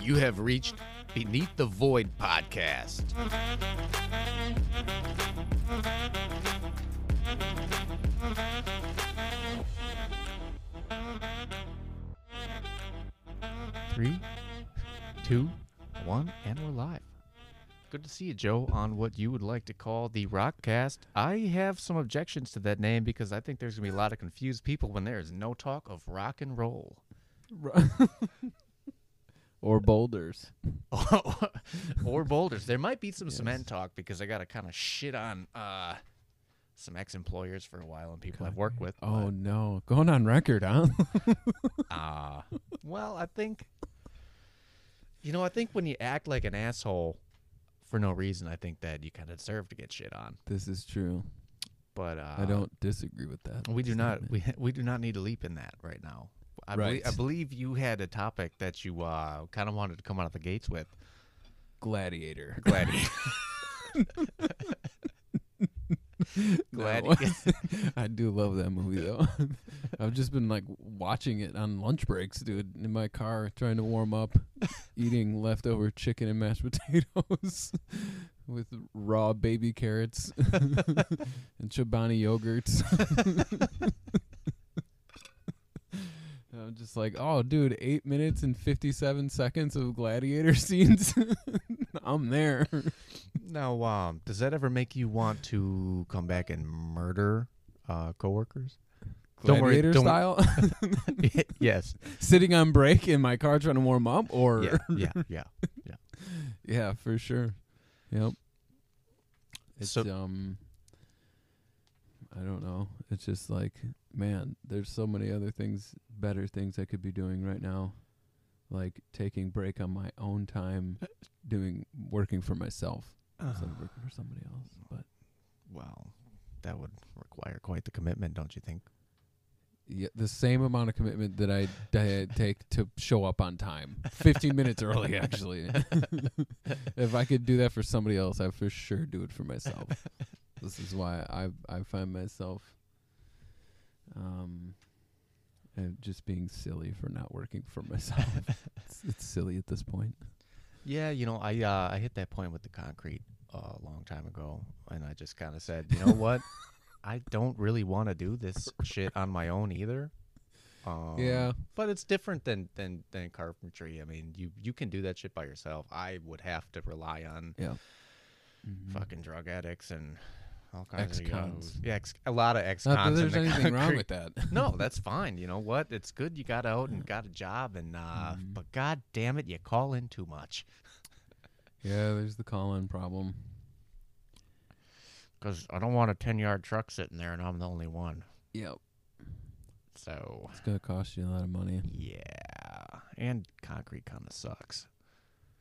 You have reached Beneath the Void podcast. Three, two, one, and we're live. Good to see you, Joe, on what you would like to call the Rockcast. I have some objections to that name because I think there's going to be a lot of confused people when there is no talk of rock and roll. or boulders. or boulders. There might be some Yes. cement talk because I got to kind of shit on uh, some ex-employers for a while and people I've worked with. Oh no, going on record, huh? uh, well, I think, you know, I think when you act like an asshole for no reason, I think that you kind of deserve to get shit on. this is true. But uh, I don't disagree with that. We do not. We we do not need to leap in that right now. I, belie- Right. I believe you had a topic that you uh, kind of wanted to come out of the gates with. Gladiator. Gladiator. Glad No. you I do love that movie though. I've just been like watching it on lunch breaks, dude, in my car trying to warm up, eating leftover chicken and mashed potatoes with raw baby carrots and Chobani yogurts. I'm just like, oh, dude, eight minutes and 57 seconds of gladiator scenes. I'm there. Now, um, does that ever make you want to come back and murder uh, coworkers? Don't worry, Gladiator don't- style. yes. Sitting on break in my car trying to warm up, or Yeah. Yeah. Yeah. Yeah, for sure. Yep. It's So- um I don't know. It's just like, man, there's so many other things, better things I could be doing right now. Like taking break on my own time, uh, doing working for myself instead of uh, working for somebody else. But well, that would require quite the commitment, don't you think? yeah, the same amount of commitment that I d- take to show up on time, 15 minutes early actually. if I could do that for somebody else, I for sure do it for myself. this is why I I find myself um and just being silly for not working for myself. it's, it's silly at this point. Yeah, you know, I uh, I hit that point with the concrete uh, a long time ago, and I just kind of said, you know what, I don't really want to do this shit on my own either. Um, Yeah. but it's different than than than carpentry. I mean, you you can do that shit by yourself. I would have to rely on Yeah. fucking drug addicts and all kinds of Ex-cons. yahoos. Yeah, ex- a lot of ex Not that cons. there's anything wrong with that. no, that's fine. You know what? It's good you got out and got a job, and uh, Mhm. but god damn it, you call in too much. yeah, there's the call-in problem. Because I don't want a 10 yard truck sitting there and I'm the only one. Yep. So, It's going to cost you a lot of money. yeah. And concrete kind of sucks.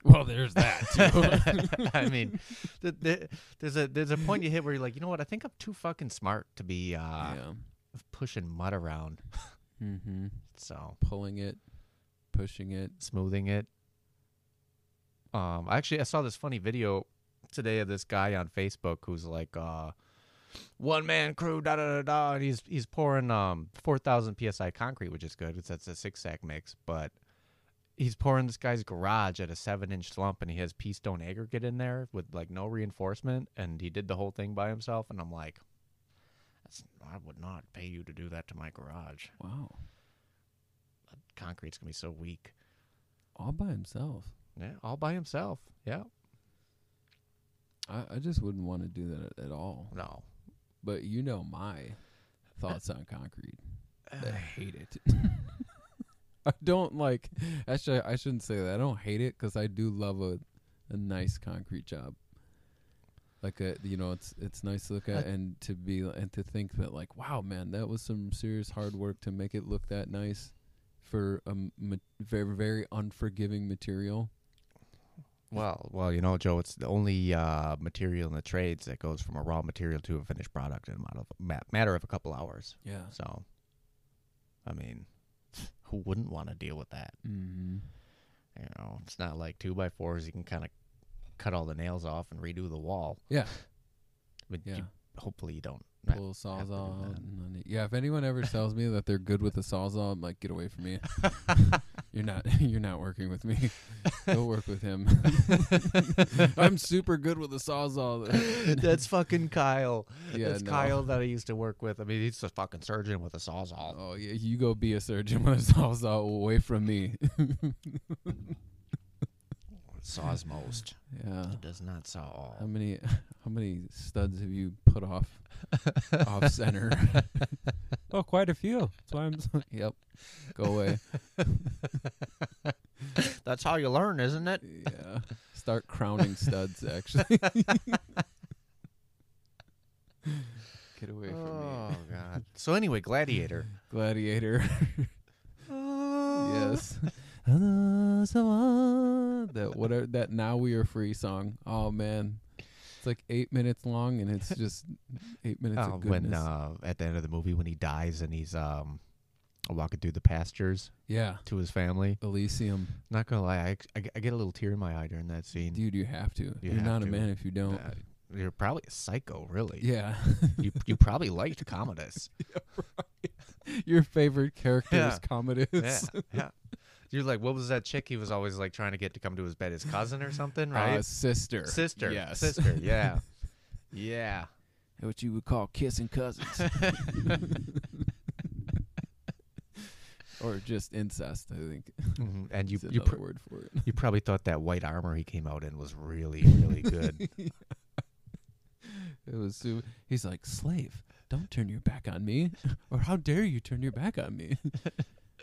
Well, there's that I mean, th- th- there's a there's a point you hit where you're like, you know what? I think I'm too fucking smart to be uh, yeah. pushing mud around. Mm-hmm. So, Pulling it, pushing it. smoothing it. Um, actually, I saw this funny video today of this guy on Facebook who's like, uh, one man crew, da da da da, and he's he's pouring um four thousand psi concrete, which is good. It's that's a six sack mix, but he's pouring this guy's garage at a seven inch slump, and he has pea stone aggregate in there with like no reinforcement, and he did the whole thing by himself, and I'm like. That's, I would not pay you to do that to my garage. Wow. Concrete's gonna be so weak. All by himself. Yeah, all by himself. Yeah. I, I just wouldn't want to do that at, at all. No. But you know my thoughts on concrete. I hate it. I don't like. Actually, I shouldn't say that. I don't hate it because I do love a a nice concrete job. Like a, you know, it's it's nice to look at and to be and to think that like, wow, man, that was some serious hard work to make it look that nice for a ma- very very unforgiving material. Well, well, you know, Joe, it's the only uh, material in the trades that goes from a raw material to a finished product in a matter of, ma- matter of a couple hours. Yeah. So, I mean, who wouldn't want to deal with that? Mm-hmm. You know, it's not like two by fours. You can kind of cut all the nails off and redo the wall. Yeah. But Yeah. you, hopefully you don't. Pull a have to do sawzall. that. out and then it- Yeah, if anyone ever tells me that they're good with a sawzall, I'm like, get away from me. You're not. You're not working with me. Go work with him. I'm super good with the sawzall. That's fucking Kyle. Yeah, That's no. Kyle that I used to work with. I mean, he's a fucking surgeon with a sawzall. Oh yeah, you go be a surgeon with a sawzall away from me. Saws most. yeah. It does not saw all. How many how many studs have you put off off center? oh, quite a few. That's why I'm. so- yep. Go away. That's how you learn, isn't it? Yeah. Start crowning studs. Actually. Get away from me. Oh god. So anyway, Gladiator. Gladiator. yes. That whatever that now we are free song. Oh man. It's like eight minutes long and it's just eight minutes Oh, of goodness. when uh, at the end of the movie when he dies and he's um walking through the pastures yeah. to his family. Elysium. Not gonna lie, I, I, I get a little tear in my eye during that scene. Dude, you have to. You are not to. a man if you don't. Uh, you're probably a psycho, really. yeah. You you probably liked Commodus. Your favorite character Yeah. is Commodus. yeah, yeah. You're like, what was that chick he was always like trying to get to come to his bed? His cousin or something, right? Uh, sister. sister, Yes. sister. Yeah, yeah. What you would call kissing cousins. or just incest, I think. Mhm. And you you pr- word for it. you probably thought that white armor he came out in was really really good. It was su- he's like, slave, don't turn your back on me. or how dare you turn your back on me?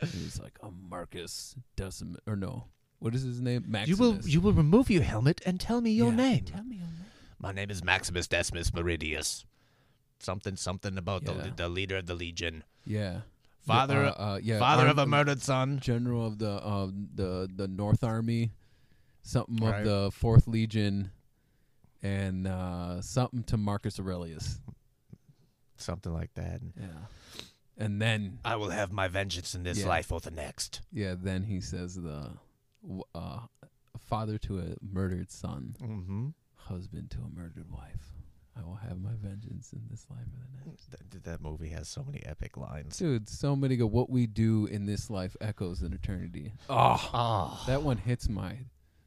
He was like, I'm Marcus Decimus or no. What is his name? Maximus. you will you will remove your helmet and tell me your Yeah, name. Tell me your name. My name is Maximus Decimus Meridius. Something something about Yeah. the the leader of the legion, Yeah. father uh, uh, yeah, father of a murdered son. general of the uh, the the North Army, something Right. of the Fourth Legion, and uh, something to Marcus Aurelius. Something like that. Yeah, and then I will have my vengeance in this Yeah. life or the next. yeah, then he says the w- uh, father to a murdered son, Mm-hmm. husband to a murdered wife. I will have my vengeance in this life or the next. That, that movie has so many epic lines. Dude, so many good. What we do in this life echoes in eternity. Oh, That one hits my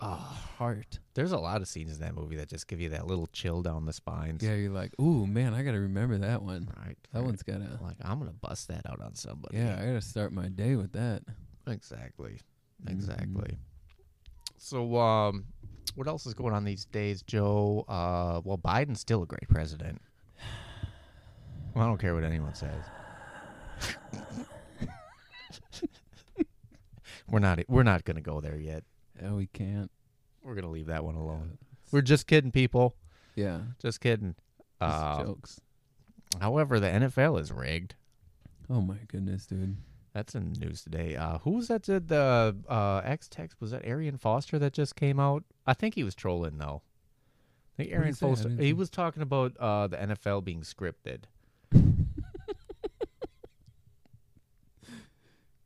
oh. heart. There's a lot of scenes in that movie that just give you that little chill down the spines. Yeah, you're like, ooh, man, I got to remember that one. Right. That right. one's got to. like I'm gonna bust that out on somebody. Yeah, I gotta start my day with that. Exactly. Mhm. Exactly. So, um, what else is going on these days, Joe? Uh, well, Biden's still a great president. Well, I don't care what anyone says. we're not. We're not gonna go there yet. Yeah, we can't. We're gonna leave that one alone. We're just kidding, people. yeah, Just kidding. just Uh, jokes. however, the NFL is rigged. Oh my goodness, dude. That's in the news today. Uh, who was that? Did the uh, X text was that Arian Foster that just came out? I think he was trolling though. I think What'd he Arian say? I Foster. didn't He see. was talking about uh, the NFL being scripted.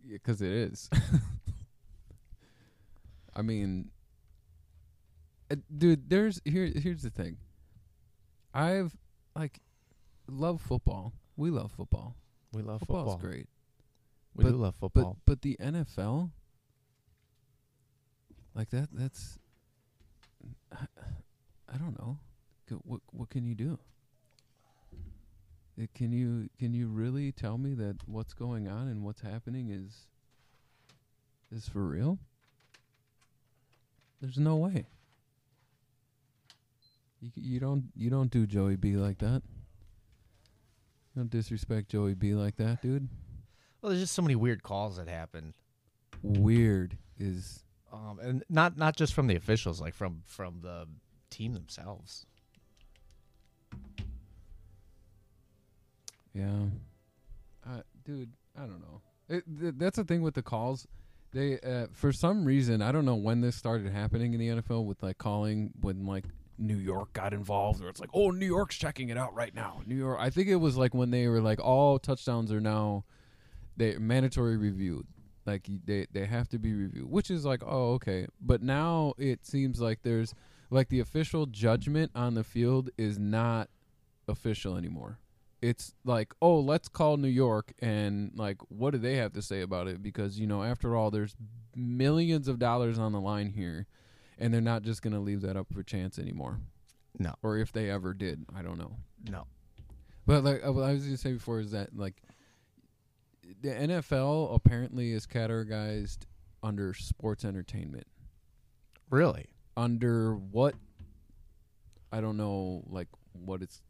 Yeah, because it is. I mean, uh, dude. There's here. Here's the thing. I've like love football. We love football. We love Football's football. great. We But- do love football. but the NFL, like that. That's. I, I don't know. C- What what can you do? Uh, Can you can you really tell me that what's going on and what's happening is is for real? There's no way. You you don't you don't do Joey B like that. You don't disrespect Joey B like that, dude. well, there's just so many weird calls that happen, Weird is um, and not not just from the officials, like from from the team themselves. Yeah, uh, dude, I don't know. It, th- that's the thing with the calls. They, uh, for some reason, I don't know when this started happening in the NFL with like calling when like New York got involved, or it's like, oh, New York's checking it out right now. New York. I think it was like when they were like, all touchdowns are now they mandatory reviewed. Like they they have to be reviewed, which is like, oh, okay. But now it seems like there's like the official judgment on the field is not official anymore it's like, oh, let's call New York and like, what do they have to say about it? Because you know, after all, there's millions of dollars on the line here, and they're not just gonna leave that up for chance anymore. No. Or if they ever did, I don't know. No. But like uh, what I was gonna say before is that like the NFL apparently is categorized under sports entertainment. Really? Under what? I don't know, like what it's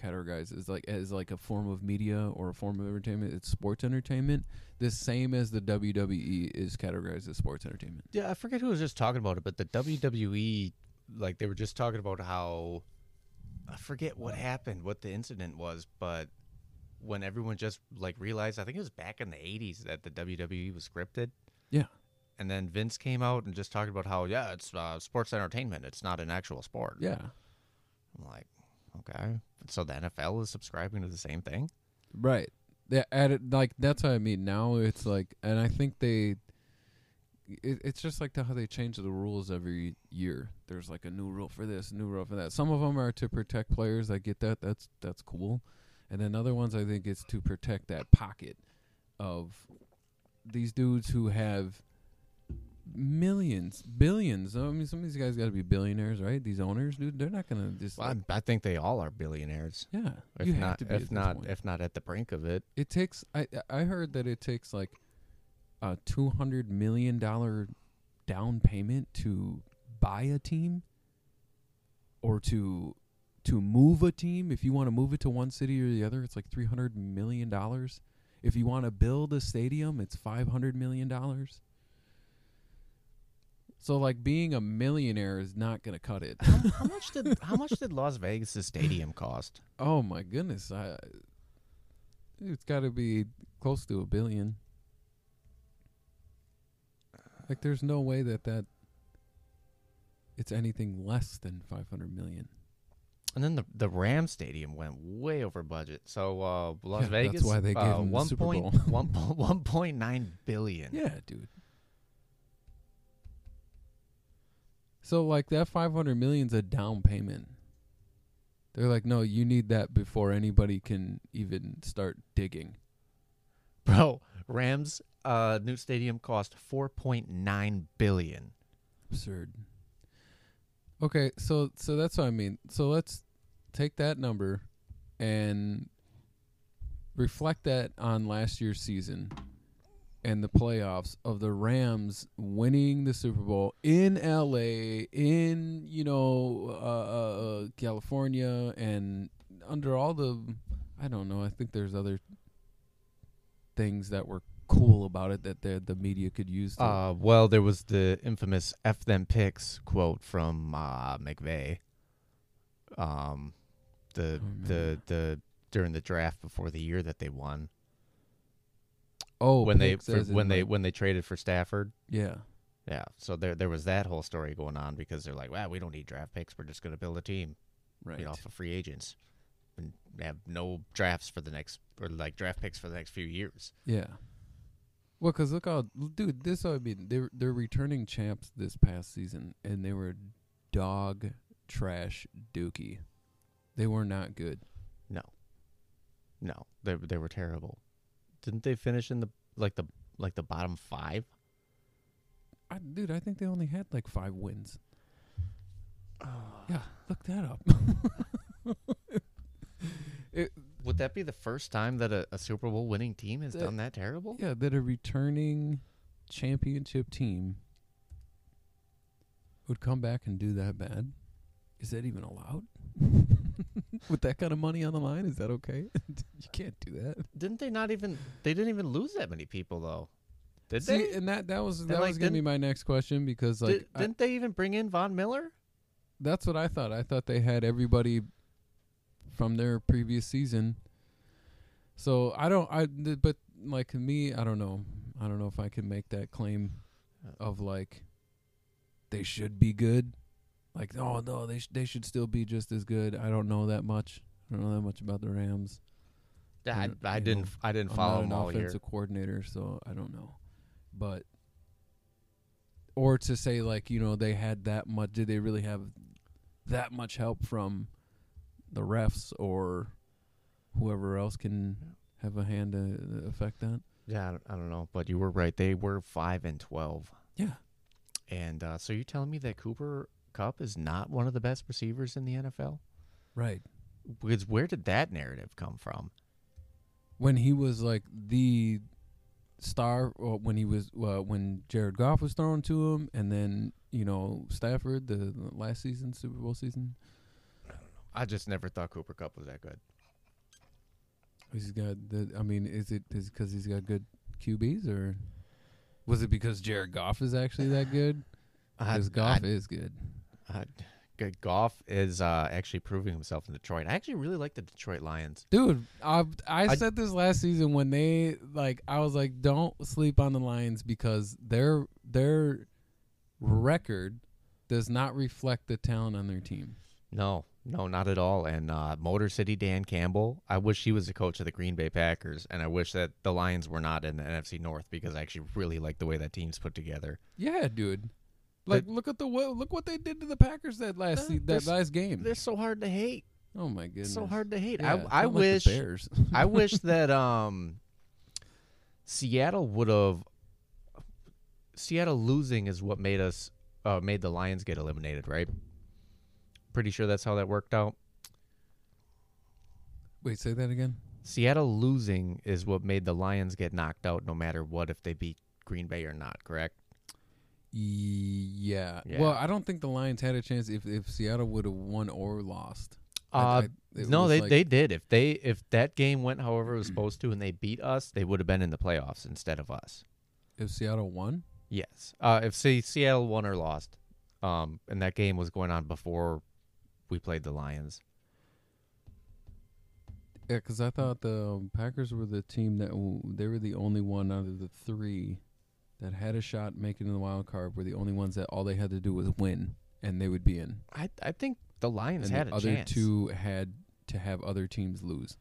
categorized as like as like a form of media or a form of entertainment. It's sports entertainment, the same as the WWE is categorized as sports entertainment. Yeah, I forget who was just talking about it, but the WWE, like they were just talking about how I forget what happened, what the incident was, but when everyone just like realized, I think it was back in the '80s that the WWE was scripted. Yeah. And then Vince came out and just talked about how yeah, it's uh, sports entertainment. It's not an actual sport. Yeah. I'm like, okay, so the NFL is subscribing to the same thing. Right. Yeah, added like that's what I mean. Now it's like, and I think they, it, it's just like the, how they change the rules every year. There's like a new rule for this, new rule for that. Some of them are to protect players. I get that. That's that's cool. And then other ones, I think it's to protect that pocket of these dudes who have millions, billions. I mean, some of these guys got to be billionaires, right? These owners, dude, they're not gonna just. Well, like- I, I think they all are billionaires. yeah, If you have not, to be at if not, point. if not at the brink of it. It takes. I I heard that it takes like a two hundred million dollar down payment to buy a team, or to to move a team. If you want to move it to one city or the other, it's like three hundred million dollars. If you want to build a stadium, it's five hundred million dollars. So like being a millionaire is not gonna cut it. how, how much did how much did Las Vegas' stadium cost? oh my goodness, I, it's got to be close to a billion. Like, there's no way that that it's anything less than 500 million. And then the the Ram Stadium went way over budget. So uh, Las Yeah, that's why they gave uh, them the one Super point Bowl. one po- one point nine billion. Yeah, dude. So like that 500 million's a down payment. They're like, no, you need that before anybody can even start digging. Bro, Rams uh, new stadium cost four point nine billion. Absurd. Okay, so so that's what I mean. So let's take that number and reflect that on last year's season and the playoffs of the Rams winning the Super Bowl in LA, in you know uh, uh, uh, California, and under all the I don't know. I think there's other things that were cool about it that the the media could use. To, Uh, well, there was the infamous "F them picks" quote from uh, McVay. Um, the the the during the draft before the year that they won oh, when they for, when they like- when they traded for Stafford. yeah. Yeah, so there there was that whole story going on because they're like, "Wow, we don't need draft picks. We're just going to build a team, Right. you know, off of free agents, and have no drafts for the next or like draft picks for the next few years." Yeah. Well, cause look how, dude, this I mean, they're they're returning champs this past season, and they were dog trash dookie. They were not good. No, no, they they were terrible. Didn't they finish in the like the like the bottom five? I, dude, I think they only had like five wins. Yeah, look that up. it, Would that be the first time that a, a Super Bowl winning team has That- done that terrible? yeah, that a returning championship team would come back and do that bad. Is that even allowed? With that kind of money on the line, is that okay? you can't do that. Didn't they not even? They didn't even lose that many people though. Did See, they? and that that was that like, was gonna be my next question because like did, didn't they even bring in Von Miller? that's what I thought. I thought they had everybody from their previous season. So I don't. I but like me, I don't know. I don't know if I can make that claim uh. of like they should be good. Like oh no, they sh- they should still be just as good. I don't know that much. I don't know that much about the Rams. Yeah, I, I didn't. know, I didn't I'm follow not them an all year. offensive coordinator, so I don't know. But or to say like you know they had that much. Did they really have that much help from the refs or whoever else can have a hand to affect that. Yeah, I don't, I don't know, but you were right. They were five and twelve, Yeah. and uh, so you're telling me that Cooper Kupp is not one of the best receivers in the NFL? Right. Because where did that narrative come from? When he was like the star, or when he was uh, when Jared Goff was thrown to him, and then you know Stafford the, last season, Super Bowl season. I just never thought Cooper Kupp was that good. He's got the. I mean, is it is because he's got good QBs, or was it because Jared Goff is actually that good? Because Goff is good. Uh, good Goff is uh, actually proving himself in Detroit. I actually really like the Detroit Lions. Dude, I I I- said this last season when they like I was like, don't sleep on the Lions because their their record does not reflect the talent on their team. No, no, not at all. And uh, Motor City Dan Campbell, I wish he was the coach of the Green Bay Packers, and I wish that the Lions were not in the NFC North because I actually really like the way that team's put together. Yeah, dude. Like look at the look what they did to the Packers that last Uh, that last game. They're so hard to hate. Oh my goodness. So hard to hate. Yeah, I I like wish Bears. I wish that um Seattle would have Seattle losing is what made us uh, made the Lions get eliminated, right? Pretty sure that's how that worked out. Wait, say that again. Seattle losing is what made the Lions get knocked out no matter what if they beat Green Bay or not, correct? Yeah. Yeah. Well, I don't think the Lions had a chance if if Seattle would have won or lost. Uh, I- it no, they like- they did. If they if that game went however it was supposed to and they beat us, they would have been in the playoffs instead of us. if Seattle won. Yes. Uh, if say Seattle won or lost, um, and that game was going on before we played the Lions. Yeah, because I thought the um, Packers were the team that w- they were the only one out of the three that had a shot making the wild card. Were the only ones that all they had to do was win and they would be in. I I think the Lions and had the a other chance. two had to have other teams lose.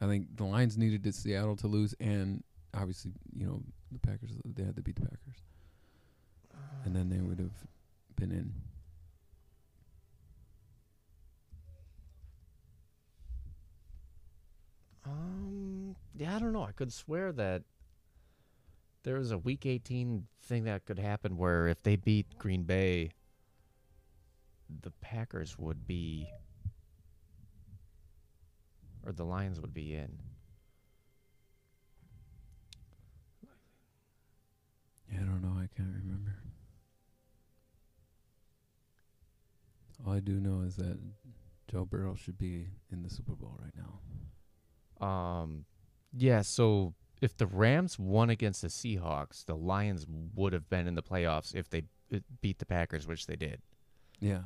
I think the Lions needed to Seattle to lose, and obviously, you know, the Packers they had to beat the Packers, and then they would have been in. Um, yeah, I don't know. I could swear that there was a Week 18 thing that could happen where if they beat Green Bay, the Packers would be, or the Lions would be in. Yeah, I don't know. I can't remember. All I do know is that Joe Burrow should be in the Super Bowl right now. Um, yeah. So if the Rams won against the Seahawks, the Lions would have been in the playoffs if they uh, beat the Packers, which they did. Yeah,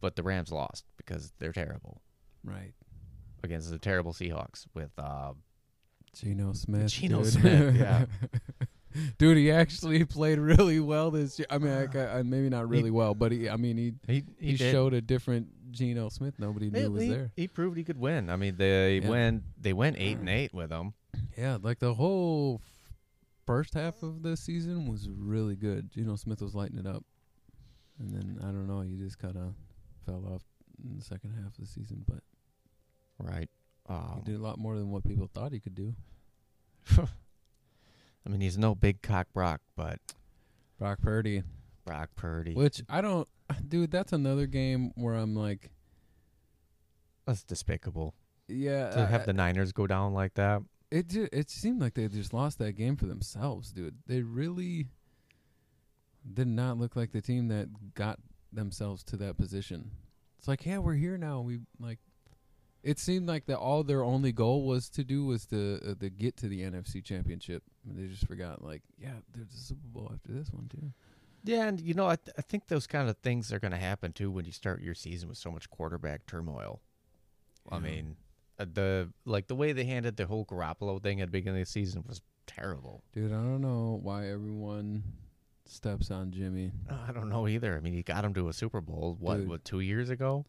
But the Rams lost because they're terrible right. against the terrible Seahawks with uh, Geno Smith. Geno dude. Smith, yeah. dude, he actually played really well this year. I mean, I, I, maybe not really well, but he. I mean, he he he, did. showed a different Geno Smith. Nobody He- knew was he, there. he proved he could win. I mean, they Yeah. went they went eight and eight with him. Yeah, like the whole f- first half of the season was really good. Geno Smith was lighting it up, and then I don't know, he just kind of fell off in the second half of the season. But Right. he Um, did a lot more than what people thought he could do. I mean, he's no big cock Brock, but Brock Purdy, Brock Purdy. which I don't, dude. That's another game where I'm like, That's despicable yeah, to I- have the Niners go down like that. It ju- it seemed like they just lost that game for themselves, dude. They really did not look like the team that got themselves to that position. It's like, yeah, we're here now. We like. It seemed like that all their only goal was to do was to uh, to get to the NFC Championship. And they just forgot, like, yeah, there's a Super Bowl after this one too. Yeah, and you know, I th- I think those kind of things are going to happen too when you start your season with so much quarterback turmoil. I mean, the like the way they handled the whole Garoppolo thing at the beginning of the season was terrible. Dude, I don't know why everyone steps on Jimmy. Uh, I don't know either. I mean, he got him to a Super Bowl what, Dude. what two years ago?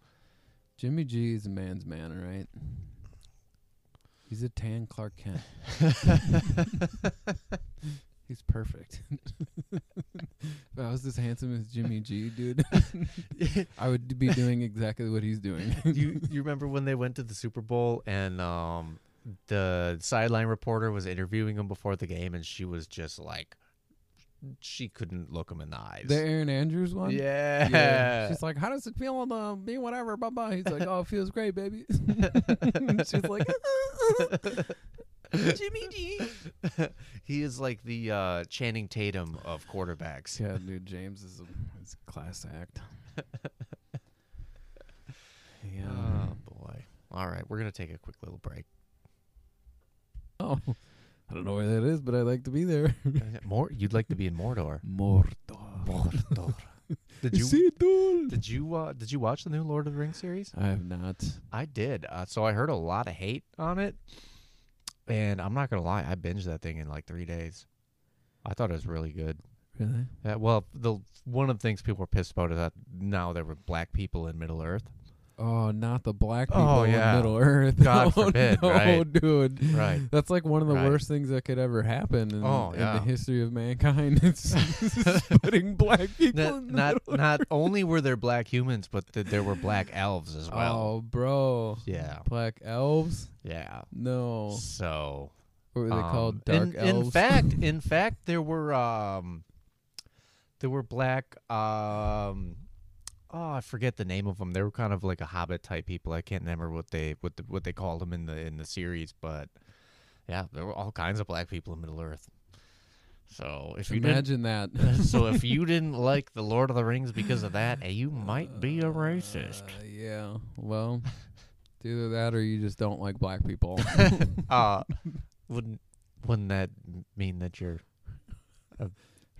Jimmy G is a man's man, all right? He's a tan Clark Kent. He's perfect. if I was as handsome as Jimmy G, dude, I would be doing exactly what he's doing. you you remember when they went to the Super Bowl and um the sideline reporter was interviewing him before the game and she was just like she couldn't look him in the eyes. the Erin Andrews one? yeah. She's like, how does it feel to be whatever, blah, blah. He's like, oh, it feels great, baby. She's like, uh, uh, uh, Jimmy G. he is like the uh, Channing Tatum of quarterbacks. Yeah, dude, James is a, is a class act. yeah. Oh boy. All right, we're gonna take a quick little break. oh, I don't know where that is, but I'd like to be there. More, you'd like to be in Mordor. Mordor. Mordor. Did you did you uh, did you watch the new Lord of the Rings series? I have not. I did. Uh, so I heard a lot of hate on it, and I'm not gonna lie, I binged that thing in like three days. I thought it was really good. Really? Yeah, well, the one of the things people were pissed about is that now there were black people in Middle Earth. Oh, not the black people Oh, in. Middle Earth. God Oh, forbid, no, right? dude. Right. That's like one of the Right. worst things that could ever happen in, Oh, in the history of mankind. It's putting black people Not not, Middle not only were there black humans, but th- there were black elves as well. Oh, bro. Yeah, Black elves? yeah. No. So What were they um, called? Dark in, elves? In fact, in fact, there were um, there were black um, oh, I forget the name of them. They were kind of like a hobbit type people. I can't remember what they what the, what they called them in the in the series, but yeah, there were all kinds of black people in Middle Earth. So if you Imagine that. so if you didn't like the Lord of the Rings because of that, eh, you might be a racist. Uh, yeah. Well, either that or you just don't like black people. uh wouldn't wouldn't that mean that you're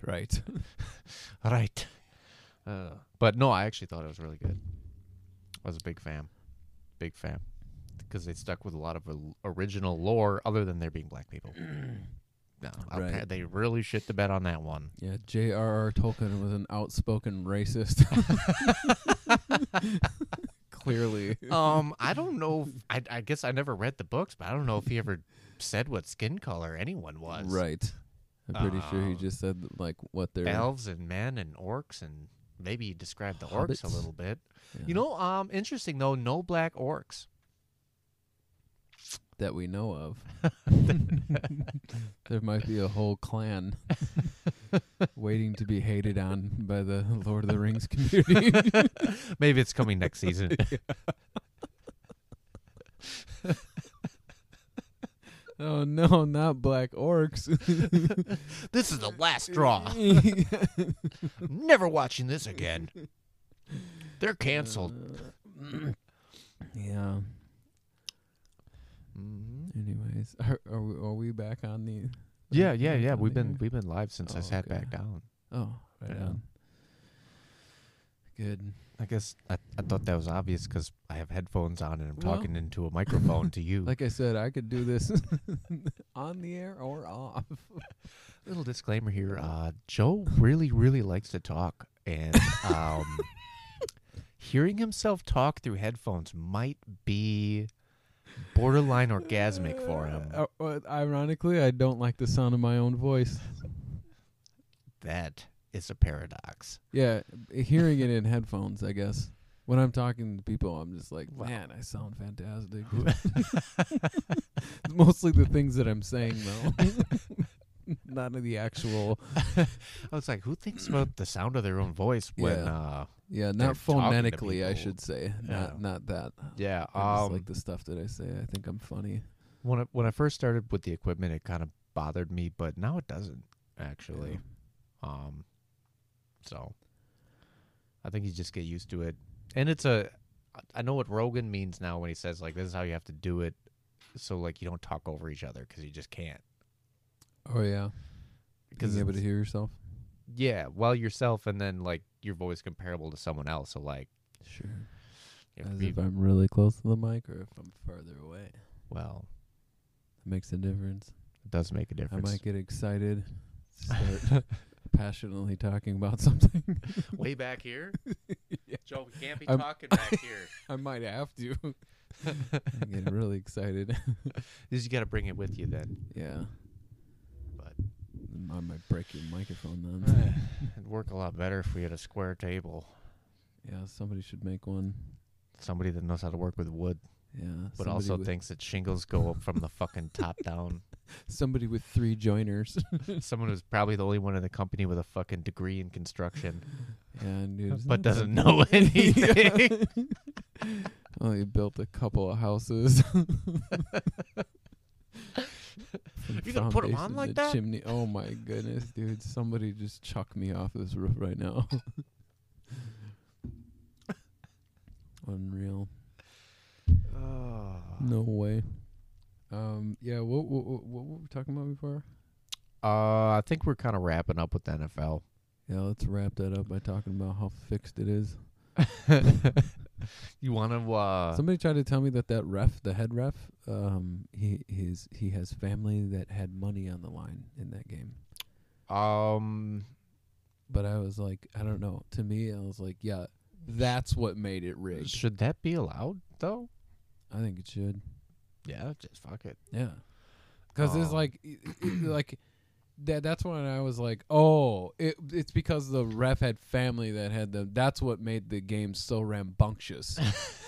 right. right? Uh, but no, I actually thought it was really good. I was a big fan, big fan, because they stuck with a lot of original lore, other than there being black people. No, Right. they really shit the bed on that one. Yeah, J.R.R. Tolkien was an outspoken racist. Clearly. Um, I don't know. If, I I guess I never read the books, but I don't know if he ever said what skin color anyone was. Right. I'm pretty sure he Uh, just said like what they're Elves and men and orcs and maybe he described the orcs a little bit. yeah, You know, um, interesting though, no black orcs. that we know of. there might be a whole clan waiting to be hated on by the Lord of the Rings community. Maybe it's coming next season. Oh no, not black orcs. this is the last straw. Never watching this again. They're canceled. Uh, yeah. Mhm. Anyways, are, are, we, are we back on the? Yeah, yeah, yeah. We've been air? we've been live since I Oh, sat okay. back down. Oh, right Yeah. on. Good. I guess I, I thought that was obvious because I have headphones on and I'm Well, talking into a microphone to you. Like I said, I could do this on the air or off. Little disclaimer here: uh, Joe really, really likes to talk, and um, hearing himself talk through headphones might be borderline orgasmic for him. Uh, uh, ironically, I don't like the sound of my own voice. That is a paradox. Yeah, hearing it in headphones, I guess. When I'm talking to people, I'm just like, Wow. man, I sound fantastic. Mostly the things that I'm saying, though. Not the actual. I was like, who thinks about the sound of their own voice when? Yeah. Uh, Yeah, not phonetically, I should say. Yeah. Not not that. yeah. Um, like the stuff that I say. I think I'm funny. when I, when I first started with the equipment, it kind of bothered me, but now it doesn't actually. Um, so I think you just get used to it, and it's a. I know what Rogan means now when he says like this is how you have to do it, so like you don't talk over each other because you just can't. Oh yeah, Because being able to hear yourself. yeah, well yourself, and then like your voice comparable to someone else. So like, Sure. As be- if I'm really close to the mic or if I'm farther away. well, It makes a difference. it does make a difference. I might get excited, start passionately talking about something. Way back here, Yeah. Joe. We can't be I'm- talking back here. I might have to. I get really excited. Just you got to bring it with you then. yeah. But I might break your microphone then. It'd work a lot better if we had a square table. yeah, somebody should make one. Somebody that knows how to work with wood, Yeah, but also thinks that shingles go up from the fucking top down. Somebody with three joiners. Someone who's probably the only one in the company with a fucking degree in construction, yeah, dude, but doesn't know anything. You built a couple of houses. You gonna put 'em on like that? Chimney. Oh my goodness, dude! Somebody just chuck me off this roof right now. Unreal. Oh. No way. Um. Yeah. What what what, what were we talking about before? Uh, I think we're kind of wrapping up with the NFL. Yeah. Let's wrap that up by talking about how fixed it is. you want to? Uh, Somebody tried to tell me that that ref, the head ref, um, he his he has family that had money on the line in that game. um, But I was like, I don't know. To me, I was like, yeah, that's what made it rigged. should that be allowed though? I think it should. Yeah, just fuck it. Yeah, because it's Um, like, like that. That's when I was like, oh, it, it's because the ref had family that had them. That's what made the game so rambunctious.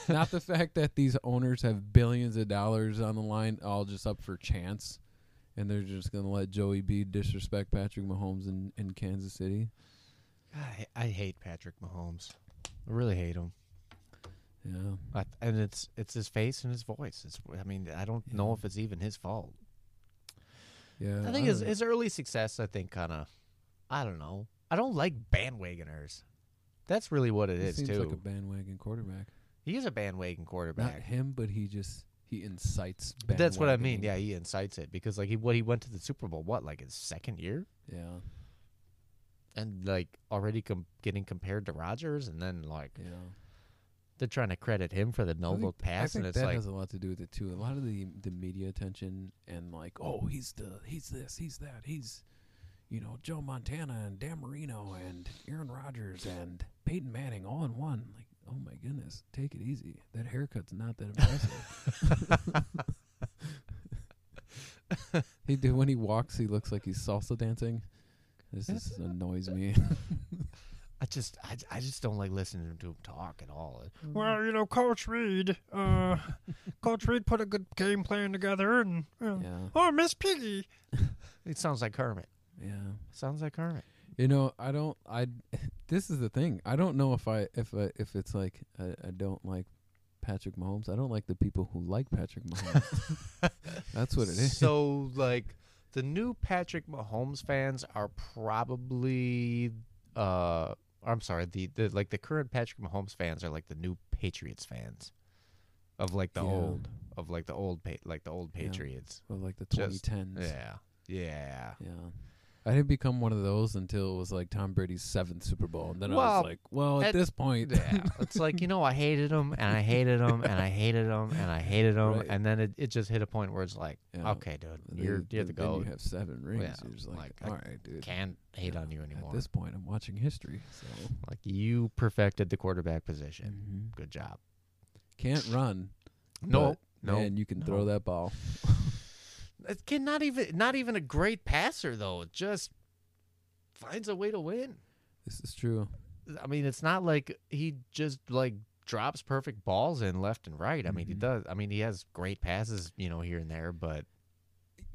Not the fact that these owners have billions of dollars on the line, all just up for chance, and they're just gonna let Joey B disrespect Patrick Mahomes in in Kansas City. I, I hate Patrick Mahomes. I really hate him. Yeah, I, and it's it's his face and his voice. It's I mean I don't know if it's even his fault. yeah. I think his don't- his early success. I think kind of. I don't know. I don't like bandwagoners. That's really what it he is seems too. like a bandwagon quarterback. he is a bandwagon quarterback. Not him, but he just he incites. That's what I mean. Yeah, he incites it because like he what he went to the Super Bowl what like his second year Yeah. and like already com- getting compared to Rodgers and then like Yeah. They're trying to credit him for the no think- look pass and it's that like has a lot to do with it too. A lot of the the media attention and like, oh, he's the he's this, he's that, he's you know Joe Montana and Dan Marino and Aaron Rodgers and Peyton Manning all in one. Like, oh my goodness, take it easy. That haircut's not that impressive. he do when he walks, he looks like he's salsa dancing. This just annoys me. I just I, I just don't like listening to him talk at all. Well, you know, Coach Reid, uh, Coach Reid put a good game plan together, and uh, yeah, oh, Miss Piggy, It sounds like Kermit. yeah. sounds like Kermit. You know, I don't. I. This is the thing. I don't know if I if I, if it's like I, I don't like Patrick Mahomes. I don't like the people who like Patrick Mahomes. That's what it is. So like the new Patrick Mahomes fans are probably uh I'm sorry, the, the like the current Patrick Mahomes fans are like the new Patriots fans of like the Yeah. old of like the old pa- like the old Yeah. Patriots. Of like the Just- 2010s. Yeah. Yeah. Yeah. I didn't become one of those until it was like Tom Brady's seventh Super Bowl, and then I was like, "Well, at, at- this point, Yeah. it's like, you know, I hated him and I hated him and I hated him and I hated him Right. and then it, it just hit a point where it's like, Yeah. okay, dude, And you're then- you're the goat. You have seven rings. Yeah, You're just like, like, all right, dude. Can't hate on you anymore. At this point, I'm watching history, so Like you perfected the quarterback position. Mhm. Good job. can't run. No, no, man, you can throw that ball. Can not even not even a great passer though. It just finds a way to win. This is true. I mean, it's not like he just like drops perfect balls in left and right. I mean, he Mhm. does. I mean, he has great passes, you know, here and there, but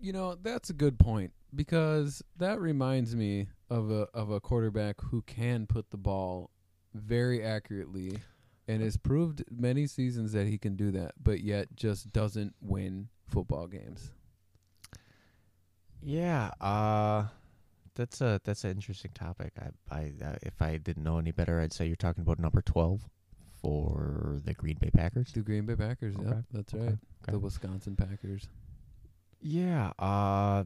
You know, that's a good point because that reminds me of a of a quarterback who can put the ball very accurately and has proved many seasons that he can do that, but yet just doesn't win football games. Yeah, uh that's a that's an interesting topic. I I uh, if I didn't know any better, I'd say you're talking about number 12 for the Green Bay Packers. The Green Bay Packers, Okay, yep, that's okay, right. okay. The Wisconsin Packers. Yeah, uh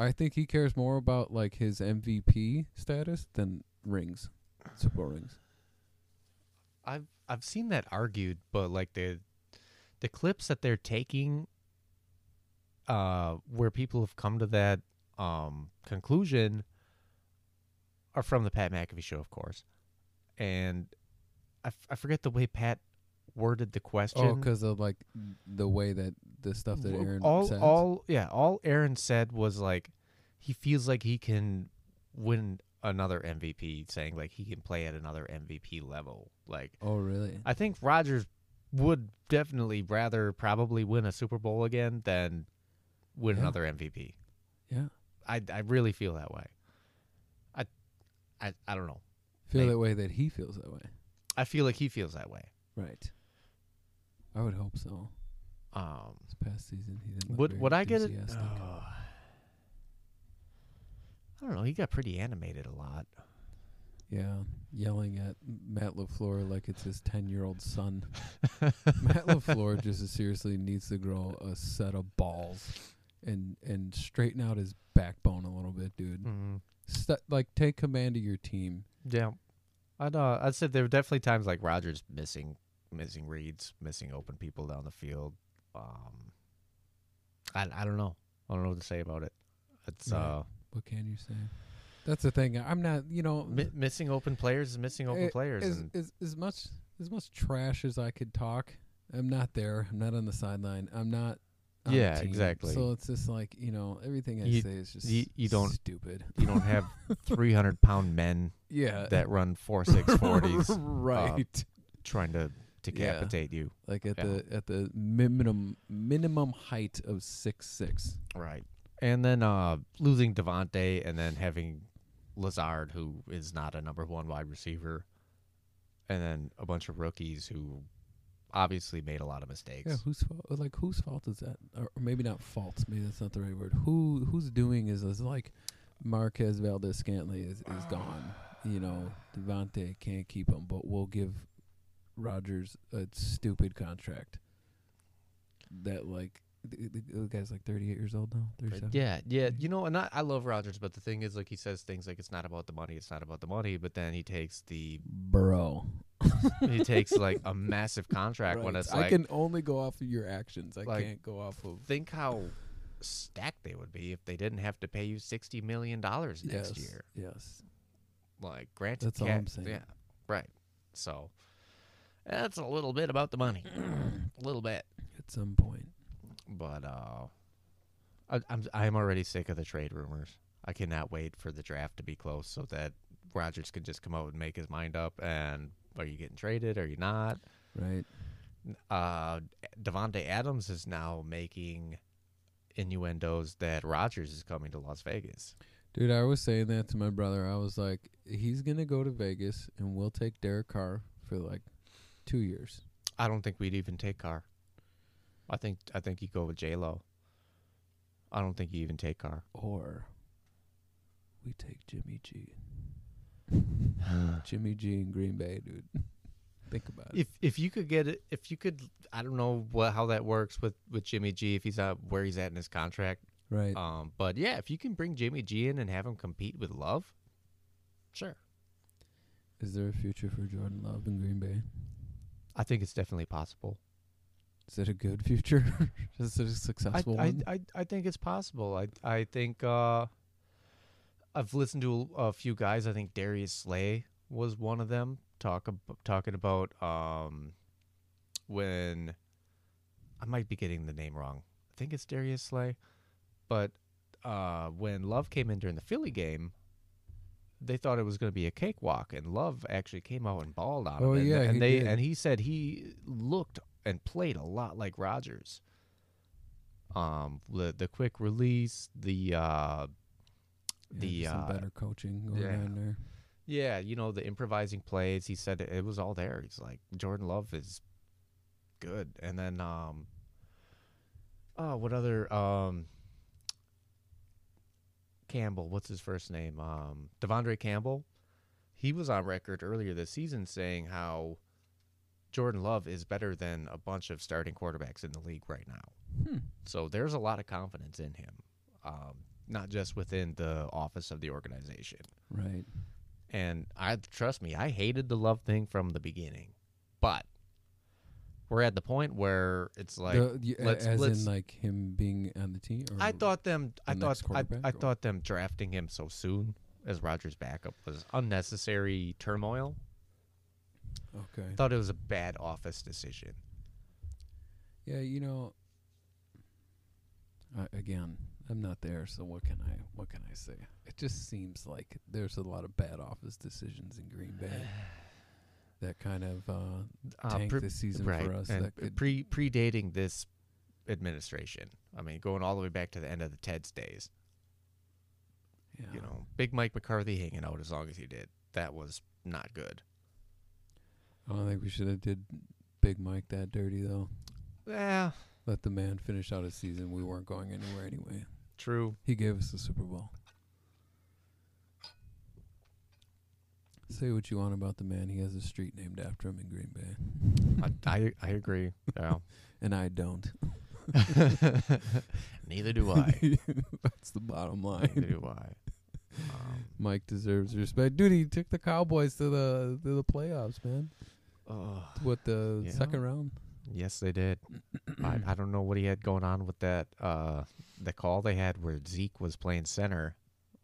I think he cares more about like his MVP status than rings, Super Bowl rings. I've I've seen that argued, but like the the clips that they're taking, uh, where people have come to that um conclusion, are from the Pat McAfee show, of course, and I, f- I forget the way Pat worded the question. Oh, because of like the way that the stuff that Aaron all says. all yeah, all Aaron said was like he feels like he can win another MVP, saying like he can play at another MVP level. Like Oh, really? I think Rodgers would definitely rather probably win a Super Bowl again than win Yeah. another MVP. yeah. I I really feel that way. I I I don't know. Feel Maybe. that way that he feels that way. I feel like he feels that way. Right. I would hope so. Um This past season, he didn't. Would would I get it? Oh. I don't know. He got pretty animated a lot. Yeah, yelling at Matt Lafleur like it's his ten-year-old son. Matt Lafleur just seriously needs to grow a set of balls and and straighten out his backbone a little bit, dude. Mm, St- like take command of your team. yeah, I'd uh, I'd say there were definitely times like Rodgers missing missing reads, missing open people down the field. Um, I I don't know. I don't know what to say about it. It's Right. uh What can you say? That's the thing. I'm not. You know, mi- missing open players is missing open eh, players, as, as as much as much trash as I could talk. I'm not there. I'm not on the sideline. I'm not. Yeah, exactly. So it's just like you know everything I You- say is just you- you don't- stupid. you don't have three hundred pound men Yeah, that run four six forties right. trying to decapitate you. like at yeah. the at the minimum minimum height of six six. Right. And then uh losing Davante and then having Lazard who is not a number one wide receiver. And then a bunch of rookies who obviously made a lot of mistakes. Yeah, whose fault? Like whose fault is that? Or, maybe not fault. Maybe that's not the right word. Who who's doing is is like Marquez Valdes-Scantling is is gone. You know, Davante can't keep him, but we'll give Rodgers a stupid contract. That like the, the, the guy's like 38 years old now. 37. Yeah, yeah. Mm-hmm. You know, and I, I love Rodgers, but the thing is like he says things like it's not about the money, it's not about the money, but then he takes the bro. he takes like a massive contract when Right. it's I like can only go off of your actions. I like, can't go off of think how stacked they would be if they didn't have to pay you 60 million dollars next yes, year. Yes. Like, granted, That's all I'm saying. Yeah, right. So that's a little bit about the money, a little bit. At some point. But uh, I, I'm I'm already sick of the trade rumors. I cannot wait for the draft to be close so that Rodgers can just come out and make his mind up. And are you getting traded? Are you not? Right. Uh, Davante Adams is now making innuendos that Rodgers is coming to Las Vegas. Dude, I was saying that to my brother. I was like, he's gonna go to Vegas and we'll take Derek Carr for like two years. I don't think we'd even take Carr. I think I think you go with J Lo. I don't think you even take Carr. Or we take Jimmy G. Jimmy G in Green Bay, dude. Think about it. If if you could get it, if you could, I don't know what how that works with with Jimmy G if he's out where he's at in his contract. Right. Um, but yeah, if you can bring Jimmy G in and have him compete with Love, sure. Is there a future for Jordan Love in Green Bay? I think it's definitely possible. Is it a good future? Is it a I, successful I, one? I I think it's possible. I I think uh, I've listened to a, a few guys. I think Darius Slay was one of them. Talk ab- talking about um, when I might be getting the name wrong. I think it's Darius Slay, but uh, when Love came in during the Philly game, they thought it was going to be a cakewalk, and Love actually came out and balled on Oh, him. and, yeah, and he they did. and he said he looked and played a lot like Rodgers. Um, the the quick release, the uh, the uh, better coaching going yeah. on there. yeah, you know the improvising plays. He said it, it was all there. He's like Jordan Love is good, and then um, oh, what other um, Campbell? What's his first name? Um, De'Vondre Campbell. He was on record earlier this season saying how Jordan Love is better than a bunch of starting quarterbacks in the league right now. Hmm. So there's a lot of confidence in him, um, not just within the office of the organization. Right. And I trust me, I hated the love thing from the beginning, but we're at the point where it's like The- let's- as let's- in like him being on the team. Or I thought them. I thought I, I thought them drafting him so soon as Rodgers' backup was unnecessary turmoil. Okay. Thought it was a bad office decision. Yeah, you know. Uh, again, I'm not there, so what can I what can I say? It just seems like there's a lot of bad office decisions in Green Bay that kind of uh, Uh, pre- this season right, for us. and That could, pre predating this administration. I mean, going all the way back to the end of the Ted's days. yeah. You know, Big Mike McCarthy hanging out as long as he did. That was not good. I don't think we should have did Big Mike that dirty though. Yeah, Let the man finish out his season. We weren't going anywhere anyway. true. He gave us the Super Bowl. Say what you want about the man. He has a street named after him in Green Bay, I, I I agree. Yeah. and I don't. Neither do I. That's the bottom line. Neither do I. Um, Mike deserves respect, dude. He took the Cowboys to the to the playoffs, man. What the Yeah. second round? yes, they did. I, I don't know what he had going on with that. Uh, the call they had where Zeke was playing center.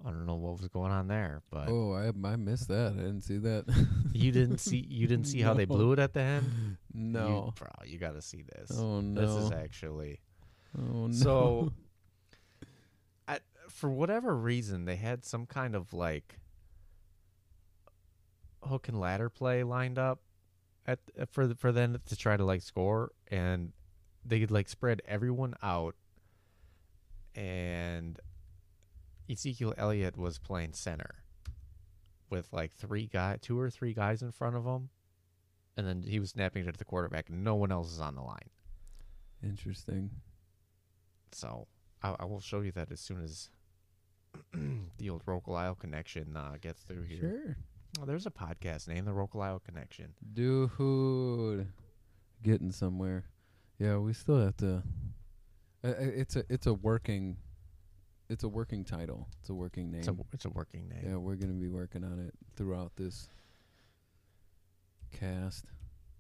I don't know what was going on there, but Oh, I I missed that. I didn't see that. you didn't see you didn't see how they blew it at the end. no. you, bro, you got to see this. oh no. This is actually oh no. so. I, for whatever reason, they had some kind of like hook and ladder play lined up at for the, for them to try to like score, and they could like spread everyone out, and Ezekiel Elliott was playing center with like three guy, two or three guys in front of him, and then he was snapping it to the quarterback. and No one else is on the line. Interesting. So I, I will show you that as soon as the old Rocal connection uh, gets through here. Sure. Oh, there's a podcast named the Rocal connection. Dude, getting somewhere. Yeah, we still have to. Uh, uh, it's a it's a working, it's a working title. It's a working name. It's a it's a working name. yeah, we're gonna be working on it throughout this cast,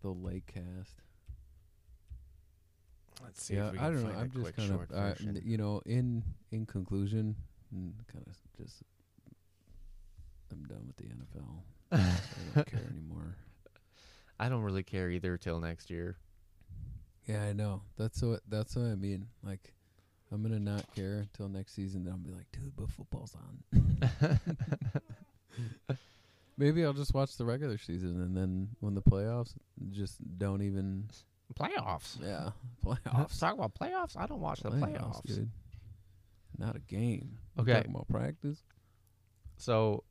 the lake cast. Let's see. yeah, if we I don't know. I'm just kind of, uh, you know, in in conclusion, kind of just, I'm done with the NFL. I don't care anymore. I don't really care either till next year. Yeah, I know. That's what that's what I mean. Like, I'm gonna not care until next season. Then I'll be like, dude, but football's on. Maybe I'll just watch the regular season, and then when the playoffs, just don't even. Playoffs. Yeah, playoffs. talk about playoffs. I don't watch the playoffs. dude. Not a game. Okay. talking about practice. So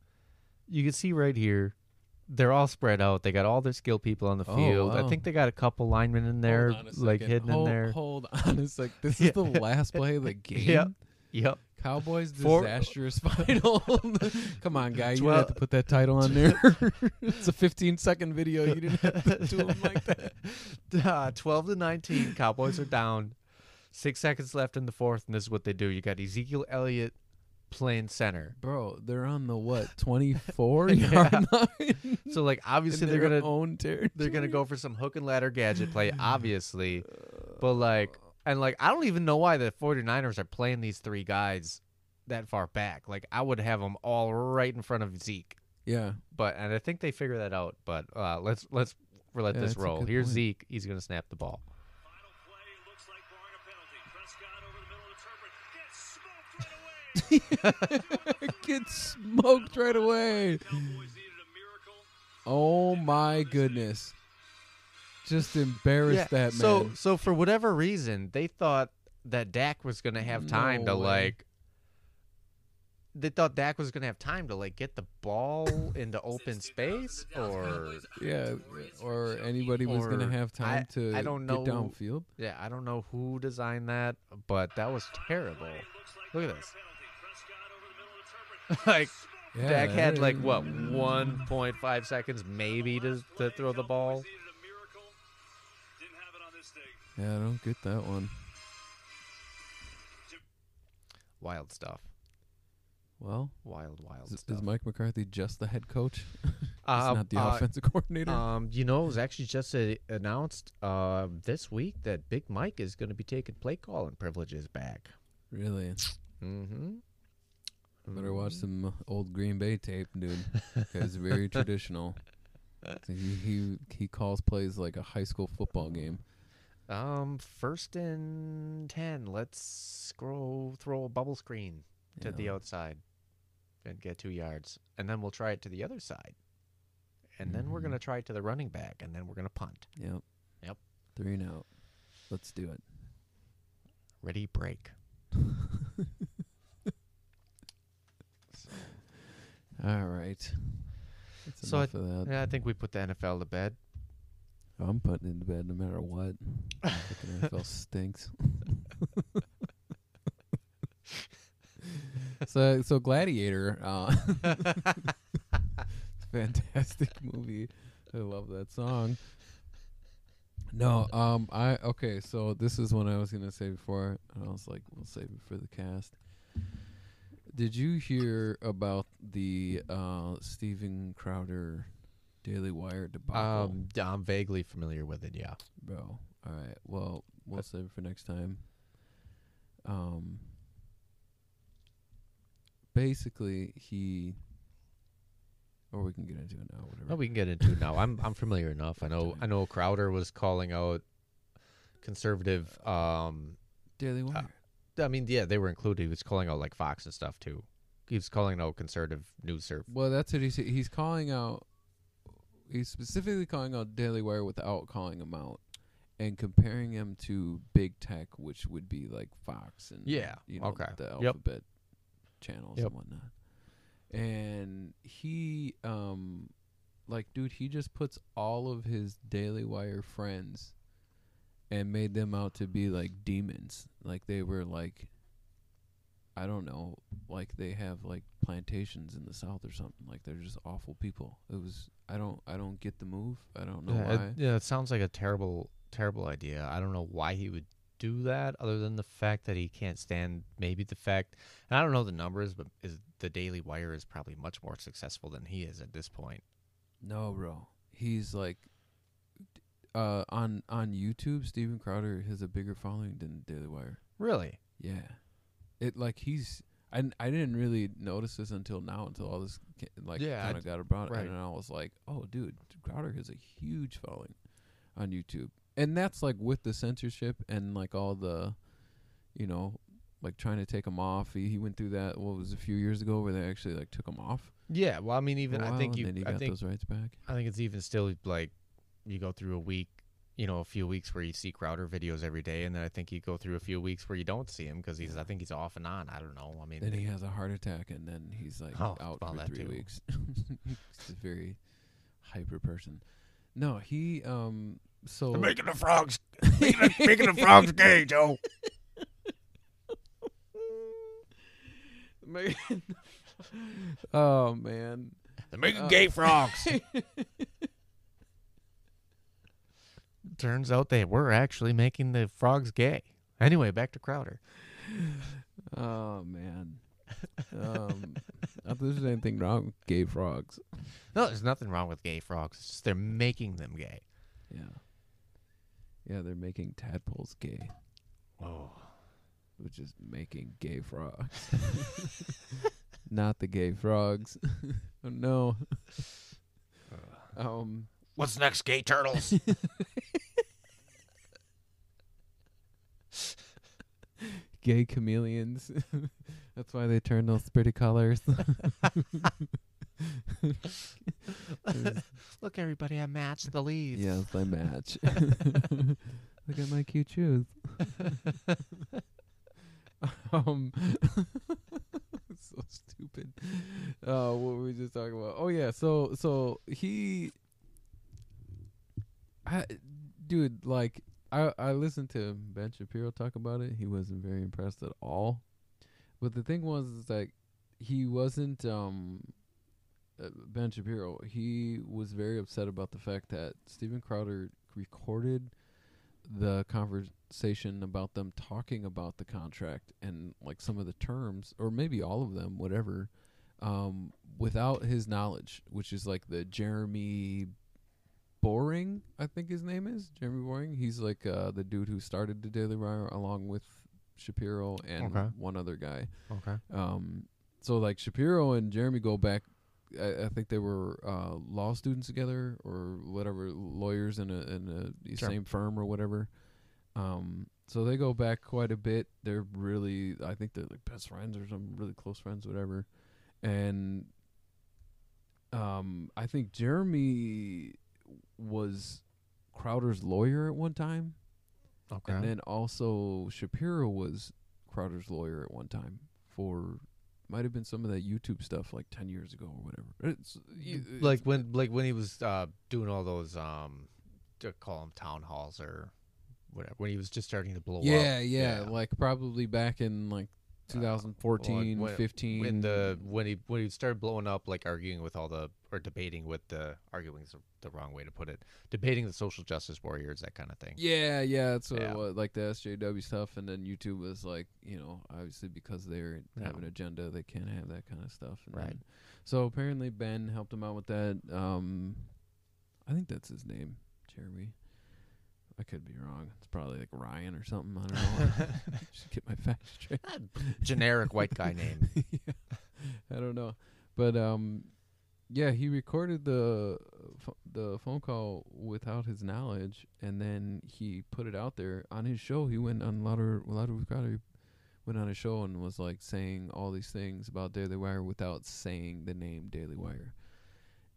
you can see right here, they're all spread out. They got all their skill people on the Oh, field. I wow. think they got a couple linemen in there, Hold on a like second. hidden hold, in there. Hold on a sec. This Yeah. is the last play of the game. Yep. Yep. Cowboys Four- disastrous final. Come on, guy. You didn't Twelve- have to put that title on there. it's a 15 second video. You didn't have to do them like that. Uh, 12 to 19. Cowboys are down. Six seconds left in the fourth, and this is what they do. You got Ezekiel Elliott playing center. Bro, they're on the what? 24 yard line. So like obviously they're gonna own territory. they're gonna go for some hook and ladder gadget play, obviously. But like and like I don't even know why the 49ers are playing these three guys that far back. Like I would have them all right in front of Zeke. Yeah. But and I think they figure that out. But uh, let's let's let Yeah, this roll. Here's point. Zeke. He's gonna snap the ball. Final play looks like barring a penalty. Prescott over the middle of the turf gets smoked right away. Get smoked right away. Cowboys needed a miracle. Oh my goodness. Just embarrassed that man. So so for whatever reason, they thought that Dak was gonna have time No to way. like. They thought Dak was gonna have time to like get the ball into open space, or yeah, or anybody was going to have time I- to I don't get know. downfield. yeah, I don't know who designed that, but that was terrible. Look at this. like Yeah, Dak had like what 1.5 seconds maybe to to throw the ball. Needed a miracle. Didn't have it on this day. Yeah, I don't get that one. Wild stuff. Well, Wild, wild is, stuff. is Mike McCarthy just the head coach? Uh, He's not the uh, offensive coordinator. Um, you know, it was actually just uh, announced uh, this week that Big Mike is going to be taking play calling privileges back. really? Mm-hmm. Better watch some uh, old Green Bay tape, dude. It's very traditional. He, he he calls plays like a high school football game. Um, first and ten. Let's scroll, throw a bubble screen to the outside, and get two yards, and then we'll try it to the other side, and then we're gonna try it to the running back, and then we're gonna punt. Yep. Yep. Three and out. Let's do it. Ready, break. All right. That's So I- that. Yeah, I think we put the NFL to bed. I'm putting it to bed no matter what. Fucking NFL stinks. so so Gladiator, uh, fantastic movie. I love that song. No, um, I okay. So this is what I was gonna say before. and I was like, we'll save it for the cast. Did you hear about the uh Steven Crowder Daily Wire debacle? Um, yeah, I'm vaguely familiar with it. Yeah. Bro. All right. Well, we'll save it for next time. Um basically he or we can get into it now, whatever. Oh, we can get into it now. I'm I'm familiar enough. I know I know Crowder was calling out conservative. Um, Daily Wire. I mean, yeah, they were included. He was calling out like Fox and stuff too. He was calling out conservative news service. well, that's what he's he's calling out he's specifically calling out Daily Wire without calling him out and comparing him to big tech, which would be like Fox and Yeah, you know, okay. the Yep. alphabet channels Yep. and whatnot. And he um like dude, he just puts all of his Daily Wire friends and made them out to be like demons. Like they were like I don't know, like they have like plantations in the south or something. Like they're just awful people. It was I don't I don't get the move. I don't know yeah, why. it, yeah, it sounds like a terrible, terrible idea. I don't know why he would do that, other than the fact that he can't stand maybe the fact. And I don't know the numbers, but is the Daily Wire is probably much more successful than he is at this point. No, bro. He's like uh on on YouTube, Steven Crowder has a bigger following than Daily Wire. Really? Yeah. It like he's I, I didn't really notice this until now until all this like Yeah, kind of got about right. and I was like, "Oh, dude, Crowder has a huge following on YouTube." And that's like with the censorship and like all the you know, like trying to take him off. He, he went through that what was a few years ago where they actually like took him off. Yeah. Well, I mean, even I think and you. then he I got think those rights back. I think it's even still like you go through a week, you know, a few weeks where you see Crowder videos every day, and then I think you go through a few weeks where you don't see him because he's. I think he's off and on. I don't know. I mean, Then he has a heart attack, and then he's like Oh, out well, for three too. weeks. he's a very hyper person. No, he um. So Making the frogs, making the, making the frogs gay, Joe. oh man, They're making Uh, gay frogs. Turns out they were actually making the frogs gay. Anyway, back to Crowder. oh man. Um, not that there's anything wrong with gay frogs. No, there's nothing wrong with gay frogs. It's just they're making them gay. Yeah, yeah, they're making tadpoles gay, Oh, which is making gay frogs. not the gay frogs. oh no. Um. What's next, gay turtles? gay chameleons. That's why they turn those pretty colors. look, everybody! I matched the leaves. yes, they match. Look at my cute shoes. um, so stupid. Uh, what were we just talking about? Oh yeah, so so he, I, dude, like I I listened to Ben Shapiro talk about it. He wasn't very impressed at all. But the thing was is like he wasn't um uh, Ben Shapiro. He was very upset about the fact that Steven Crowder recorded the conversation about them talking about the contract and like some of the terms or maybe all of them whatever um without his knowledge which is like the Jeremy Boring I think his name is Jeremy Boring he's like uh the dude who started the Daily Wire along with Shapiro and Okay. one other guy Okay. um, so like Shapiro and Jeremy go back. I, I think they were uh, law students together or whatever, lawyers in a in a Sure. same firm or whatever. Um, so they go back quite a bit. They're really, I think they're like best friends or some really close friends, whatever. And um, I think Jeremy was Crowder's lawyer at one time, Okay. and then also Shapiro was Crowder's lawyer at one time for. Might have been some of that YouTube stuff like ten years ago or whatever. It's, y- like when like when he was uh, doing all those um to call them town halls or whatever when he was just starting to blow up. yeah, yeah, like probably back in like Uh, 2014, when- 15. when the when he when he started blowing up like arguing with all the or debating with the arguing is the- wrong way to put it debating the social justice warriors that kind of thing yeah, yeah, that's what Yeah. it was, like the SJW stuff, and then YouTube was like, you know, obviously because they Yeah. have an agenda, they can't have that kind of stuff. And Right. then- so apparently Ben helped him out with that. Um, I think that's his name, Jeremy. I could be wrong. It's probably like Ryan or something. I don't know. Should get my facts straight. generic white guy name yeah. I don't know, but um, yeah, he recorded the ph- the phone call without his knowledge, and then he put it out there on his show. He went on Louder Louder with Crowder, went on a show and was like saying all these things about Daily Wire without saying the name Daily Wire,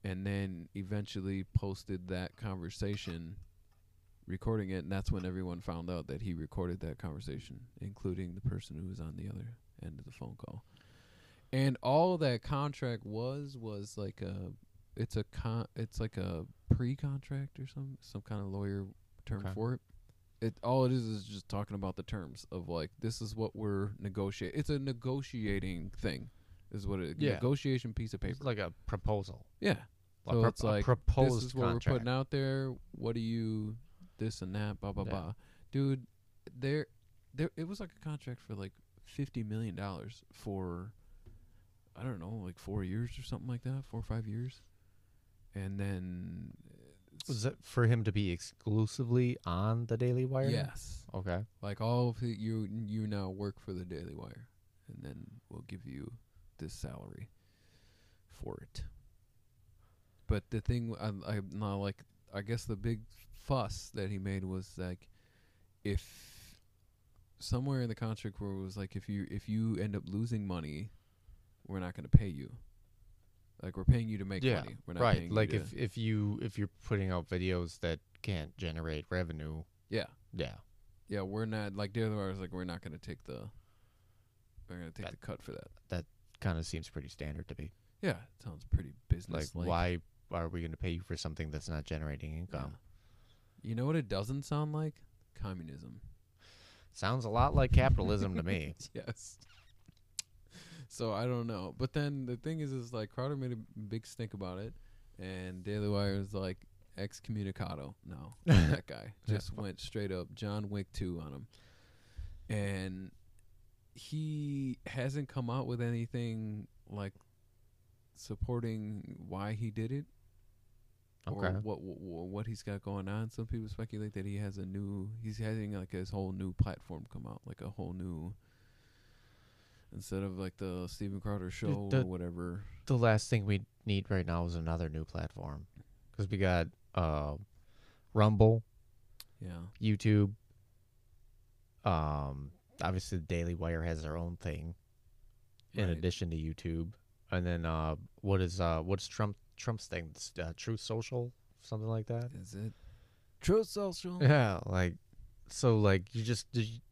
and then eventually posted that conversation. Recording it, and that's when everyone found out that he recorded that conversation, including the person who was on the other end of the phone call. And all that contract was was like a it's a con it's like a pre-contract or some some kind of lawyer term Okay. for it. It all it is is just talking about the terms of like this is what we're negotiating. It's a negotiating thing, is what it Yeah. negotiation piece of it's paper. like a proposal yeah. A So pro- it's a like this is what contract. we're putting out there. What do you this and that blah blah Yeah. blah, dude? There, there. It was like a contract for like fifty million dollars for, I don't know, like four years or something like that, four or five years, and then uh, was it for him to be exclusively on the daily wire yes, okay like all of it, you you now work for the Daily Wire, and then we'll give you this salary for it. But the thing I I'm not like I guess the big fuss that he made was like if somewhere in the contract where it was like if you if you end up losing money, we're not going to pay you. Like we're paying you to make yeah money. We're not right. paying like if if you if you're putting out videos that can't generate revenue. Yeah. Yeah. Yeah we're not like the other was like we're not going to take the we're going to take That- the cut for that. That kind of seems pretty standard to me. Yeah, it sounds pretty business like why are we going to pay you for something that's not generating income You know what it doesn't sound like? Communism. sounds a lot like capitalism to me yes. So I don't know, but then the thing is, is like Crowder made a big stink about it, and Daily Wire was like excommunicado. No, that guy just went straight up John Wick two on him, and he hasn't come out with anything like supporting why he did it Okay. or what, what what he's got going on. Some people speculate that he has a new he's having like his whole new platform come out, like a whole new instead of like the Steven Crowder show the- or whatever. the last thing we need right now is another new platform because we got uh rumble Yeah. youtube um obviously the daily wire has their own thing in Right. addition to youtube and then uh what is uh what's trump trump's thing uh, truth social something like that Is it Truth Social? yeah like so like you just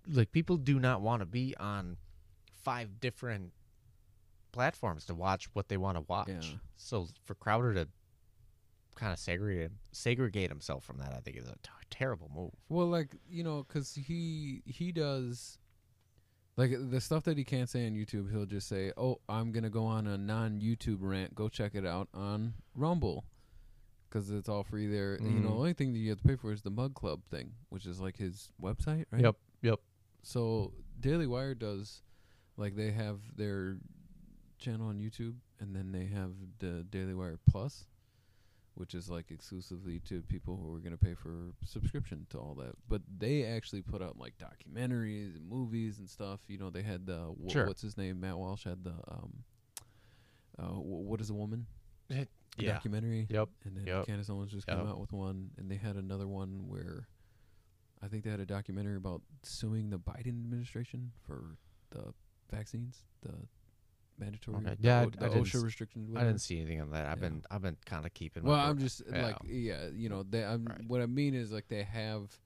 like people do not want to be on five different platforms to watch what they want to watch Yeah. so for crowder to kind of segregate segregate himself from that i think is a t- terrible move Well, like you know, because he he does like the stuff that he can't say on YouTube. He'll just say, "Oh, I'm gonna go on a non-YouTube rant. Go check it out on Rumble." 'Cause it's all free there. You know, the mm. only thing that you have to pay for is the Mug Club thing, which is like his website, right? Yep, yep. So Daily Wire does, like, they have their channel on YouTube, and then they have the Daily Wire Plus, which is like exclusively to people who are going to pay for subscription to all that. But they actually put out like documentaries and movies and stuff. You know, they had the wh- Sure. what's his name? Matt Walsh had the um, uh, wh- what is a woman? Yeah documentary. yep And then Yep. Candace Owens just came out with one, and they had another one where I think they had a documentary about suing the Biden administration for the vaccines, the mandatory, Okay. Yeah, I- the I didn't OSHA restrictions. I didn't see anything on that. I've Yeah. been I've been kind of keeping. Well, I'm just Yeah. like, yeah, you know, they. I'm, Right. What I mean is like they have.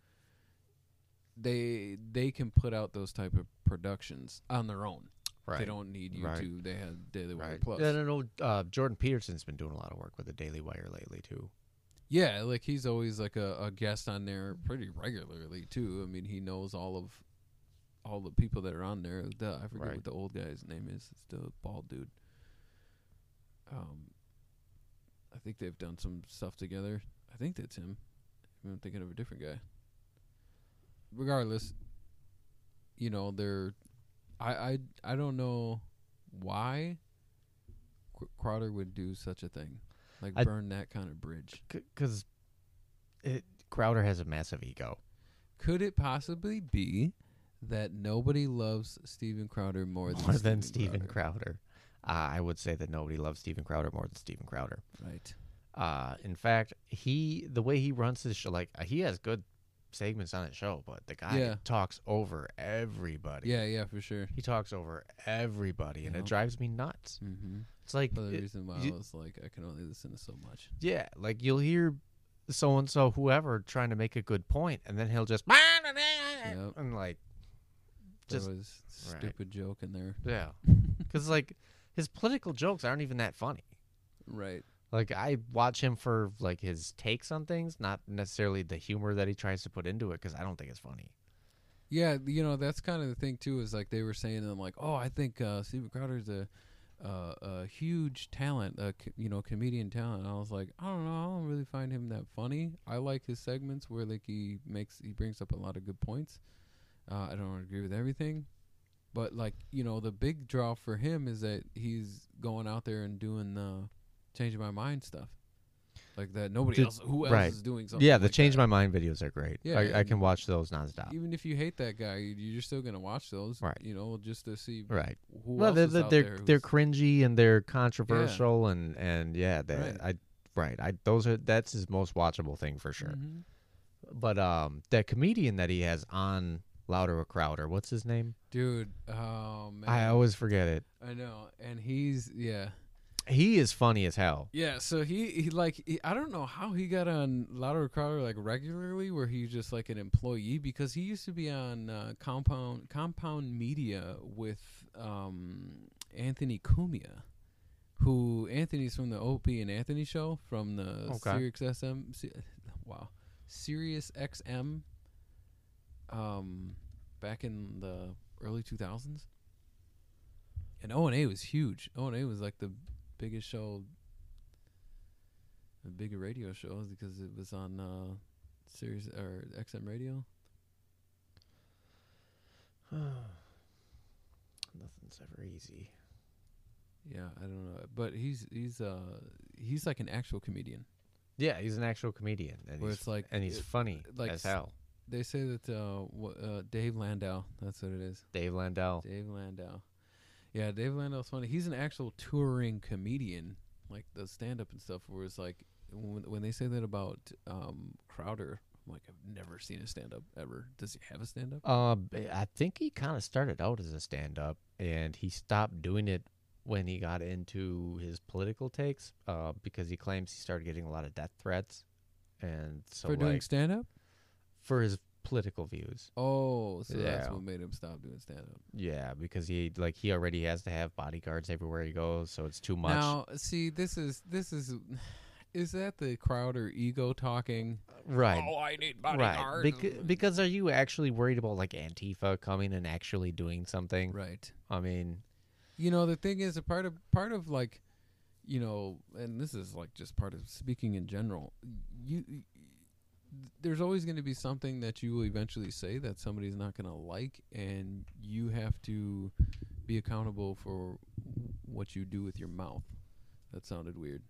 They they can put out those type of productions on their own. right. They don't need you Right. to. They have Daily Wire Right. Plus. Yeah, no, no. Uh, Jordan Peterson's been doing a lot of work with the Daily Wire lately too. Yeah, like he's always like a, a guest on there pretty regularly too. I mean, he knows all of all the people that are on there. The, I forget Right. what the old guy's name is. It's the bald dude. Um, I think they've done some stuff together. I think that's him. I'm thinking of a different guy. Regardless, you know they're. I I I don't know why Cr- Crowder would do such a thing, like I- burn that kind of bridge. Because it Crowder has a massive ego. Could it possibly be that nobody loves Steven Crowder more than more than Steven Steven Crowder. Uh, I would say that nobody loves Steven Crowder more than Steven Crowder. Right. Uh, in fact, he the way he runs his show, like uh, he has good segments on his show, but the guy Yeah. talks over everybody. Yeah, yeah, for sure. he talks over everybody, and Yeah. it drives me nuts. Mm-hmm. It's like, the it- reason why you- I was like, I can only listen to so much. yeah, like you'll hear so and so whoever trying to make a good point, and then he'll just Yep. and like There Just- was right. stupid joke in there. yeah, because like his political jokes aren't even that funny. Right. Like I watch him for like his takes on things, not necessarily the humor that he tries to put into it, because I don't think it's funny. Yeah, you know that's kind of the thing too. Is like they were saying, them like, oh, I think uh, Steven Crowder's a uh, a huge talent, a co- you know, comedian talent. And I was like, I don't know, I don't really find him that funny. I like his segments where like he makes he brings up a lot of good points. Uh, I don't agree with everything, but like you know, the big draw for him is that he's going out there and doing the changing my mind stuff, like that. Nobody The- else, who else right. is doing something? yeah, the like change that. my mind videos are great. Yeah, I, I can watch those nonstop. Even if you hate that guy, you- you're still gonna watch those, Right. You know, just to see right. who well, else they're is they're they're, they're cringy and they're controversial and and yeah, they Right. I right. I those are that's his most watchable thing for sure. Mhm. But um, that comedian that he has on Louder with Crowder, what's his name? dude. Oh man, I always forget it. I know, and he's yeah, He is funny as hell. yeah. So he he like he, I don't know how he got on Louder Crowder like regularly, where he's just like an employee because he used to be on uh, Compound Compound Media with um Anthony Cumia. Who Anthony's from the Opie and Anthony show from the Okay. Sirius Si- wow, Sirius XM, um, back in the early 2000s. And O and A was huge. O and A was like the biggest show, the bigger radio show because it was on uh, Sirius or XM radio. Nothing's ever easy. Yeah, I don't know, but he's he's uh he's like an actual comedian. Yeah, he's an actual comedian, and Where he's it's like and he's it- funny like as hell. They say that uh, wha- uh Dave Landau, that's what it is. Dave Landau. Dave Landau. Yeah, Dave Landau's funny. He's an actual touring comedian, like the stand up and stuff. Where it's like when when they say that about um, Crowder, I'm like I've never seen a stand up ever. Does he have a stand up? Uh, I think he kind of started out as a stand-up, and he stopped doing it when he got into his political takes. Uh, because he claims he started getting a lot of death threats, and so For doing like stand up? For his political views. Oh, so that's what made him stop doing stand up. Yeah, because he like he already has to have bodyguards everywhere he goes, so it's too much. Now, see, this is this is is that the Crowder ego talking? right. Oh, I need Right, bodyguards. Because are you actually worried about like Antifa coming and actually doing something? right. I mean, You know, the thing is, a part of part of like, you know, and this is like just part of speaking in general. You, there's always going to be something that you will eventually say that somebody's not going to like, and you have to be accountable for what you do with your mouth. That sounded weird.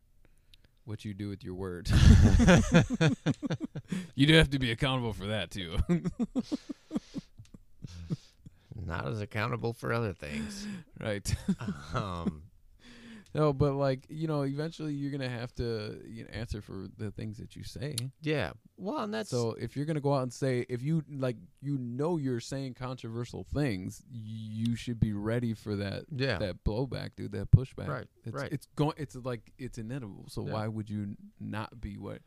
What you do with your words. you do have to be accountable for that too. not as accountable for other things. right. um, no, but like you know, eventually you're gonna have to you know, answer for the things that you say. Yeah. Well, and that's So if you're gonna go out and say, if you like, you know, you're saying controversial things, you should be ready for that. yeah. That blowback, dude. That pushback. Right, It's, right. It's going. It's like it's inevitable. So Yeah. why would you not be what?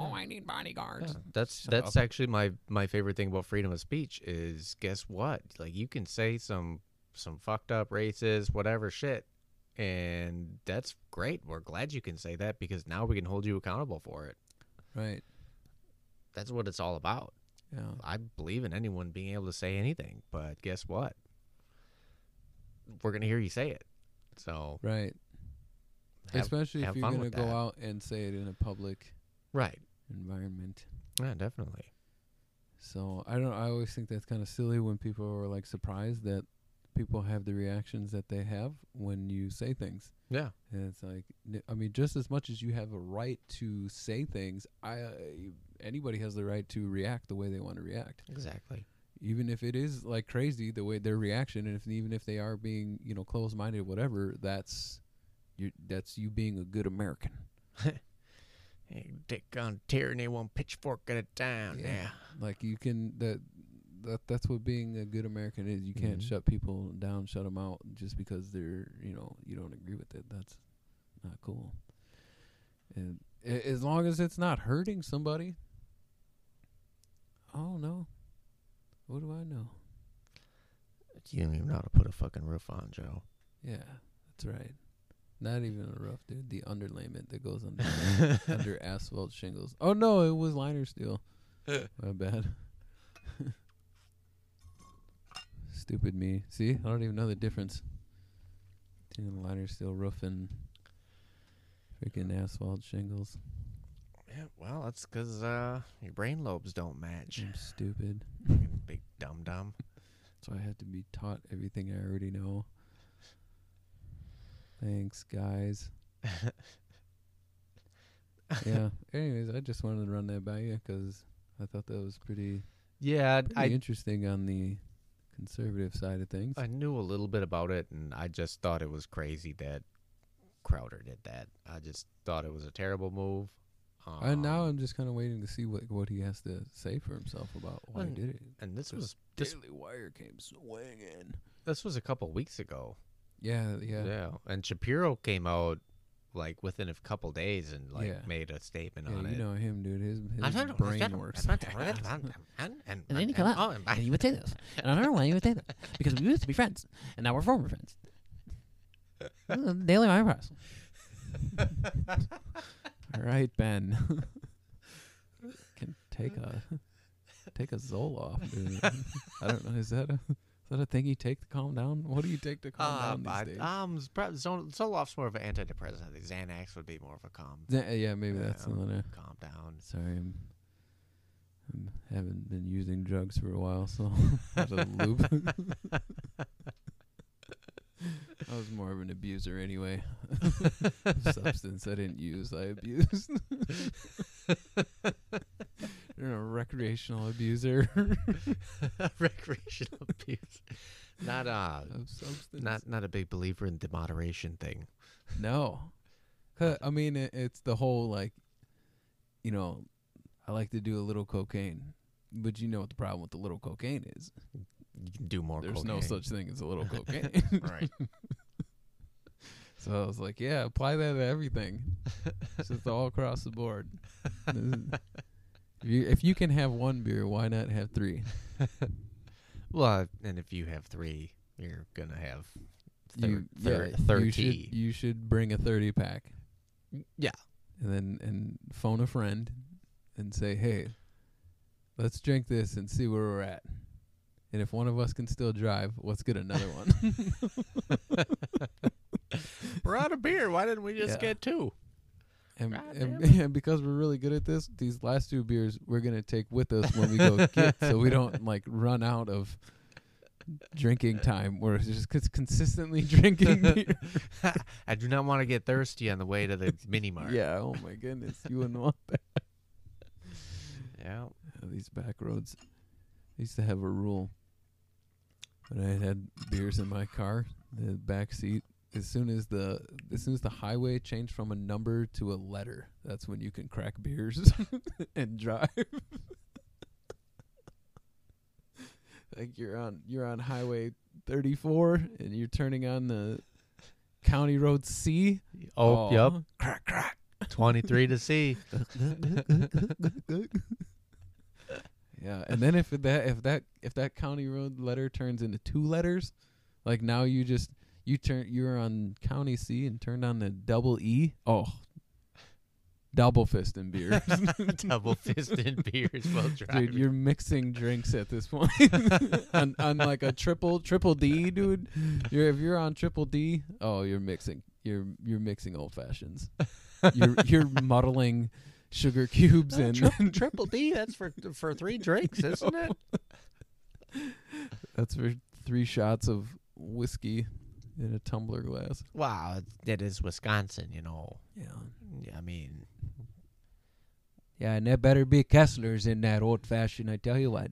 Oh, I need bodyguards. Yeah, that's Shut that's up. actually my my favorite thing about freedom of speech is guess what? Like you can say some some fucked up racist whatever shit and that's great. We're glad you can say that because now we can hold you accountable for it. Right. That's what it's all about. Yeah. I believe in anyone being able to say anything, but guess what? We're going to hear you say it. So, Right. have- Especially have if you're gonna go that. out and say it in a public right. environment. Yeah, definitely. So I don't. I always think that's kind of silly when people are like surprised that people have the reactions that they have when you say things. Yeah. And it's like, I mean, just as much as you have a right to say things, I uh, anybody has the right to react the way they want to react, Exactly. even if it is like crazy the way their reaction, and if even if they are being you know closed minded, or whatever. That's you. That's you being a good American. Hey, dick on tyranny one pitchfork at a time. Yeah. Yeah. Like you can that that that's what being a good American is. You can't Mhm. shut people down, shut them out just because they're you know you don't agree with it. That's not cool. And a- as long as it's not hurting somebody, oh no, what do I know? You don't even know how to put a fucking roof on, Joe. Yeah, that's right. Not even a roof, dude. The underlayment that goes under under asphalt shingles. Oh no, it was liner steel. My bad. Stupid me. See, I don't even know the difference between liner steel roof and freaking asphalt shingles. Yeah, well, that's 'cause uh, your brain lobes don't match. I'm stupid. Fucking Big dum dum. So I had to be taught everything I already know. Thanks, guys. yeah. Anyways, I just wanted to run that by you 'cause I thought that was pretty, Yeah, pretty I interesting on the conservative side of things. I knew a little bit about it, and I just thought it was crazy that Crowder did that. I just thought it was a terrible move. Um, and now I'm just kind of waiting to see what what he has to say for himself about why he did it. and this was this Daily Wire came swinging. this was a couple weeks ago. Yeah, yeah, Yeah, and Shapiro came out like within a couple days and like Yeah. made a statement Yeah, on you it. know him, dude. His, his brain works. I don't know, and- then you come out oh, and you would say this. And I don't know why you would say that. Because we used to be friends, and now we're former friends. Uh, Daily Wire Press. All right, Ben. Can take a take a Zoloft. Dude. I don't know. Is that a is that a thing you take to calm down? What do you take to calm Uh, down these I- days? um, probably Zol- Zoloft's more of an antidepressant. I think Xanax would be more of a calm, Yeah, yeah, maybe that's Yeah. another. calm down. Sorry, I'm, I'm haven't been using drugs for a while, so out of the loop. I was more of an abuser anyway. Substance I didn't use, I abused. You're a recreational abuser Recreational abuse. Not uh, not not a big believer in the moderation thing. No, I mean, it, it's the whole like, you know, I like to do a little cocaine, but you know what the problem with the little cocaine is? You can do more. There's no such thing as a little cocaine. right. So I was like, yeah, apply that to everything. It's just all across the board. If you, if you can have one beer, why not have three? Well, uh, and if you have three, you're gonna have thir- you, thir- yeah, thirty. you should you should bring a thirty pack yeah. and then and phone a friend and say, hey, let's drink this and see where we're at. And if one of us can still drive, let's get another one. We're out of beer. Why didn't we just Yeah. get two? And, and, and because we're really good at this, these last two beers we're gonna take with us when we go get, so we don't like run out of drinking time. We're just cons- consistently drinking beer. I do not want to get thirsty on the way to the mini mart. yeah. Oh my goodness, you wouldn't want that. Yeah. These back roads. I used to have a rule. When I had beers in my car, the back seat as soon as the as soon as the highway changed from a number to a letter, that's when you can crack beers and drive. like you're on you're on highway 34 and you're turning on the county road C. Oh, yep. Crack crack. 23 to C. Yeah, and then if that if that if that county road letter turns into two letters, like now you just you turn you're on county C and turned on the double E. Oh, double fist and beers, Double fisted beers while driving. dude. You're mixing drinks at this point. on, on like a triple triple D, dude. You're if you're on triple D, oh, you're mixing you're you're mixing old fashions. You're you're muddling sugar cubes uh, No, and tri- triple D, that's for for three drinks, isn't it? That's for three shots of whiskey in a tumbler glass. Wow, it- it is Wisconsin, you know. Yeah. Yeah, I mean, Yeah, and there better be Kesslers in that old fashioned, I tell you what.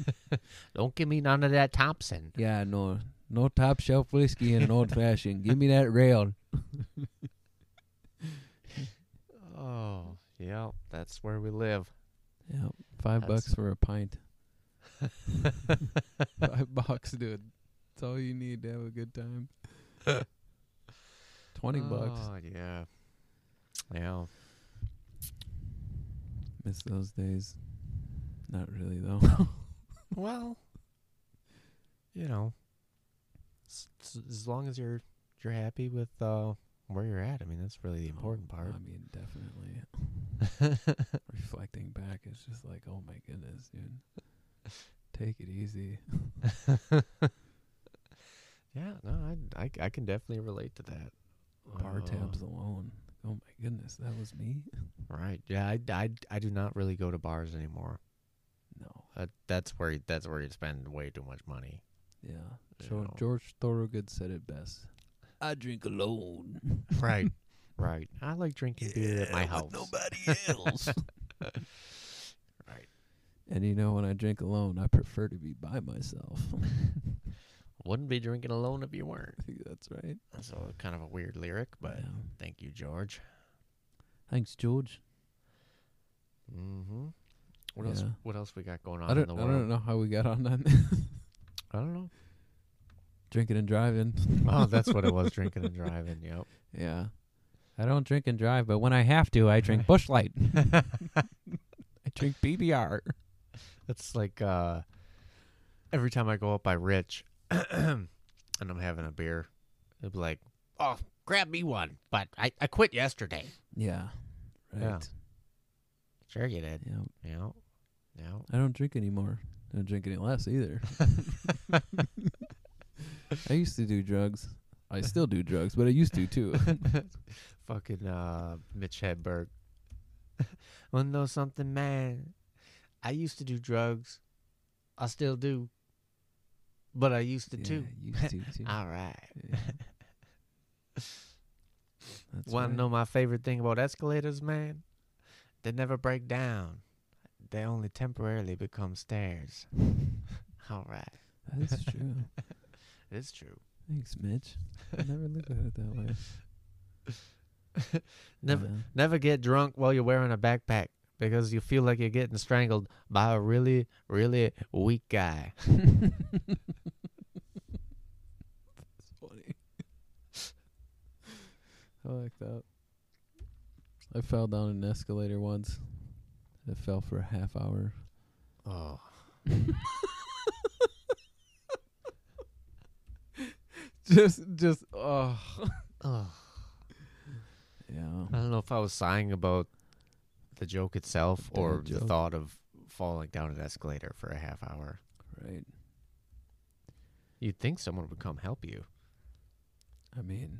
don't give me none of that Thompson. Yeah, no no top shelf whiskey in an old fashioned. Give me that rail. Oh, yeah, that's where we live. Yeah. Five That's- bucks for a pint. Five bucks, dude. That's all you need to have a good time. Twenty bucks. Oh, yeah. Yeah. Miss those days. Not really though. Well, you know, s- s- as long as you're you're happy with uh, where you're at, I mean that's really the important part. I mean, definitely. reflecting back, it's just like, oh my goodness, dude. Take it easy. Yeah, no, I, I I can definitely relate to that. Bar Uh, tabs alone. Oh my goodness, that was me. right? Yeah, I, I, I do not really go to bars anymore. No. Uh, that's where you, that's where you spend way too much money. Yeah. You So know. George Thorogood said it best. I drink alone. Right, right. I like drinking beer at my house. Nobody else. Right. and you know, when I drink alone, I prefer to be by myself. Wouldn't be drinking alone if you weren't. I think that's right. That's a kind of a weird lyric, but Yeah. thank you, George. Thanks, George. Mm-hmm. What else? Yeah. What else we got going on I don't, in the I don't know how we got on that. I don't know. Drinking and driving. Oh, that's what it was. Drinking and driving. Yep. Yeah. I don't drink and drive, but when I have to, I drink Busch Light. I drink PBR. That's like uh, every time I go up by Rich and I'm having a beer, it'd be like, "Oh, grab me one," but I, I quit yesterday. Yeah. Right. Yeah. Sure, you did. Yeah. Yeah. Yeah. I don't drink anymore. I don't drink any less either. I used to do drugs. I still do drugs, but I used to too. Fucking uh, Mitch Hedberg. Wanna know something, man? I used to do drugs. I still do. But I used to yeah, too. used to too. All right. Yeah. That's Want right. to know my favorite thing about escalators, man? They never break down. They only temporarily become stairs. All right. That is true. It's true. Thanks, Mitch. I never looked at it that way. Never Yeah. never get drunk while you're wearing a backpack because you feel like you're getting strangled by a really, really weak guy. That's funny. I like that. I fell down an escalator once. I fell for a half hour. Oh. just, just, oh. Oh. Yeah. I don't know if I was sighing about the joke itself or the thought of falling down an escalator for a half hour. Right. You'd think someone would come help you. I mean,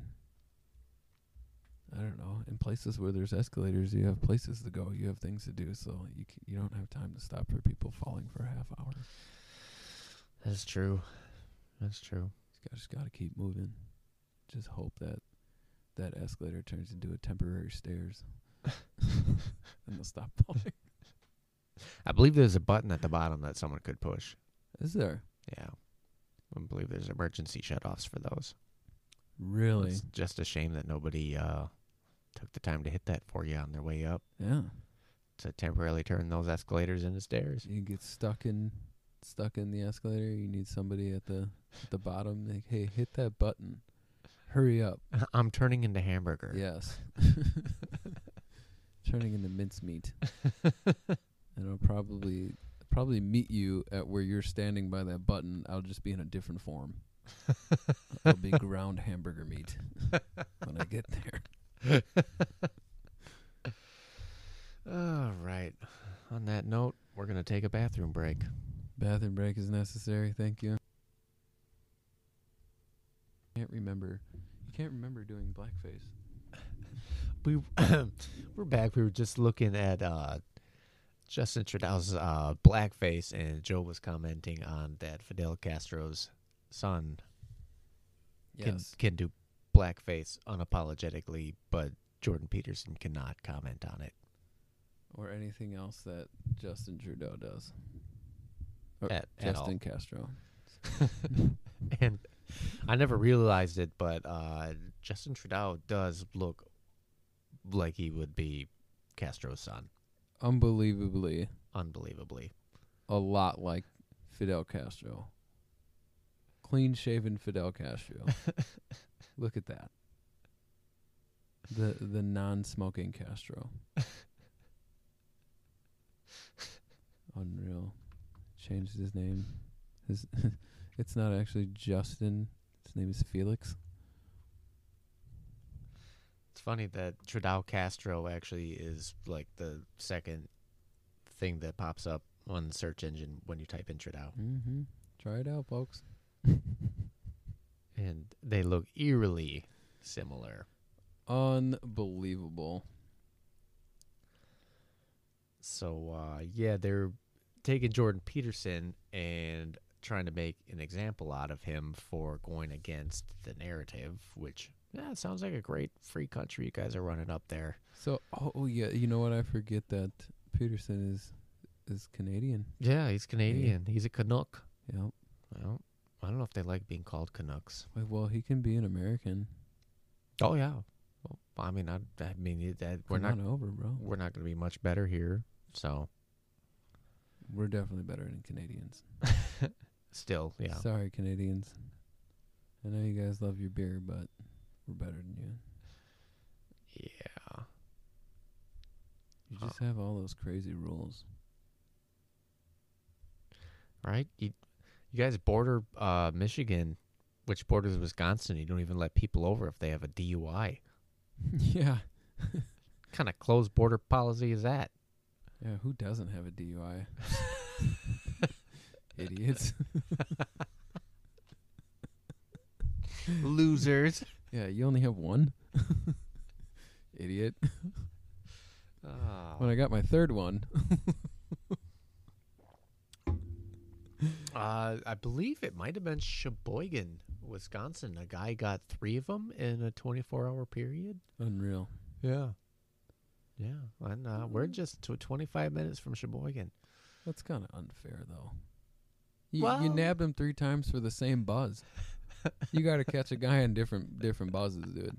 I don't know. In places where there's escalators, you have places to go. You have things to do, so you c- you don't have time to stop for people falling for a half hour. That's true. That's true. You just got to keep moving. Just hope that that escalator turns into a temporary stairs, and they'll stop falling. I believe there's a button at the bottom that someone could push. Is there? Yeah. I believe there's emergency shutoffs for those. Really? It's just a shame that nobody uh, took the time to hit that for you on their way up Yeah. to temporarily turn those escalators into stairs. You get stuck in stuck in the escalator. You need somebody at the at the bottom. Like, hey, hit that button. Hurry up. I'm turning into hamburger. Yes. Turning into mincemeat. and I'll probably probably meet you at where you're standing by that button. I'll just be in a different form. I'll be ground hamburger meat when I get there. All right. On that note, we're gonna take a bathroom break. Bathroom break is necessary. Thank you. Can't remember. You can't remember doing blackface. We we're back. We were just looking at uh, Justin Trudeau's uh, blackface, and Joe was commenting on that Fidel Castro's son can Yes. can do blackface unapologetically, but Jordan Peterson cannot comment on it. Or anything else that Justin Trudeau does. Or At- at. Justin Castro. and I never realized it, but uh, Justin Trudeau does look like he would be Castro's son, Unbelievably unbelievably. a lot like Fidel Castro. Clean shaven Fidel Castro. Look at that. The the non smoking Castro. Unreal. Changed his name. His it's not actually Justin. His name is Felix. Funny that Trudeau Castro actually is like the second thing that pops up on the search engine when you type in Trudeau, Mm-hmm. Try it out, folks. and they look eerily similar. Unbelievable. So uh, yeah, they're taking Jordan Peterson and trying to make an example out of him for going against the narrative, which yeah, it sounds like a great free country you guys are running up there. So, oh, oh yeah, you know what? I forget that Peterson is is Canadian. Yeah, he's Canadian. He's a Canuck. Yep. Well, I don't know if they like being called Canucks. Wait, well, he can be an American. Oh yeah. Well, I mean, I, I mean it- that we're Come not over, bro. we're not going to be much better here. So We're definitely better than Canadians. still, yeah. Sorry, Canadians. I know you guys love your beer, but we're better than you. Yeah. You just have all those crazy rules. Right? You you guys border uh, Michigan, which borders Wisconsin. You don't even let people over if they have a DUI. yeah. kind of closed border policy is that? Yeah, who doesn't have a DUI? Idiots. Losers. Yeah, you only have one? Idiot. When I got my third one, Uh, I believe it might have been Sheboygan, Wisconsin. A guy got three of them in a 24-hour period. unreal. Yeah. Yeah, and uh, we're just to 25 minutes from Sheboygan. That's kind of unfair, though. You, you nabbed him three times for the same buzz. you got to catch a guy in different different buzzes, dude.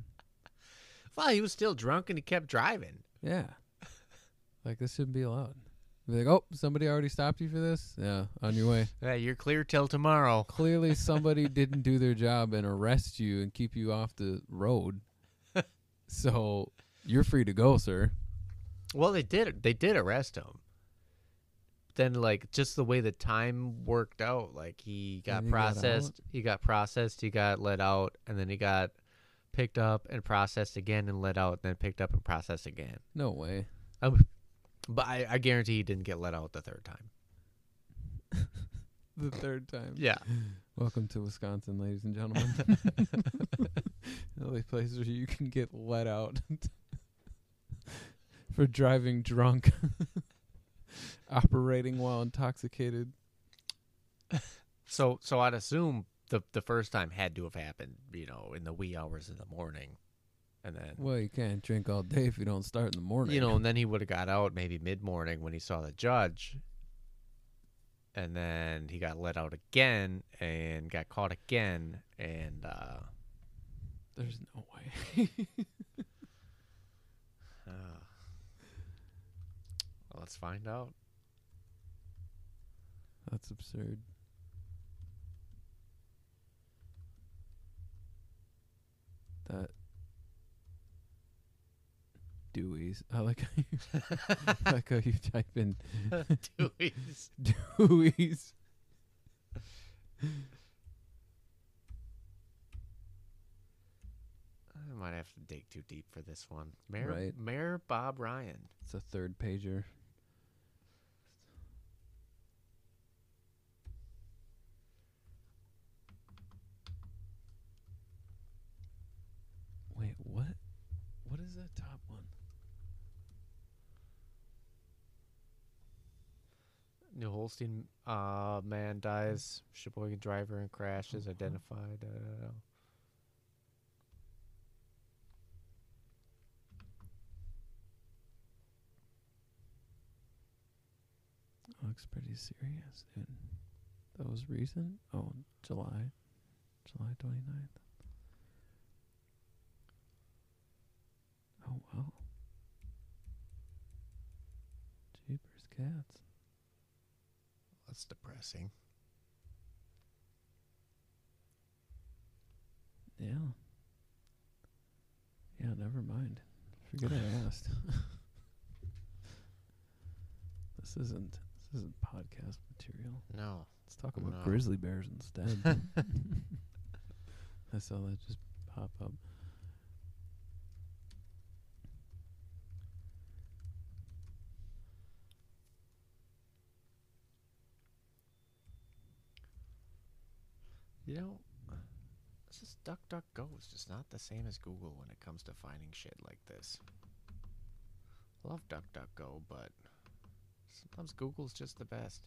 Well, he was still drunk and he kept driving. Yeah, like this shouldn't be allowed. Be like, oh, somebody already stopped you for this. Yeah, on your way. Yeah, you're clear till tomorrow. Clearly, somebody didn't do their job and arrest you and keep you off the road. so you're free to go, sir. Well, they did. They did arrest him. Then, like, just the way the time worked out, like he got he got processed, he got processed, he got let out, and then he got picked up and processed again and let out, and then picked up and processed again. No way. Um, but I, I guarantee he didn't get let out the third time. The third time. Yeah. Welcome to Wisconsin, ladies and gentlemen. the only place where you can get let out for driving drunk, operating while intoxicated. So, so I'd assume the the first time had to have happened, you know, in the wee hours of the morning, and then Well, you can't drink all day if you don't start in the morning. you know, and then he would have got out maybe mid morning when he saw the judge, and then he got let out again and got caught again, and uh, There's no way. Uh, well, let's find out. That's absurd. That DUIs. I like how you, like how you type in DUIs. DUIs. I might have to dig too deep for this one. Mayor, Right. Mayor Bob Ryan. It's a third pager. Wait, what? What is that top one? New Holstein uh, man dies. Sheboygan driver and crashes Uh-huh. identified. Uh, looks pretty serious, dude. That was recent? Oh, July. July 29th. Oh, wow. Jeepers cats. That's depressing. Yeah. Yeah, never mind. Forget I asked. this isn't this isn't podcast material. No. Let's talk about No. grizzly bears instead. I saw that just pop up. You know, this is DuckDuckGo is just not the same as Google when it comes to finding shit like this. Love DuckDuckGo, but sometimes Google's just the best.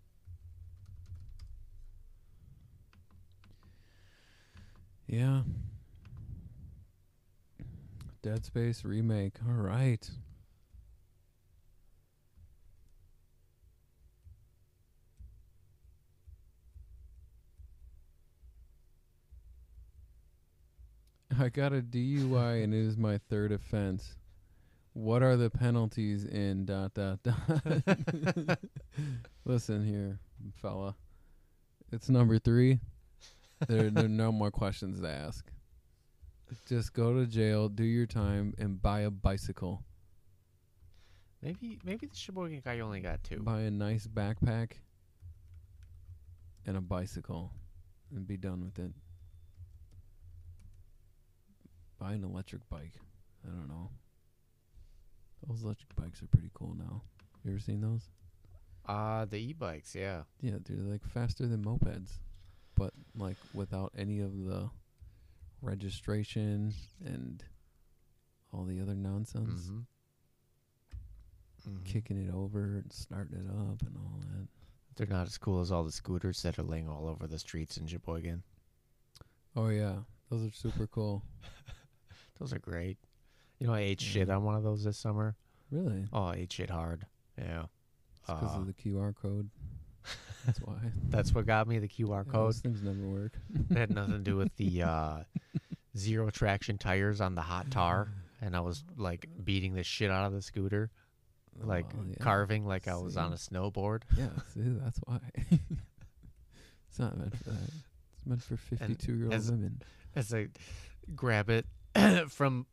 Yeah. Dead Space remake. All right. I got a DUI and it is my third offense. What are the penalties in dot dot dot? Listen here, fella. It's number three. There, there are no more questions to ask. Just go to jail, do your time, and buy a bicycle. Maybe maybe the Sheboygan guy only got two. Buy a nice backpack and a bicycle, and be done with it. Buy an electric bike. I don't know. Those electric bikes are pretty cool now. You ever seen those? Uh the e-bikes, yeah. Yeah, they're like faster than mopeds, but like without any of the registration and all the other nonsense. Mhm. Mhm. Kicking it over and starting it up and all that. They're not as cool as all the scooters that are laying all over the streets in Sheboygan. Oh yeah, those are super cool. Those are great. You know, I ate shit on one of those this summer. Really? Oh, I ate shit hard. Yeah. because Uh, of the QR code. That's why. That's what got me the QR Yeah, code. those things never work. It had nothing to do with the uh, zero traction tires on the hot tar, and I was like beating the shit out of the scooter, like Oh, yeah. carving like I was on a snowboard. Yeah, see, that's why. it's not meant for that. It's meant for fifty-two-year-old women. As I grab it from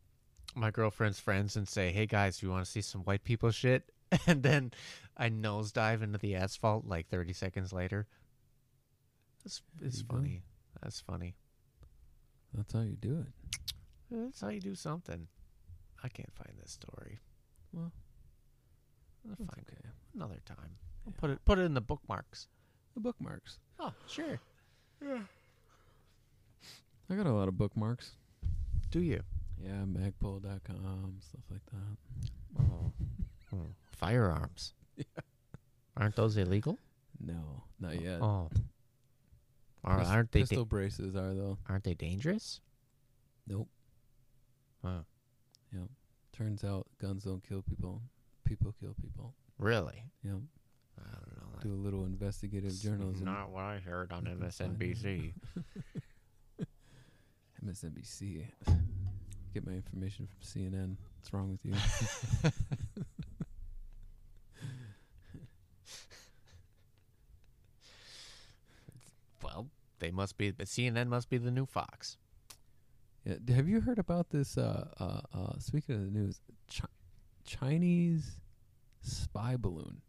my girlfriend's friends and say, "Hey guys, do you want to see some white people shit?" And then I nosedive into the asphalt like 30 seconds later. That's it's you go. funny. That's funny. That's how you do it. That's how you do something. I can't find this story. Well, I'll That's find it okay. another time. I'll Yeah. put it put it in the bookmarks. The bookmarks. Oh, sure. I got a lot of bookmarks. Do you? Yeah, magpul.com, stuff like that. Oh. oh. Firearms. Aren't those illegal? No, not oh. yet. Oh. Are, aren't they pistol da- braces are though? aren't they dangerous? Nope. Huh. Yep. Turns out guns don't kill people. People kill people. Really? Yeah. I don't know. Do a little investigative journalism. Not what I heard on You can find MSNBC. MSNBC. get my information from CNN. What's wrong with you? Well, they must be. But CNN must be the new Fox. Yeah, d- have you heard about this? Uh, uh, uh, speaking of the news, Chi- Chinese spy balloon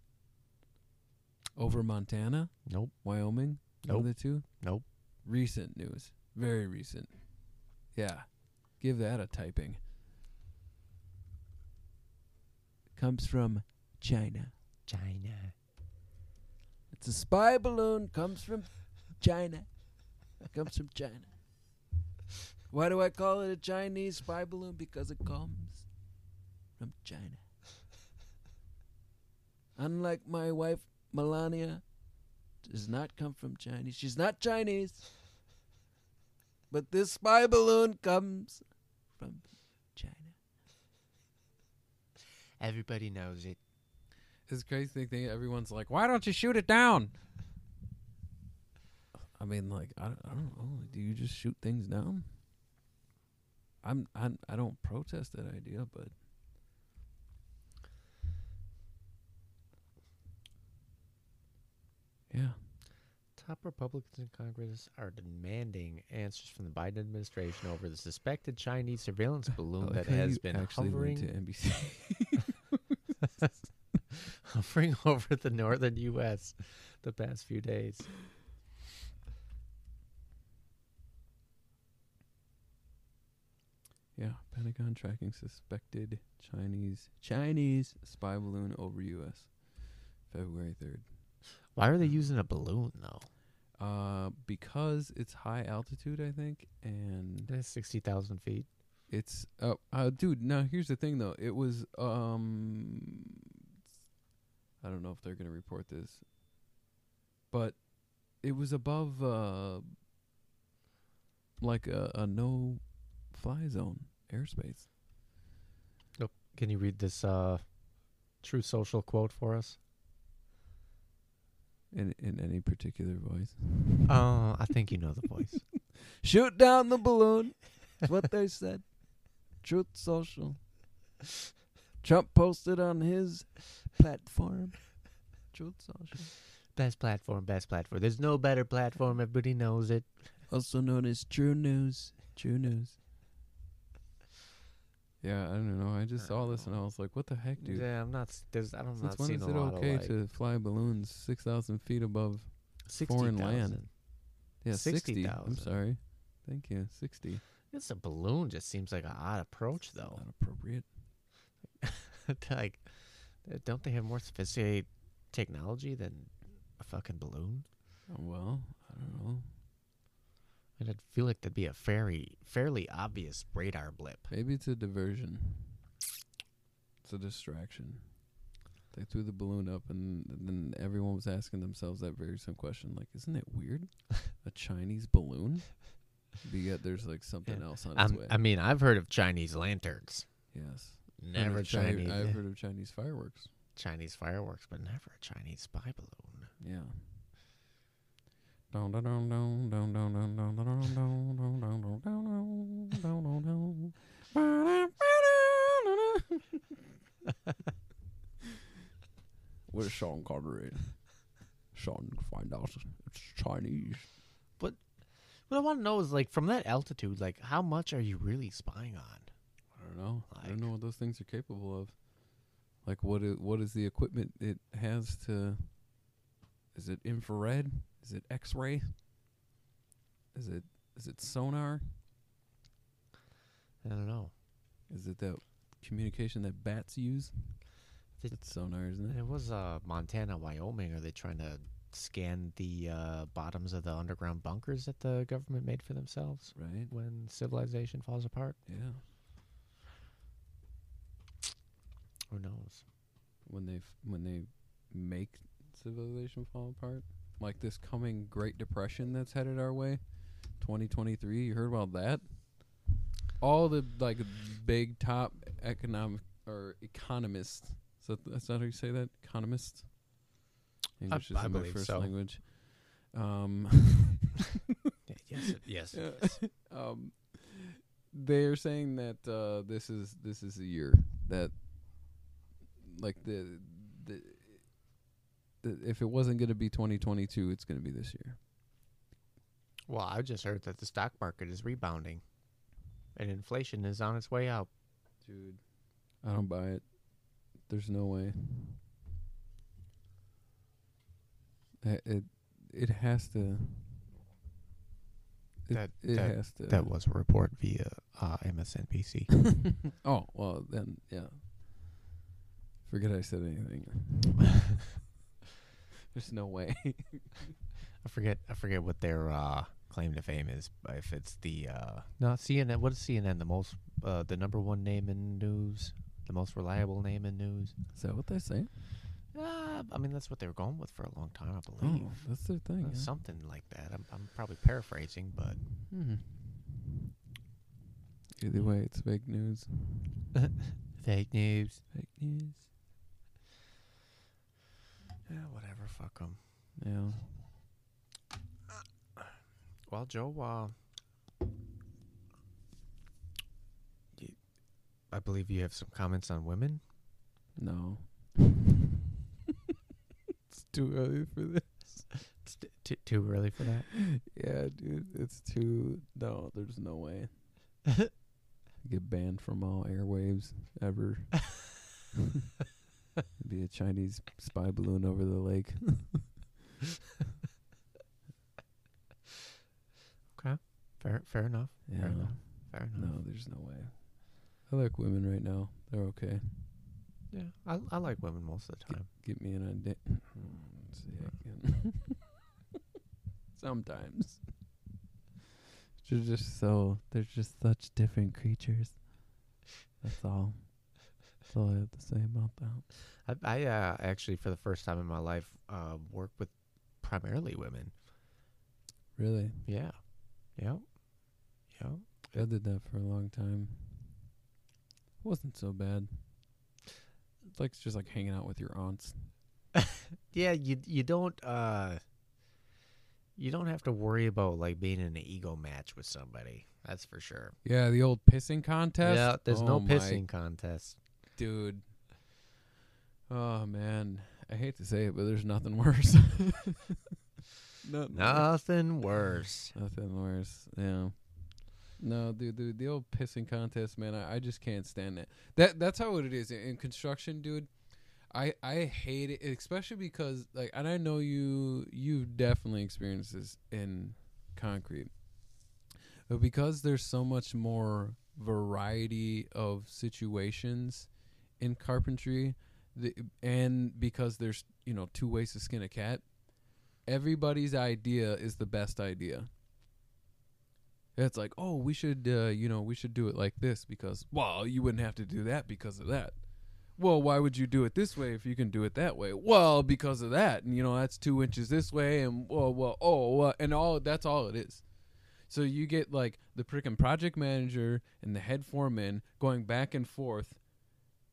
over Montana, Nope. Wyoming, Nope. the two. Nope. Recent news, very recent. Yeah, give that a typing. Comes from China. China. It's a spy balloon. Comes from China. Comes from China. Why do I call it a Chinese spy balloon? Because it comes from China. Unlike my wife Melania, does not come from Chinese. She's not Chinese. But this spy balloon comes from China. Everybody knows it. It's crazy thing. Everyone's like, "Why don't you shoot it down?" I mean, like, I, I don't know. Do you just shoot things down? I'm, I'm I don't protest that idea, but yeah, Top Republicans in Congress are demanding answers from the Biden administration over the suspected Chinese surveillance balloon like that has been actually went to NBC. hovering over the northern U.S. the past few days. yeah, Pentagon tracking suspected Chinese Chinese spy balloon over U.S. February third. Why are they um, using a balloon though? Uh, because it's high altitude, I think, and That's sixty thousand feet. it's uh, uh, dude. Now here's the thing, though. It was um, I don't know if they're gonna report this, but it was above uh, like a, a no fly zone airspace. Nope can you read this uh, True Social quote for us? In in any particular voice. Oh, I think you know the voice. Shoot down the balloon. That's what they said. Truth Social. Trump posted on his platform. Truth Social. best platform, best platform. There's no better platform. Everybody knows it. Also known as True News. True News. Yeah, I don't know. I just saw this and I was like, "What the heck, dude? Yeah, I'm not. There's. I'm Since not when is it okay like to fly balloons six thousand feet above? 60, foreign land? Yeah, sixty. I'm sorry. Thank you. Sixty. It's a balloon. Just seems like an odd approach, though. Not appropriate. like, uh, don't they have more sophisticated technology than a fucking balloon? Well, I don't know. And I'd feel like that'd be a fairly, fairly obvious radar blip. Maybe it's a diversion. It's a distraction. They threw the balloon up, and, then everyone was asking themselves that very same question: like, isn't it weird? a Chinese balloon? But yet there's like something Yeah. else on its I'm, way. I mean, I've heard of Chinese lanterns. yes. Never Chinese. I've heard of Chinese fireworks. Chinese fireworks, but never a Chinese spy balloon. Yeah. Where's Sean Connery? Sean, find out it's Chinese. But what I want to know is like from that altitude, like how much are you really spying on? I don't know. I don't know what those things are capable of. Like what? Is, what is the equipment it has to? Is it infrared? Is it X-ray? Is it is it sonar? I don't know. Is it that communication that bats use? Did- It's sonar, isn't it? It was uh, Montana, Wyoming. Are they trying to scan the uh, bottoms of the underground bunkers that the government made for themselves Right. when civilization falls apart? Yeah. Who knows? When they f- when they make civilization fall apart, like this coming Great Depression that's headed our way, 2023. You heard about that? All the like big top economic or economists. So that's not how you say that. Economists. English I isn't my first so. language. Um. Yes, yes. Um, they're saying that uh, this is this is a year that like the if it wasn't going to be 2022 it's going to be this year. Well, I just heard that the stock market is rebounding, and inflation is on its way out. dude i don't buy it. There's no way. It it, it has to. It, That- it that- has to. That was a report via uh, MSNBC. oh well then yeah. Forget i said anything there's no way I forget. I forget what their uh, claim to fame is. If it's the uh, no CNN. What is CNN? The most, uh, the number one name in news, the most reliable name in news. is that what they say Uh, I mean, that's what they were going with for a long time, I oh believe. that's their thing Uh, yeah. Something like that. I'm, I'm probably paraphrasing, but hmm Either way, it's fake news. fake news. Fake news. Yeah, whatever. Fuck them. Yeah. Well, Joe, uh, you, I believe you have some comments on women. No. it's too early for this. It's t- t- too early for that. Yeah, dude. It's too. No, there's no way. Get banned from all airwaves ever. Be a Chinese spy balloon over the lake. Okay, fair, fair enough. Yeah. Fair enough. Fair enough. No, there's no way. I like women right now. They're okay. Yeah, I, I like women most of the time. Get me in on date. Again. Sometimes. They're just so. They're just such different creatures. That's all. That's all I have to say about that. I, I uh, actually, for the first time in my life, uh, work with primarily women. Really, Yeah. Yeah. Yeah. I did that for a long time. Wasn't so bad. It's like it's just like hanging out with your aunts. Yeah, you you don't uh you don't have to worry about like being in an ego match with somebody. That's for sure. Yeah, the old pissing contest. Yeah, there's no Oh my pissing contest. Dude. Oh man, I hate to say it, but there's nothing worse. nothing worse. Nothing worse. Nothing worse. Yeah. No, dude, dude, the old pissing contest, man. I, I just can't stand it. That that's how it is in construction, dude. I I hate it, especially because like, and I know you you definitely experienced this in concrete, but because there's so much more variety of situations in carpentry, the, and because there's you know two ways to skin a cat, everybody's idea is the best idea. It's like, oh, we should, uh, you know, we should do it like this because, well, you wouldn't have to do that because of that. Well, why would you do it this way if you can do it that way? Well, because of that, and you know, that's two inches this way, and well, well, oh, and all that's all it is. So you get like the freaking project manager and the head foreman going back and forth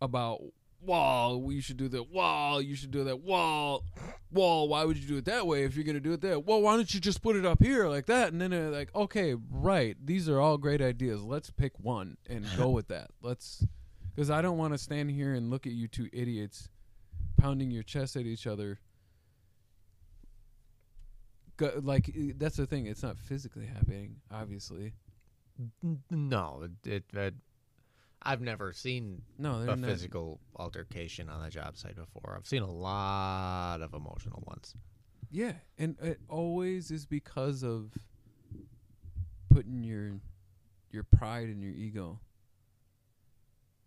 about wall, we should do that. Wall, you should do that. Wall, wall. Why would you do it that way if you're gonna do it that? Well, why don't you just put it up here like that? And then they're like, okay, right. These are all great ideas. Let's pick one and go with that. Let's, because I don't want to stand here and look at you two idiots pounding your chest at each other. Go, like that's the thing. It's not physically happening, obviously. No, it, it I've never seen No, a physical altercation on a job site before. I've seen a lot of emotional ones. Yeah, and it always is because of putting your your pride and your ego.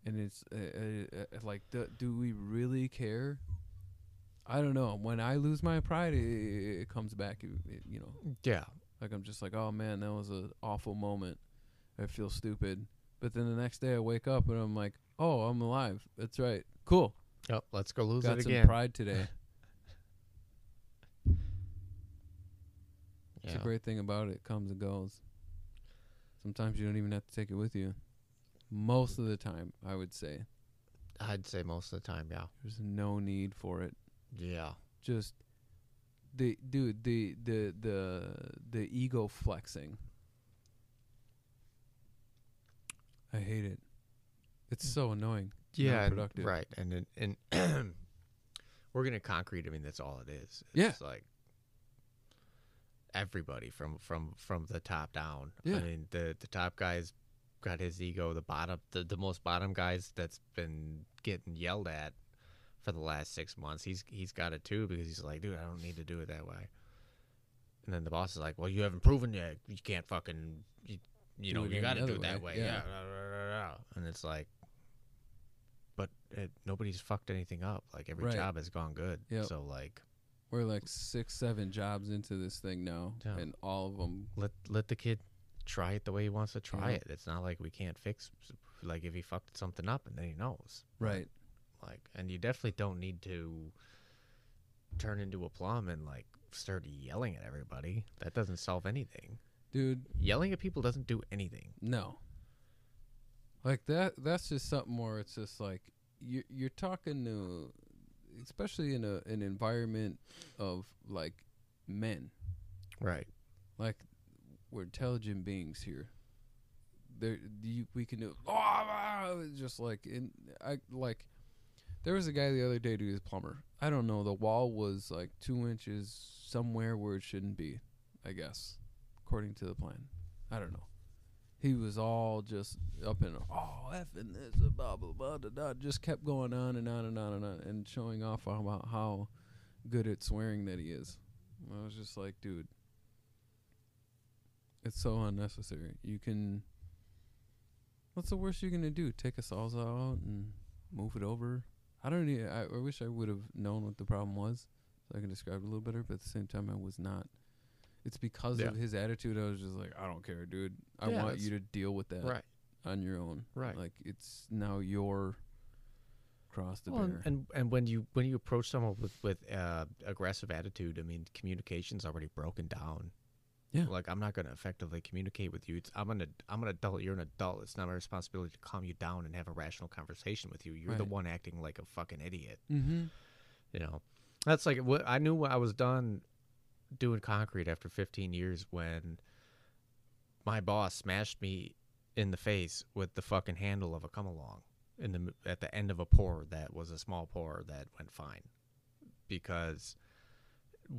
And it's uh, uh, uh, like, do, do we really care? I don't know. When I lose my pride, it, it comes back. It, you know, Yeah. like I'm just like, oh man, that was an awful moment. I feel stupid. But then the next day I wake up and I'm like, oh, I'm alive. That's right. Cool. Yep. Let's go lose Got it some again. pride today. It's Yeah. a great thing about it. It comes and goes. Sometimes you don't even have to take it with you. Most of the time, I would say I'd say most of the time, yeah. there's no need for it. Yeah. Just the dude, the the the the ego flexing. I hate it. It's mm. so annoying. yeah, productive. right. And and, and we're gonna concrete. I mean, that's all it is. It's Yeah. like everybody from from from the top down. Yeah. I mean, the the top guys got his ego. The bottom, the, the most bottom guys that's been getting yelled at for the last six months. He's he's got it too because he's like, dude, I don't need to do it that way. And then the boss is like, well, you haven't proven yet. You can't fucking, you, you know, you got to do it that way, way. yeah. Yeah. And it's like, but it, nobody's fucked anything up. Like every Right. job has gone good. Yep. So like, We're like six, seven jobs into this thing now, Yeah. and all of them. let let the kid try it the way he wants to try Yeah. it. It's not like we can't fix. Like if he fucked something up and then he knows. Right. Like, and you definitely don't need to turn into a plum and like start yelling at everybody. That doesn't solve anything. Dude, Yelling at people doesn't do anything. no. Like that. That's just something more. It's just like you're you're talking to, especially in a an environment of like men. Right. Like we're intelligent beings here. There, you, we can do. Oh, just like in, I like. There was a guy the other day who was a plumber. I don't know. The wall was like two inches somewhere where it shouldn't be. I guess, according to the plan. I don't know. He was all just up in oh effing this blah blah blah da, da. Just kept going on and on and on and on and showing off about how good at swearing that he is. I was just like, dude, it's so unnecessary. You can. What's the worst you're gonna do? Take a salsa out and move it over? I don't. Need, I, I wish I would have known what the problem was, so I can describe it a little better. But at the same time, I was not. It's because Yeah. of his attitude. I was just like, I don't care, dude. I Yeah, want you to deal with that Right. on your own. Right. Like it's now your cross to Well, bear. and, and when you when you approach someone with with uh, aggressive attitude, I mean, communication's already broken down. Yeah. Like I'm not going to effectively communicate with you. It's I'm an I'm an adult. You're an adult. It's not my responsibility to calm you down and have a rational conversation with you. You're the one acting like a fucking idiot. mm-hmm. You know, that's like what I knew when I was done doing concrete after 15 years when my boss smashed me in the face with the fucking handle of a come along in the at the end of a pour that was a small pour that went fine. Because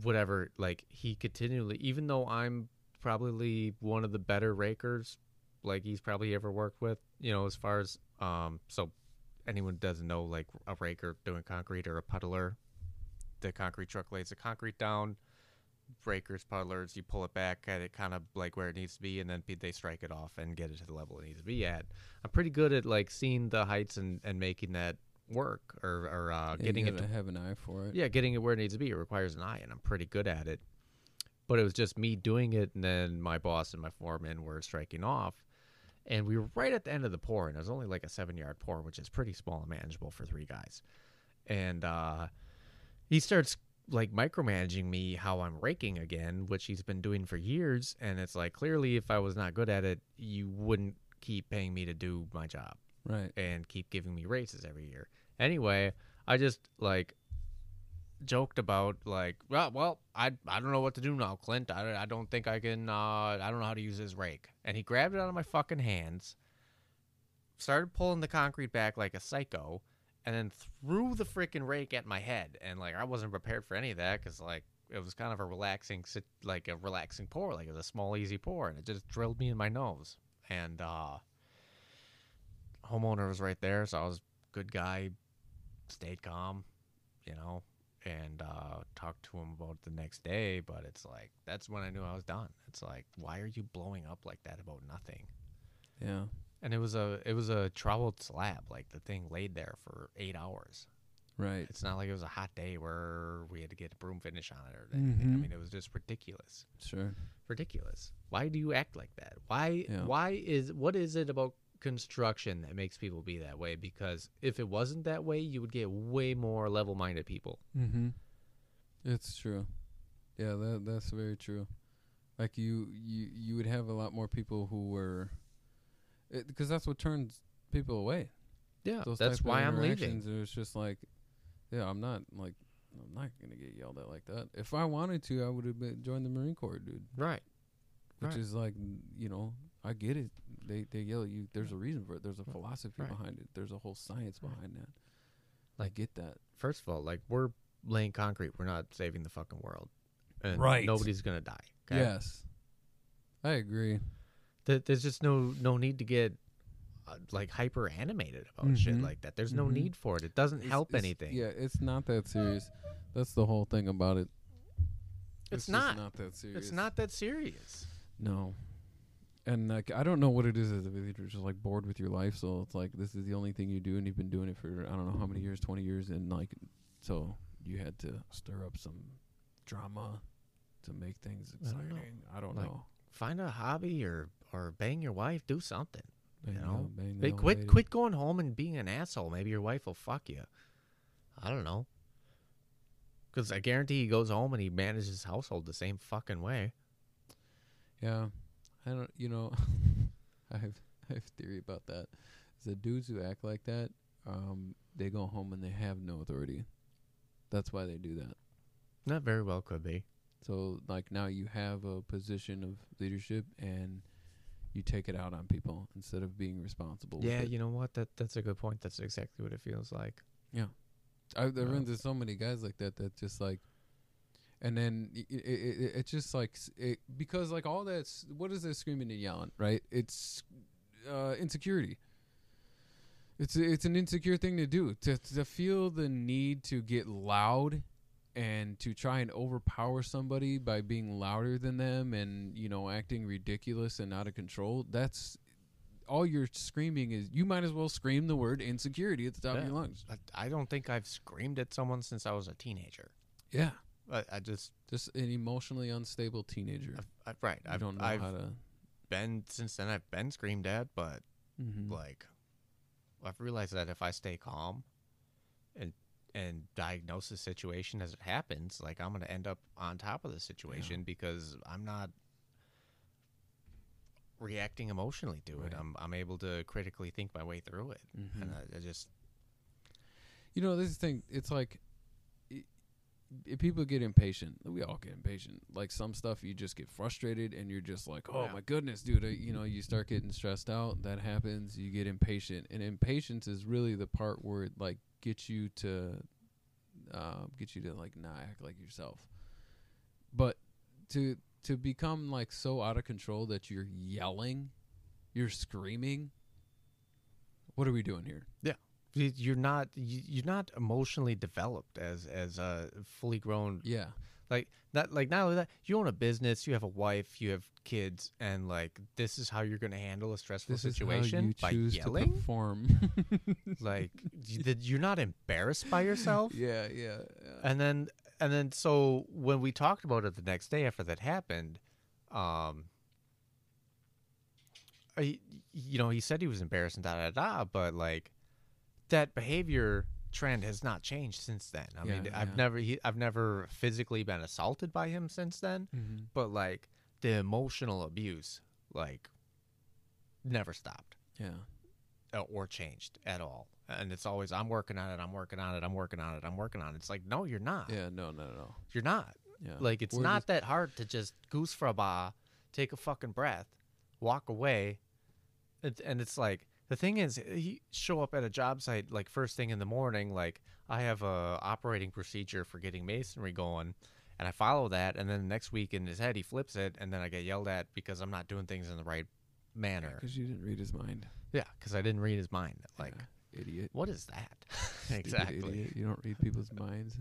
whatever like he continually even though I'm probably one of the better rakers like he's probably ever worked with you know as far as um so anyone doesn't know like a raker doing concrete or a puddler the concrete truck lays the concrete down breakers puddlers you pull it back at it kind of like where it needs to be and then they strike it off and get it to the level it needs to be at i'm pretty good at like seeing the heights and, and making that work or, or uh, getting you it to have an eye for it. yeah, getting it where it needs to be. It requires an eye, and I'm pretty good at it. But it was just me doing it, and then my boss and my foreman were striking off. And we were right at the end of the pour, and it was only like a seven yard pour, which is pretty small and manageable for three guys. And uh, he starts like micromanaging me how I'm raking again, which he's been doing for years. And it's like, clearly, if I was not good at it, you wouldn't keep paying me to do my job Right. and keep giving me raises every year. Anyway, I just like joked about like, well, well, I I don't know what to do now, Clint. I, I don't think I can. Uh, I don't know how to use this rake. And he grabbed it out of my fucking hands, started pulling the concrete back like a psycho, and then threw the freaking rake at my head. And like I wasn't prepared for any of that because like it was kind of a relaxing, like a relaxing pour, like it was a small, easy pour, and it just drilled me in my nose. And uh, homeowner was right there, so I was good guy, stayed calm, you know, and uh, talked to him about the next day. But it's like that's when I knew I was done. It's like, why are you blowing up like that about nothing? Yeah. And it was a it was a troweled slab, like the thing laid there for eight hours. Right. It's not like it was a hot day where we had to get a broom finish on it or anything. I Mhm. mean, it was just ridiculous, Sure. ridiculous. Why do you act like that? Why Yeah. why is what is it about construction that makes people be that way? Because if it wasn't that way, you would get way more level-minded people. Mm-hmm. It's true. Yeah, that that's very true. Like you, you, you would have a lot more people who were, because that's what turns people away. Yeah, Those that's why I'm leaving. interactions, It was just like, yeah, I'm not like, I'm not gonna get yelled at like that. If I wanted to, I would have been joined the Marine Corps, dude. Right. Which Right. is like, you know, I get it. They they yell at you. There's a reason for it. There's a philosophy Right. behind it. There's a whole science Right. behind that. I Like- get that. First of all, like we're laying concrete. We're not saving the fucking world. And Right. Nobody's gonna die. Okay? Yes, I agree. Th- There's just no no need to get uh, like hyper animated about shit Mhm. like that. There's no Mhm. need for it. It doesn't It's- help it's- anything. Yeah, it's not that serious. That's the whole thing about it. It's just not. not that serious. It's not that serious. No. And like I don't know what it is as a you're just like bored with your life, so it's like this is the only thing you do and you've been doing it for I don't know how many years, twenty years and like so you had to stir up some drama to make things I don't know. exciting. I don't Like, know. Find a hobby or or bang your wife. Do something. Bang you know, bang the Hey, old quit lady. quit going home and being an asshole. Maybe your wife will fuck you. I don't know. Because I guarantee he goes home and he manages his household the same fucking way. Yeah. I don't you know I have I have a theory about that. The dudes who act like that, um, they go home and they have no authority. That's why they do that. Not very well could be. So like now you have a position of leadership and you take it out on people instead of being responsible. with Yeah, it. you know what? That that's a good point. That's exactly what it feels like. Yeah. I, I've Yeah. run into so many guys like that that just like, and then it, it, it, it's just like s- it, because like all that's what is that screaming and yelling right? It's uh, insecurity. It's it's an insecure thing to do to to feel the need to get loud and to try and overpower somebody by being louder than them and you know acting ridiculous and out of control. That's all you're screaming is you might as well scream the word insecurity at the top of your lungs. I, I don't think I've screamed at someone since I was a teenager. Yeah. I, I just Just an emotionally unstable teenager. I've, I, right. I I've, don't know I've how to. been since then. I've been screamed at, but Mhm. like I've realized that if I stay calm and and diagnose the situation as it happens, like I'm gonna end up on top of the situation because I'm not reacting emotionally to it. I'm I'm able to critically think my way through it, Mhm. and I, I just You know, this is the thing. It's like people get impatient. We all get impatient. Like some stuff, you just get frustrated, and you're just like, "Oh Yeah. my goodness, dude!" I, you know, you start getting stressed out. That happens. You get impatient, and impatience is really the part where it like gets you to, uh, get you to like not act like yourself. But to to become like so out of control that you're yelling, you're screaming. What are we doing here? Yeah, you're not you're not emotionally developed as as a fully grown Yeah. Like not like not only that you own a business you have a wife you have kids and like this is how you're going to handle a stressful This situation by yelling perform. like you, that you're not embarrassed by yourself yeah, yeah, yeah. and then and then so when we talked about it the next day after that happened um I, you know he said he was embarrassed and da da da but like that behavior trend has not changed since then. I mean Yeah, i've never he, i've never physically been assaulted by him since then Mhm. but like the emotional abuse like never stopped. Yeah, or changed at all. And it's always i'm working on it i'm working on it i'm working on it i'm working on it. It's like no you're not. Yeah. No, no, no. you're not. Yeah, like it's We're not just- that hard to just goose for a bar, take a fucking breath, walk away, and, and it's like the thing is eh, he show up at a job site like first thing in the morning. Like I have a operating procedure for getting masonry going, and I follow that, and then the next week in his head he flips it, and then I get yelled at because I'm not doing things in the right manner. because you didn't read his mind. Yeah, because I didn't read his mind. Like Yeah, idiot. what is that? Exactly. Idiot. You don't read people's minds.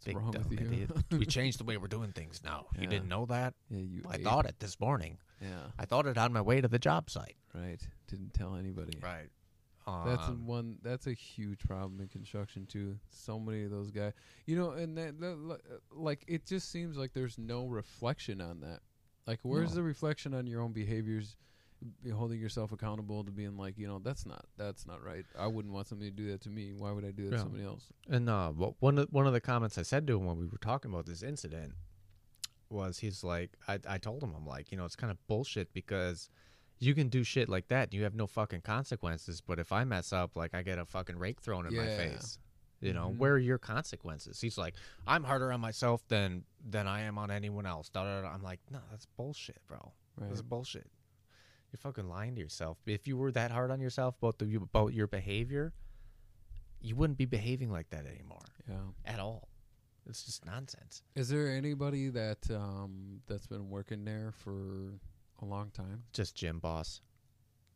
What's Big wrong with you? idiot. we changed the way we're doing things now. You didn't know that? yeah, you. I ape. thought it this morning. Yeah, I thought it on my way to the job site. right. Didn't tell anybody. Right. That's a Um, one. That's a huge problem in construction too. So many of those guys, you know, and that, that uh, like it just seems like there's no reflection on that. Like, where's No. the reflection on your own behaviors? Be holding yourself accountable to being like, you know, that's not that's not right. I wouldn't want somebody to do that to me. Why would I do that Yeah. to somebody else? And uh, wha- one of one of the comments I said to him when we were talking about this incident was he's like, I, I told him I'm like, you know, it's kind of bullshit because you can do shit like that and you have no fucking consequences. But if I mess up, like I get a fucking rake thrown in my face. You know, Mhm. where are your consequences? He's like, I'm harder on myself than than I am on anyone else. Da, da, da. I'm like, no, that's bullshit, bro. Right. That's bullshit. You're fucking lying to yourself. If you were that hard on yourself about the about your behavior, you wouldn't be behaving like that anymore Yeah. at all. It's just nonsense. Is there anybody that um that's been working there for a long time? Just Jim Boss,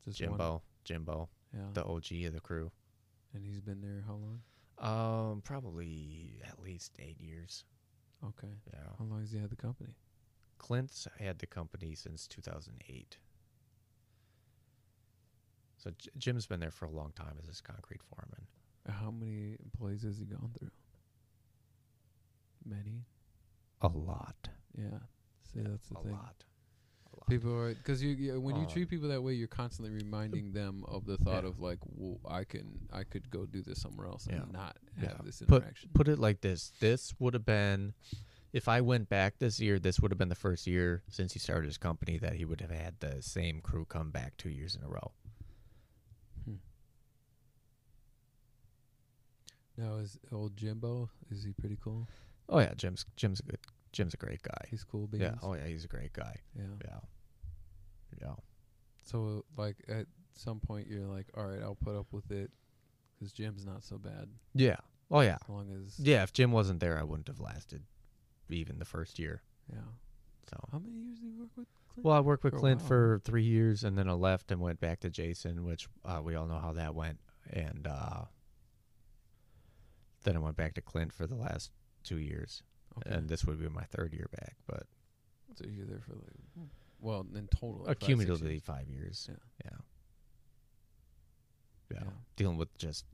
Just one? Jimbo, Jimbo, Yeah. the OG of the crew. and he's been there how long? Um, probably at least eight years. Okay. Yeah. How long has he had the company? Clint's had the company since 2008. So J- Jim's been there for a long time as his concrete foreman. How many employees has he gone through? Many. A lot. Yeah. See, that's the a thing. lot. A lot. People are because you, you when you treat people that way, you're constantly reminding them of the thought Yeah. of like, well, I can I could go do this somewhere else Yeah. and not Yeah. have this Put- interaction. Put it like this: This would have been, if I went back this year, this would have been the first year since he started his company that he would have had the same crew come back two years in a row. Now is old Jimbo is he pretty cool? Oh yeah, Jim's Jim's a good Jim's a great guy. He's cool. Beans. Yeah. Oh yeah, he's a great guy. yeah. Yeah. Yeah. So like at some point you're like, all right, I'll put up with it because Jim's not so bad Yeah. Oh yeah. as long as Yeah. If Jim wasn't there, I wouldn't have lasted even the first year. yeah. So. How many years did you work with? Clint? Well, I worked with For Clint for three years, and then I left and went back to Jason, which uh, we all know how that went. And uh, then I went back to Clint for the last two years, okay. and this would be my third year back. But so you're there for like, hmm. well, in total, like five, years. five years. Yeah. Yeah. yeah, Yeah. Dealing with just,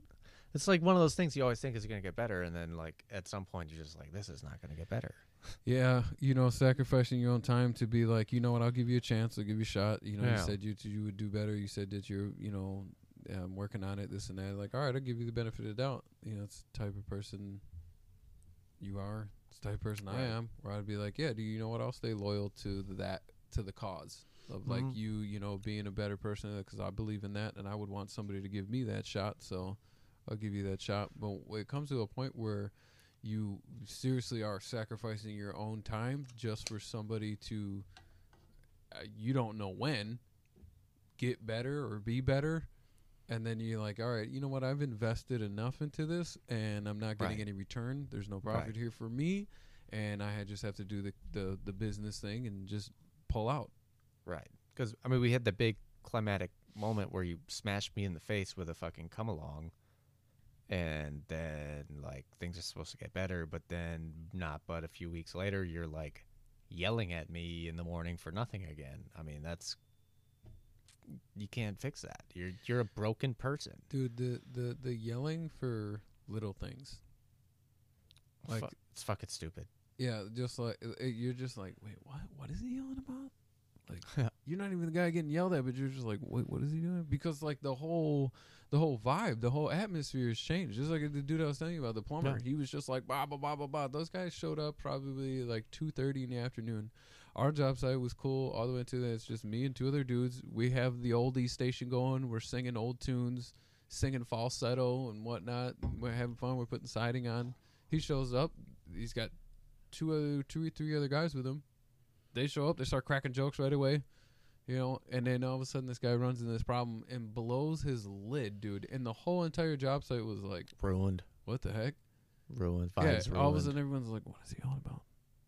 it's like one of those things you always think is going to get better, and then like at some point you're just like, this is not going to get better. Yeah, you know, sacrificing your own time to be like, you know what, I'll give you a chance, I'll give you a shot. You know, Yeah. you said you you would do better. You said that you're, you know, um, working on it, this and that. Like, all right, I'll give you the benefit of the doubt. You know, it's the type of person you are. It's the type of person I am. Where I'd be like, yeah, do you know what? I'll stay loyal to the, that to the cause of like Mhm. you, you know, being a better person because I believe in that, and I would want somebody to give me that shot. So I'll give you that shot. But when it comes to a point where you seriously are sacrificing your own time just for somebody to uh, you don't know when get better or be better and then you're like all right you know what i've invested enough into this and i'm not getting Right. any return there's no profit Right. here for me and i just have to do the, the the business thing and just pull out Right. Because I mean, we had the big climatic moment where you smashed me in the face with a fucking come along, and then like things are supposed to get better, but then not. But a few weeks later, you're like yelling at me in the morning for nothing again. I mean, that's you can't fix that. You're you're a broken person. dude the the the yelling for little things like it's fucking stupid. Yeah, just like uh, uh, you're just like, wait, what? What is he yelling about? Like you're not even the guy getting yelled at, but you're just like, wait, what is he doing? Because like the whole, the whole vibe, the whole atmosphere has changed. Just like the dude I was telling you about, the plumber, Yeah. he was just like, blah blah blah blah blah. Those guys showed up probably like two thirty in the afternoon. Our job site was cool all the way to that. It's just me and two other dudes. We have the oldie station going. We're singing old tunes, singing falsetto and whatnot. We're having fun. We're putting siding on. He shows up. He's got two other two or three other guys with him. They show up, they start cracking jokes right away. You know, and then all of a sudden this guy runs into this problem and blows his lid, dude. And the whole entire job site was like, Ruined. What the heck? Ruined. Yeah, Vibes all of a sudden everyone's like, What is he on about?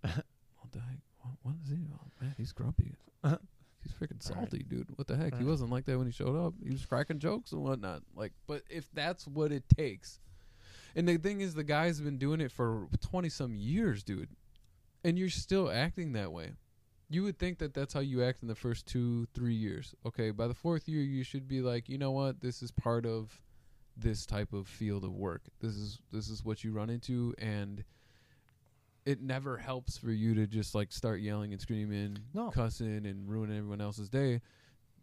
what the heck? What, what is he on? Man, he's grumpy. Uh-huh. He's freaking Right. salty, dude. What the heck? He wasn't like that when he showed up. He was cracking jokes and whatnot. Like, but if that's what it takes, and the thing is, the guy's been doing it for twenty some years, dude, and you're still acting that way. You would think that that's how you act in the first two, three years. Okay, by the fourth year, you should be like, you know what, this is part of this type of field of work. This is this is what you run into, and it never helps for you to just like start yelling and screaming, No. cussing, and ruining everyone else's day.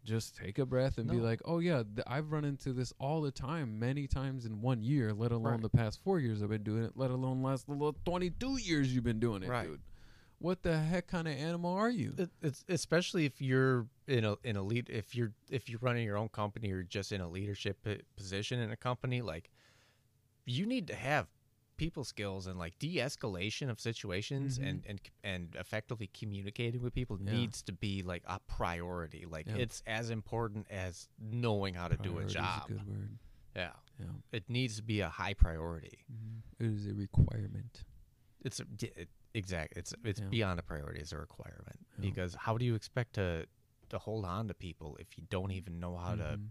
Just take a breath and be like, "Oh yeah, th- I've run into this all the time, many times in one year. Let alone Right. the past four years I've been doing it. Let alone last little twenty-two years you've been doing it, Right. dude. What the heck kind of animal are you? It, it's especially if you're in a in a lead if you're if you're running your own company or just in a leadership position in a company like you need to have people skills and like de-escalation of situations Mhm. and and and effectively communicating with people Yeah. needs to be like a priority. Like Yeah. it's as important as knowing how to do a Priority job. good word. Yeah. Yeah. It needs to be a high priority. It is a requirement. It's a, it, exact. It's it's Yeah. beyond a priority. It's a requirement because how do you expect to to hold on to people if you don't even know how to Mhm.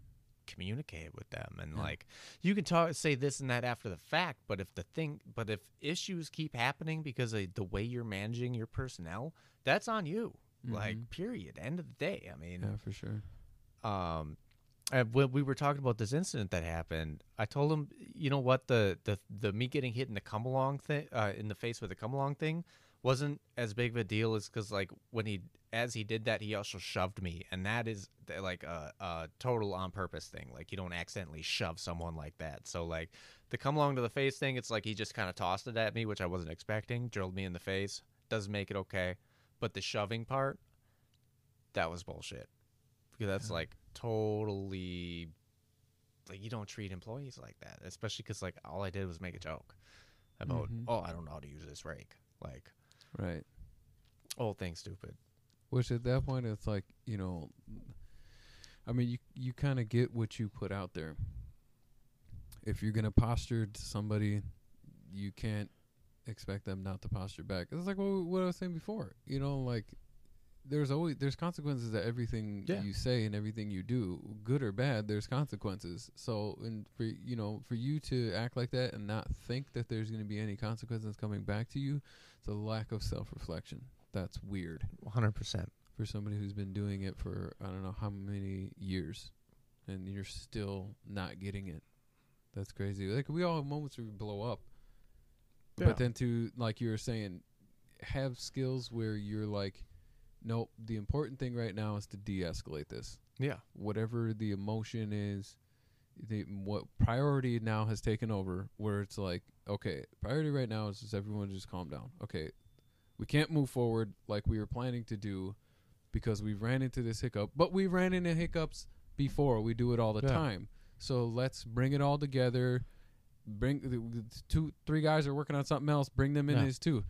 Communicate with them and Yeah. like you can talk say this and that after the fact but if the thing but if issues keep happening because of the way you're managing your personnel that's on you like Mhm. period end of the day i mean Yeah, for sure. um and when we were talking about this incident that happened i told him you know what the the the me getting hit in the come along thing uh, in the face with the come along thing wasn't as big of a deal as because like when he as he did that he also shoved me and that is like a, a total on purpose thing like you don't accidentally shove someone like that so like the come along to the face thing it's like he just kind of tossed it at me which i wasn't expecting drilled me in the face doesn't make it okay but the shoving part that was bullshit because that's Yeah. like totally like you don't treat employees like that especially because like all i did was make a joke about Mhm. oh i don't know how to use this rake like Right. Old thing stupid Which at that point it's like, you know I mean you you kinda get what you put out there. If you're gonna posture to somebody, you can't expect them not to posture back. It's like what, what I was saying before. You know, like there's always there's consequences to everything Yeah. you say and everything you do, good or bad. There's consequences. So, and for you know, for you to act like that and not think that there's going to be any consequences coming back to you, it's a lack of self reflection. That's weird 100% for somebody who's been doing it for I don't know how many years, and you're still not getting it. That's crazy. Like we all have moments where we blow up, Yeah. but then to like you were saying, have skills where you're like, nope. The important thing right now is to de-escalate this. yeah Whatever the emotion is, the what priority now has taken over. Where it's like, okay, priority right now is just everyone just calm down. Okay, we can't move forward like we were planning to do because we ran into this hiccup, but we ran into hiccups before. We do it all the Yeah. time. So let's bring it all together. Bring the, the two, three guys are working on something else. Bring them in Yeah. as two,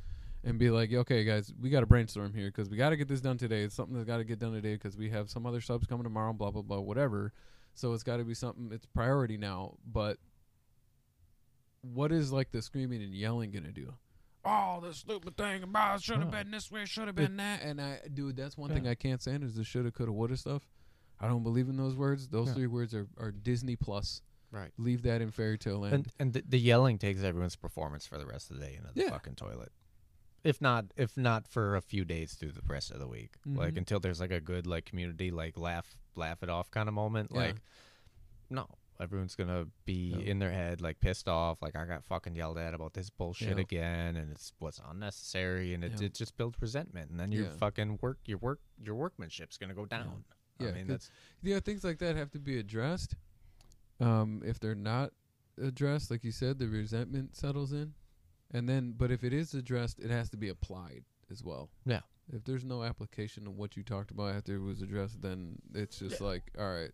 and be like, okay, guys, we got to brainstorm here because we got to get this done today. It's something that's got to get done today because we have some other subs coming tomorrow. Blah blah blah, whatever. So it's got to be something. It's priority now. But what is like the screaming and yelling gonna do? Oh, this stupid thing about it should have Yeah. been this way, should have been that. And I, dude, that's one Yeah. thing I can't stand is the shoulda, coulda, woulda stuff. I don't believe in those words. Those Yeah. three words are, are Disney plus. right Leave that in fairy tale land. and and the, the yelling takes everyone's performance for the rest of the day into the Yeah. fucking toilet if not if not for a few days through the rest of the week like Mhm. until there's like a good like community like laugh laugh it off kind of moment Yeah. like no everyone's gonna be Yeah. in their head like pissed off like i got fucking yelled at about this bullshit Yeah. again and it's what's unnecessary and it, it just builds resentment and then your fucking work your work your workmanship's gonna go down Yeah, i mean that's yeah, things like that have to be addressed. Um, if they're not addressed, like you said, the resentment settles in, and then, but if it is addressed, it has to be applied as well. Yeah. If there's no application of what you talked about after it was addressed, then it's just like, all right,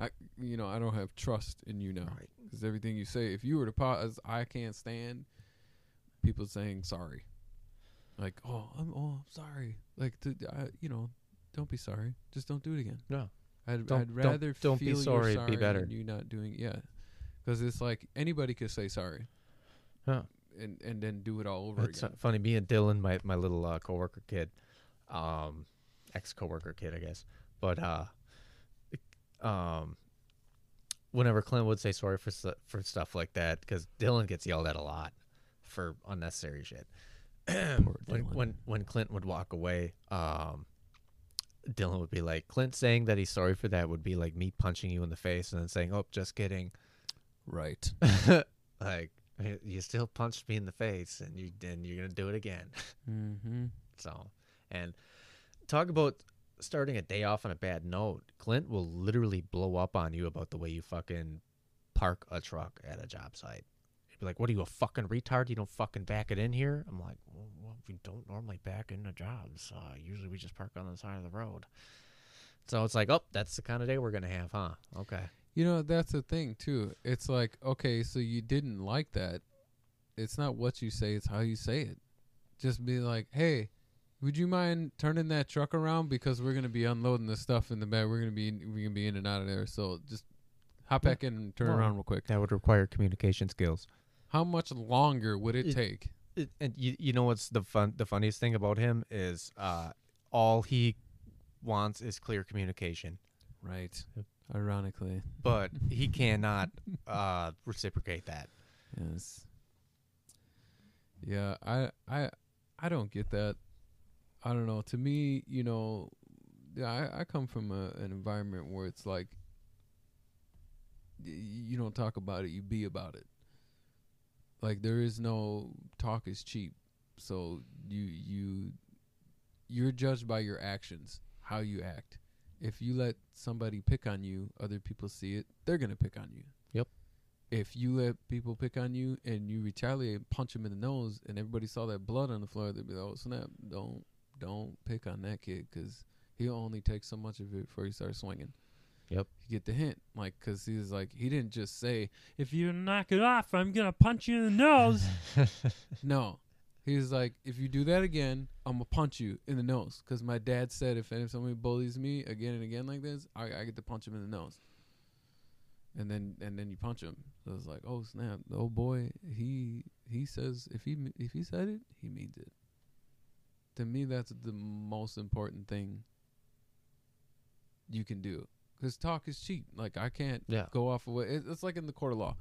I, you know, I don't have trust in you now right because everything you say, if you were to pause, I can't stand people saying sorry. Like, oh, I'm, oh, I'm sorry. Like, to, I, you know, don't be sorry. Just don't do it again. no I'd, Don't- I'd don't- rather don't be feel sorry, you're be sorry better. than you not doing yeah, because it's like anybody could say sorry, Yeah. And and then do it all over it's again. funny. Me and Dylan, my my little uh, coworker kid, um, ex coworker kid, I guess. But uh, um, whenever Clint would say sorry for for stuff like that, because Dylan gets yelled at a lot for unnecessary shit. When Dylan. when when Clint would walk away, um, Dylan would be like, Clint saying that he's sorry for that would be like me punching you in the face and then saying, "Oh, just kidding." Right. like "Y- you still punched me in the face, and you and you're gonna do it again. mm-hmm. So, and talk about starting a day off on a bad note. Clint will literally blow up on you about the way you fucking park a truck at a job site. He'd be like, "What are you a fucking retard? You don't fucking back it in here." I'm like, "Well, well we don't normally back into jobs. Uh, usually we just park on the side of the road." So it's like, "Oh, that's the kind of day we're gonna have, huh?" Okay. You know that's the thing too. It's like okay, so you didn't like that, it's not what you say, it's how you say it. Just be like, "Hey, would you mind turning that truck around because we're gonna be unloading the stuff in the back. We're gonna be we're gonna be in and out of there. So just hop Yeah. back in and turn Well, around real quick." That would require communication skills. How much longer would it, It- take? It, and you, you know what's the fun the funniest thing about him is uh all he wants is clear communication Right. Ironically, but he cannot uh reciprocate that yes. Yeah, I I I don't get that. I don't know. To me, you know, yeah, I, I come from a, an environment where it's like y- you don't talk about it, you be about it. Like there is no talk is cheap. So you you you're judged by your actions, how you act. If you let somebody pick on you, other people see it, they're going to pick on you. Yep. If you let people pick on you and you retaliate, and punch them in the nose, and everybody saw that blood on the floor, they'd be like, "Oh snap! Don't don't pick on that kid because he'll only take so much of it before he starts swinging." Yep. You get the hint, like, because he's like, he didn't just say, If you knock it off, I'm gonna punch you in the nose. No. He's like, if you do that again, I'm gonna punch you in the nose. Cause my dad said if if somebody bullies me again and again like this, I, I get to punch him in the nose. And then and then you punch him. So it's like, oh snap, the old boy, he he says if he if he said it, he means it. To me, that's the most important thing you can do. Cause talk is cheap. Like I can't Yeah. go off of what it, it's like in the court of law.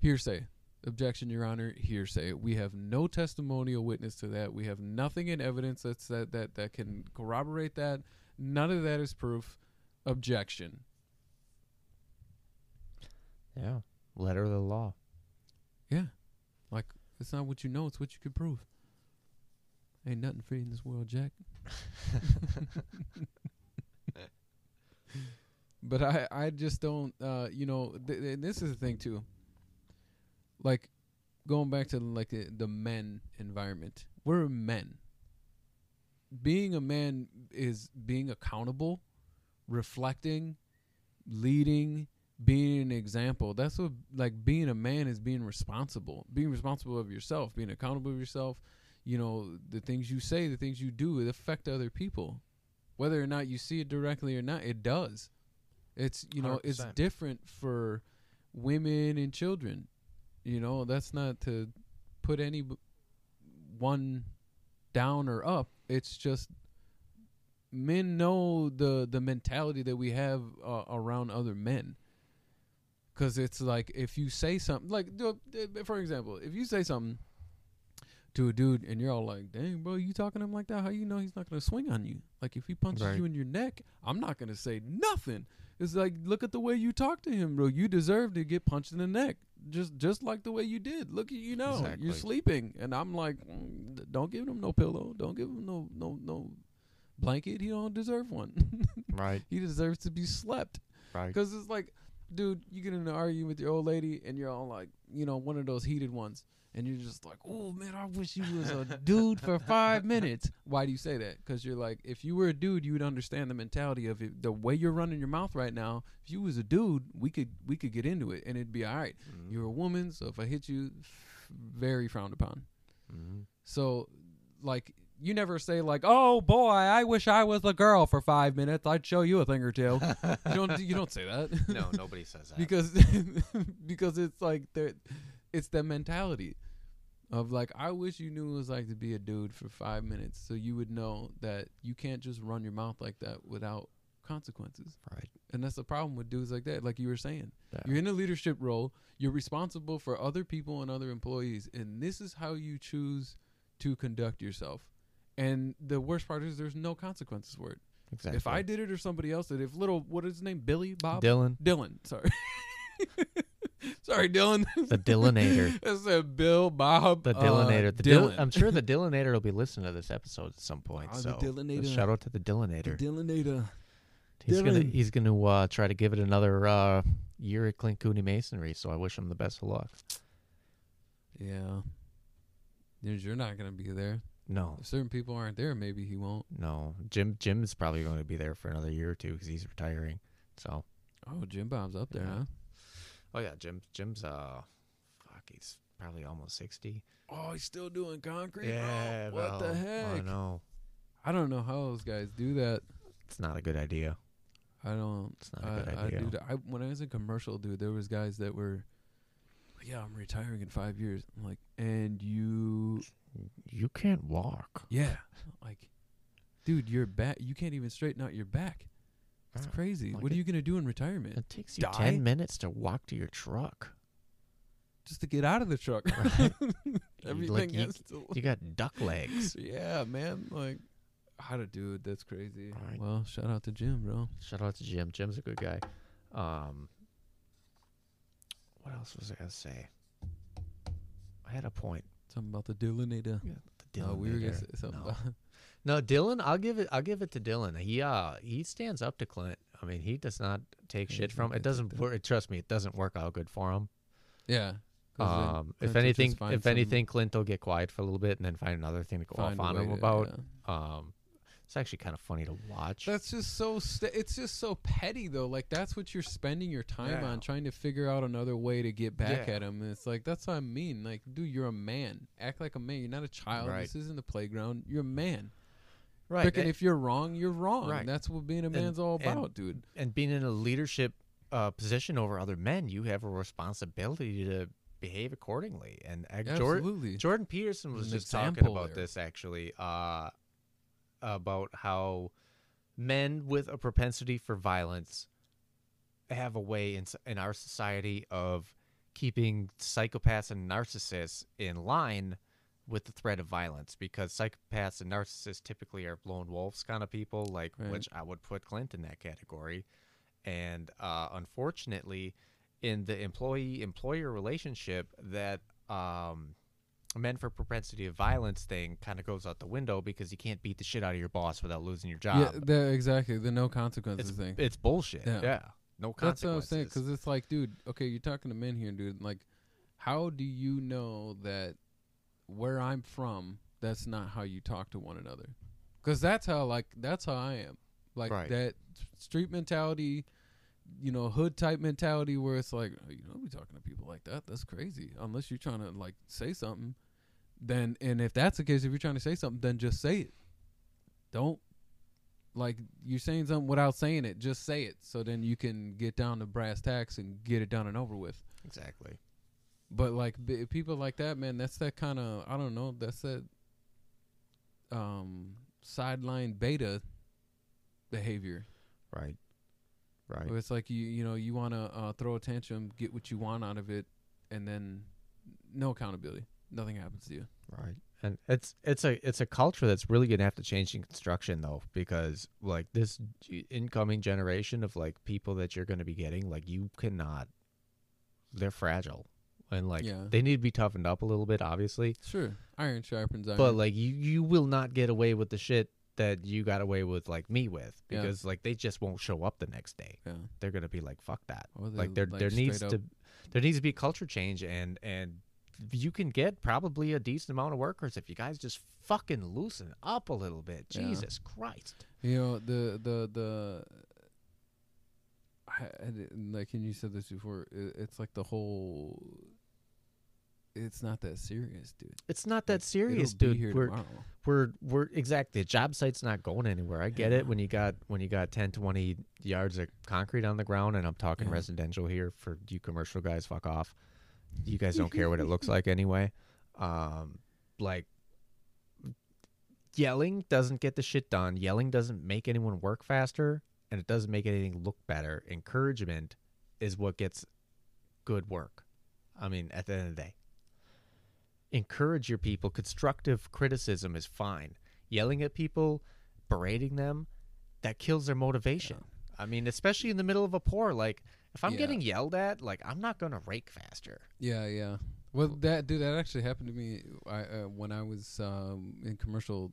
Hearsay. Objection, Your Honor. Hearsay. We have no testimonial witness to that. We have nothing in evidence that's that that that can corroborate that. None of that is proof. Objection. yeah letter of the law Yeah. Like it's not what you know, it's what you can prove. Ain't nothing free in this world, Jack. but I I just don't uh you know th- th- and this is the thing too. Like going back to like the, the men environment. We're men. Being a man is being accountable, reflecting, leading, being an example. That's what like being a man is being responsible. Being responsible of yourself, being accountable of yourself. You know, the things you say, the things you do, it affect other people. Whether or not you see it directly or not, it does. It's you know, it's 100%. different for women and children. You know, that's not to put any b- one down or up. It's just men know the the mentality that we have uh, around other men. Cause it's like if you say something like, for example, if you say something to a dude and you're all like, "Dang, bro, you talking to him like that? How you know he's not gonna swing on you? Like if he punches Right. you in your neck, I'm not gonna say nothing. It's like, look at the way you talk to him, bro. You deserve to get punched in the neck, just just like the way you did. Look at you know Exactly. you're sleeping, and I'm like, mm, don't give him no pillow, don't give him no no no blanket. He don't deserve one. right he deserves to be slept. right Because it's like, dude, you get in an argument with your old lady, and you're all like, you know, one of those heated ones, and you're just like, oh man, I wish you was a dude for five minutes. Why do you say that? Because you're like, if you were a dude, you would understand the mentality of it. The way you're running your mouth right now. If you was a dude, we could we could get into it, and it'd be all right. Mhm. You're a woman, so if I hit you, very frowned upon. Mhm. So, like, you never say like, "Oh boy, I wish I was a girl for five minutes. I'd show you a thing or two. you don't. You don't say that. no nobody says that because because it's like there, it's the mentality of like, I wish you knew what it was like to be a dude for five minutes, so you would know that you can't just run your mouth like that without consequences. right And that's the problem with dudes like that. Like you were saying, Yeah. you're in a leadership role. You're responsible for other people and other employees, and this is how you choose to conduct yourself. And the worst part is there's no consequences for it. exactly If I did it or somebody else did, if little what is his name, Billy Bob, dylan Dylan, sorry, sorry, Dylan, the dylanator I said Bill Bob, the uh, dylanator the Dylan. Dylan. i'm sure the dylanator will be listening to this episode at some point the so Dylanator. shout out to the dylanator Dylanator. He's gonna he's gonna uh, try to give it another uh, year at Clint Cooney Masonry. So I wish him the best of luck. Yeah, you're you're not gonna be there. No, If certain people aren't there, maybe he won't. no. Jim Jim is probably going to be there for another year or two because he's retiring. So Oh, Jim Bob's up there, Yeah. huh? Oh yeah, Jim Jim's uh, fuck, he's probably almost sixty. Oh, he's still doing concrete. Yeah, bro. what the bro. heck? I know I don't know how those guys do that. it's not a good idea. I don't. It's not I, a good I idea. do that. I, when I was in commercial, dude, there was guys that were, yeah, I'm retiring in five years. I'm like, and you, You can't walk. yeah, like, dude, your back, you can't even straighten out your back. It's Yeah, crazy. like what are you gonna do in retirement? It takes you Die? ten minutes to walk to your truck. Just to get out of the truck. Right. Everything like, you- to. You got duck legs. yeah, man. Like, how to do it? That's crazy. Right. Well, shout out to Jim, bro. Shout out to Jim. Jim's a good guy. Um, what else was I gonna say? I had a point. Something about the Dylanator. The Oh, we were gonna say something No. about. No, Dylan. I'll give it. I'll give it to Dylan. He uh he stands up to Clint. I mean, he does not take Yeah, shit from. It doesn't work. Trust me, it doesn't work out good for him. Yeah. Um, if anything, if anything, Clint will get quiet for a little bit and then find another thing to go find off on him to- about. yeah. Um, it's actually kind of funny to watch. That's just so. St- it's just so petty though. Like that's what you're spending your time Yeah. on, trying to figure out another way to get back Yeah. at him. And it's like that's what I mean. Like, dude, you're a man. Act like a man. You're not a child. Right. This isn't the playground. You're a man. Right. And- if you're wrong, you're wrong. Right. That's what being a man's all and- about, dude. and being in a leadership uh, position over other men, you have a responsibility to behave accordingly. And uh, Jordan. Jordan Peterson was An just talking about there. this actually, uh, about how men with a propensity for violence have a way in in our society of keeping psychopaths and narcissists in line with the threat of violence because psychopaths and narcissists typically are lone wolves kind of people like Right. which I would put Clint in that category and uh, unfortunately in the employee employer relationship that um, men for propensity of violence thing kind of goes out the window because you can't beat the shit out of your boss without losing your job yeah, the, exactly. The no consequences it's, thing. it's bullshit Yeah. yeah, no That's what I'm consequences saying. Because it's like, dude, okay, you're talking to men here, dude. Like, how do you know that where I'm from, that's not how you talk to one another? Because that's how, like, that's how I am. Like Right. that street mentality, you know, hood type mentality, where it's like, oh, you don't be talking to people like that. That's crazy. Unless you're trying to like say something, then and if that's the case, if you're trying to say something, then just say it. Don't like you're saying something without saying it. Just say it, so then you can get down to brass tacks and get it done and over with. exactly But like b- people like that, man, that's that kind of I don't know. That's that um sideline beta behavior. right right Where it's like you you know you want to uh, throw a tantrum, get what you want out of it, and then no accountability. Nothing happens to you. Right. And it's it's a it's a culture that's really gonna have to change in construction though, because like this incoming generation of like people that you're gonna be getting, like you cannot, they're fragile, and like Yeah. they need to be toughened up a little bit, obviously. Sure, iron sharpens iron. But like you you will not get away with the shit that you got away with like me with, Yeah. because like they just won't show up the next day. yeah, They're gonna be like fuck that. Or they, like there like, there needs straight to there needs to be a culture change and and you can get probably a decent amount of workers if you guys just fucking loosen up a little bit. Yeah. Jesus Christ. You know the the the. I, I like, and you said this before. It, it's like the whole. It's not that serious, dude. It's not that It'll serious, be dude. We're tomorrow. we're we're exactly the job site's not going anywhere. I get Yeah. it when you got when you got 10 20 yards of concrete on the ground and I'm talking Yeah. residential here for you commercial guys fuck off. You guys don't care what it looks like anyway. Um like yelling doesn't get the shit done. Yelling doesn't make anyone work faster and it doesn't make anything look better. Encouragement is what gets good work. I mean, at the end of the day encourage your people. Constructive criticism is fine. Yelling at people, berating them, that kills their motivation. I mean, especially in the middle of a pour. Like, if I'm Yeah. getting yelled at, like, I'm not gonna rake faster. Yeah, yeah. Well, that dude, that actually happened to me. I uh, when I was um, in commercial.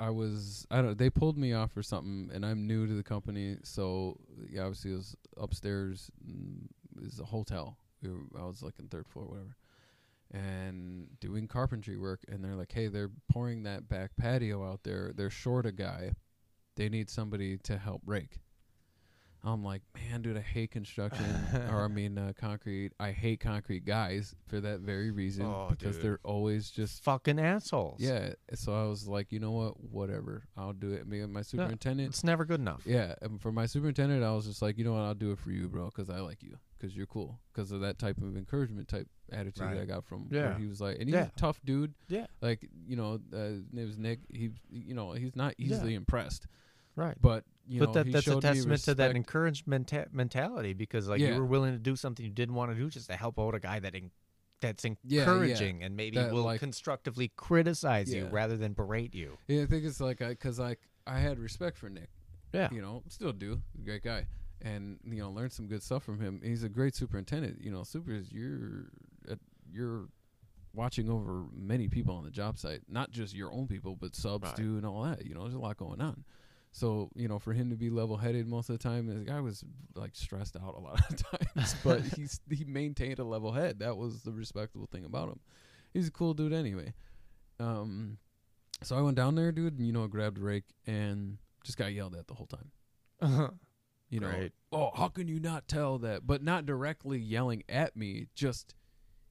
I was I don't. They pulled me off for something, and I'm new to the company, so yeah, obviously it was upstairs. It was a hotel. We were, I was like in third floor, whatever, and doing carpentry work. And they're like, "Hey, they're pouring that back patio out there. They're short a guy. They need somebody to help rake." I'm like, man, dude, I hate construction, or I mean, uh, concrete. I hate concrete guys for that very reason Oh, because dude. they're always just Fucking assholes. yeah. So I was like, you know what, whatever, I'll do it. Me and my superintendent, It's never good enough. yeah. And for my superintendent, I was just like, you know what, I'll do it for you, bro, because I like you, because you're cool, because of that type of encouragement type attitude that I got from. where Yeah. he was like, and he's Yeah. a tough dude. Yeah. Like you know, uh, his name was Nick. He, you know, he's not Yeah. easily impressed, Right. but you but know, that, that's a testament to that encouragement menta- mentality because like Yeah. you were willing to do something you didn't want to do just to help out a guy that en- that's Yeah, yeah. encouraging and maybe That, will like- constructively criticize you rather than berate you. Yeah, I think it's like because like I had respect for Nick. Yeah. You know, still do. Great guy, and you know, learned some good stuff from him. He's a great superintendent. You know, supers, you're uh, you're watching over many people on the job site, not just your own people, but subs Right. too, and all that. You know, there's a lot going on. So you know, for him to be level headed most of the time, the guy was like stressed out a lot of times, but he's he maintained a level head. That was the respectable thing about him. He's a cool dude anyway. Um, so I went down there, dude, and you know, grabbed a rake and just got yelled at the whole time. You know, Great. oh, how can you not tell that? But not directly yelling at me, just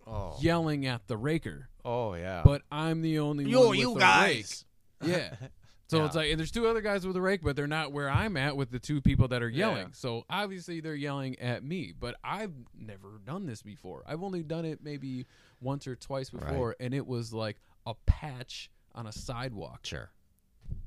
Oh. yelling at the raker. Oh yeah. But I'm the only Yo, one with you the guys. rake. Yeah. So Yeah. it's like, and there's two other guys with a rake, but they're not where I'm at with the two people that are Yeah. yelling. So obviously they're yelling at me, but I've never done this before. I've only done it maybe once or twice Right. before, and it was like a patch on a sidewalk. Sure.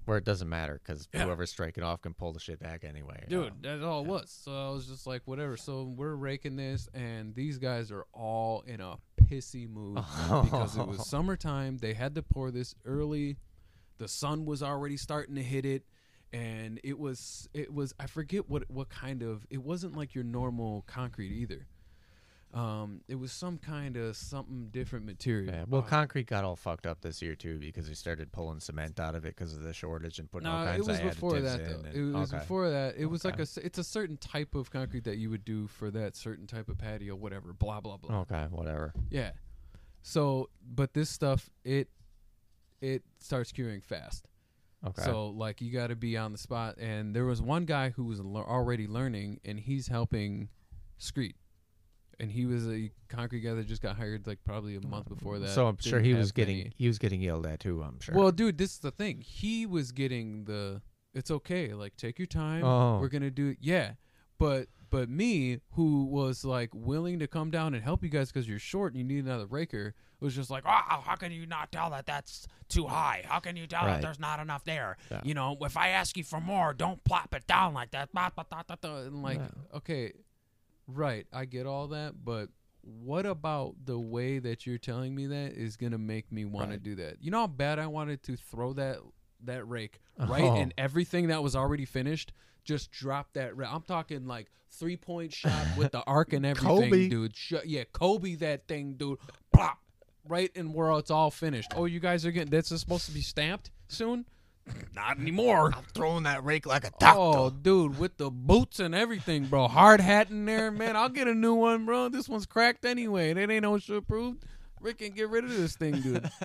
Where it doesn't matter because Yeah. whoever's striking off can pull the shit back anyway. Dude, Um, that's all it was. So I was just like, whatever. So we're raking this, and these guys are all in a pissy mood because it was summertime. They had to pour this early. The sun was already starting to hit it, and it was it was I forget what what kind of. It wasn't like your normal concrete either. Um, it was some kind of something different material. Yeah. Well, Uh, concrete got all fucked up this year too because we started pulling cement out of it because of the shortage and putting all kinds of No, kinds it was before that though. It was okay. before that. It was like Okay. a. It's a certain type of concrete that you would do for that certain type of patio, whatever. Blah blah blah. Okay, whatever. Yeah. So, but this stuff, it it starts curing fast. Okay. So, like, you got to be on the spot. And there was one guy who was lear- already learning, and he's helping screed. And he was a concrete guy that just got hired, like probably a month before that. so I'm sure he was getting many- he was getting yelled at too. I'm sure. well, dude, this is the thing. He was getting the. It's okay. Like, take your time. Oh. We're gonna do. it. Yeah, but but me, who was like willing to come down and help you guys because you're short and you need another raker, was just like, Oh, how can you not tell that that's too high? How can you tell Right. that there's not enough there? Yeah. You know, if I ask you for more, don't plop it down like that. Blah, blah, blah, and like, Yeah. okay, right, I get all that, but what about the way that you're telling me that is gonna make me want to do that? You know how bad I wanted to throw that that rake right Oh. and everything that was already finished. Just drop that. Ra- I'm talking like three point shot with the arc and everything, Kobe. dude. Sh- yeah, Kobe that thing, dude. Plop, right in where it's all finished. Oh, you guys are getting this is supposed to be stamped soon. Not anymore. I'm throwing that rake like a Oh, dude, with the boots and everything, bro. Hard hat in there, man. I'll get a new one, bro. This one's cracked anyway. It ain't OSHA approved. Rick can get rid of this thing, dude.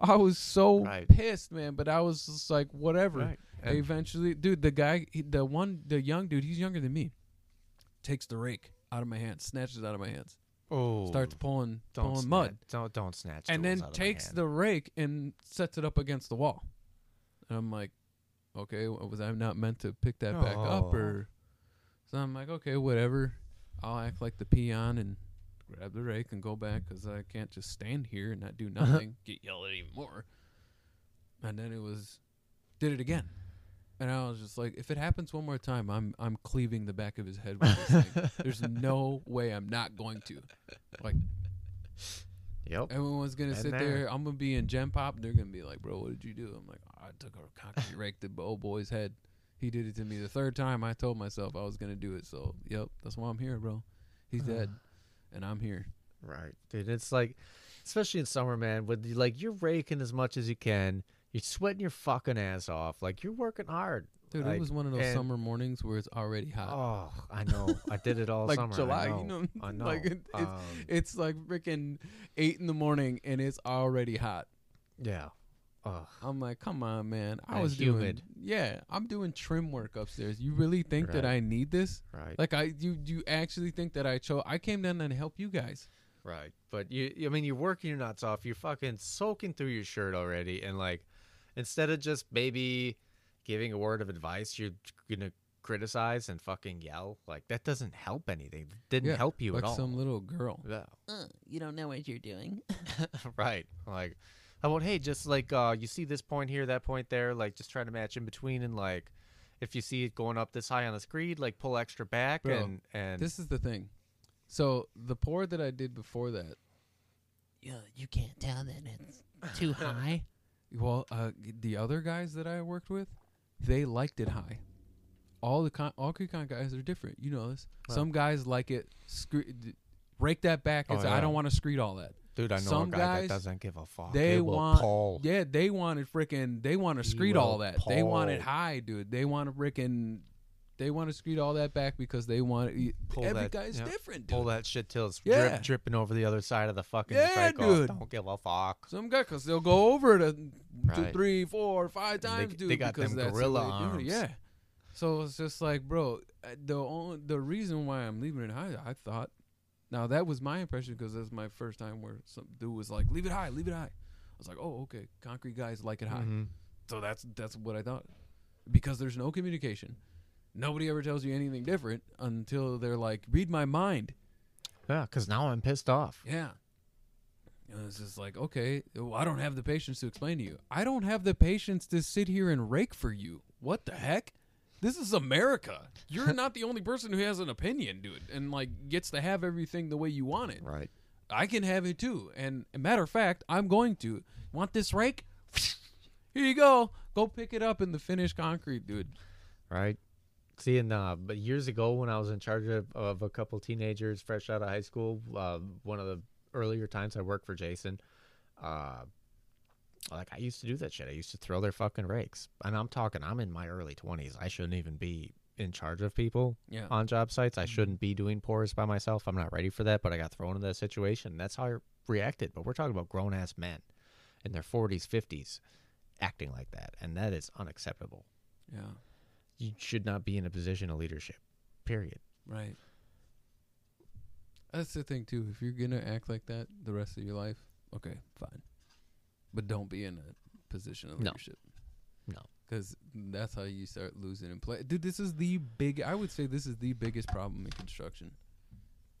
I was so Right. pissed, man. But I was just like, whatever. Right. Eventually, dude, the guy, he, the one, the young dude, he's younger than me. Takes the rake out of my hands, snatches it out of my hands, oh, starts pulling, don't pulling mud Don't don't snatch. and then out of my takes the rake and sets it up against the wall. And I'm like, okay, was I not meant to pick that back up Oh. or? So I'm like, okay, whatever. I'll act like the peon and grab the rake and go back because I can't just stand here and not do uh-huh. nothing. Get yelled at even more. And then it was, did it again. And I was just like, if it happens one more time, I'm I'm cleaving the back of his head with this thing. There's no way I'm not going to. Like Yep. Everyone's gonna Been sit there. there. I'm gonna be in Gen Pop. They're gonna be like, "Bro, what did you do?" I'm like, "I took a concrete rake to the old boy's head. He did it to me the third time. I told myself I was gonna do it. So, yep, that's why I'm here, bro. He's uh-huh. dead, and I'm here. Right, dude. It's like, especially in summer, man. With you, like you're raking as much as you can. You're sweating your fucking ass off. Like you're working hard. Dude, Like, it was one of those and- summer mornings where it's already hot. Oh, I know. I did it all like summer. I July, know. you know, I know. like it, it's, Um, it's like freaking eight in the morning and it's already hot. yeah. Ugh. I'm like, come on, man. I And was humid. doing, yeah, I'm doing trim work upstairs. You really think that I need this? Right. Like, I you you actually think that I chose? I came down to help you guys. Right. But you, I mean, you're working your nuts off. You're fucking soaking through your shirt already. And like, instead of just maybe giving a word of advice, you're going to criticize and fucking yell. Like, that doesn't help anything. Didn't Yeah, help you like at all. some little girl. yeah. Uh, you don't know what you're doing. right. Like, how about, hey, just like, uh, you see this point here, that point there, like, just try to match in between. And like, if you see it going up this high on the screed, like, pull extra back. Bro, and, and This is the thing. So the pour that I did before that, Yeah, you can't tell that it's too high. well, uh, the other guys that I worked with, they liked it high. All the con- all Recon guys are different. You know this. Well. Some guys like it. Scre- d- rake that back. Oh, It's, I don't want to screed all that. Dude, I know some a guy guys, that doesn't give a fuck. They want, pull. yeah, they wanted freaking, they want to screed all that. They want it high, dude. They want to freaking, they want to screed all that back because they want. Pull Every that- guy's yeah, different, dude. pull that shit till it's Yeah. drip, dripping over the other side of the fucking Yeah, off. dude. Don't give a fuck. Some guy, cause they'll go over it a, two, Right. three, four, five They- times, they dude. got because them gorilla they arms. Yeah. So it's just like, bro, the only, the reason why I'm leaving it high, I thought. Now that was my impression because that's my first time where some dude was like, "Leave it high, leave it high." I was like, "Oh, okay." Concrete guys like it high, Mhm. so that's that's what I thought. Because there's no communication, nobody ever tells you anything different until they're like, "Read my mind." Yeah, because now I'm pissed off. Yeah. And it's just like, okay, well, I don't have the patience to explain to you. I don't have the patience to sit here and rake for you. What the heck? This is America. You're not the only person who has an opinion, dude, and like gets to have everything the way you want it. Right. I can have it too. And a matter of fact, I'm going to. Want this rake? Here you go. Go pick it up in the finished concrete, dude. Right. See, and uh, but years ago when I was in charge of, of a couple teenagers fresh out of high school, uh, one of the earlier times I worked for Jason, uh, like I used to do that shit. I used to throw their fucking rakes, and I'm talking. I'm in my early twenties. I shouldn't even be in charge of people Yeah. on job sites. I mm-hmm. shouldn't be doing pours by myself. I'm not ready for that, but I got thrown into that situation. That's how I reacted. But we're talking about grown ass men in their 40s, 50s acting like that, and that is unacceptable. Yeah. You should not be in a position of leadership. Period. Right. That's the thing too. If you're gonna act like that the rest of your life, okay, fine. But don't be in a position of No. leadership. No. Because that's how you start losing in play. Dude, this is the big. I would say this is the biggest problem in construction.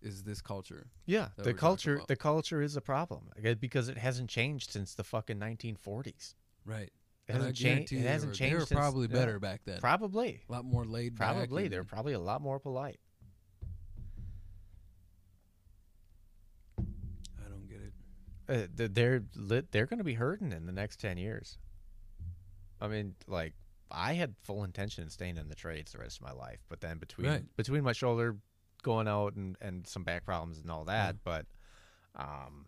Is this culture? Yeah, the culture the culture is a problem because it hasn't changed since the fucking 1940s. Right. It hasn't changed. It they hasn't were- changed. They were since- probably yeah. better back then. Probably. a lot more laid back. Probably. They're probably a lot more polite. Uh, they're lit, they're going to be hurting in the next 10 years. I mean, like I had full intention of staying in the trades the rest of my life, but then between Right. between my shoulder going out and and some back problems and all that, but um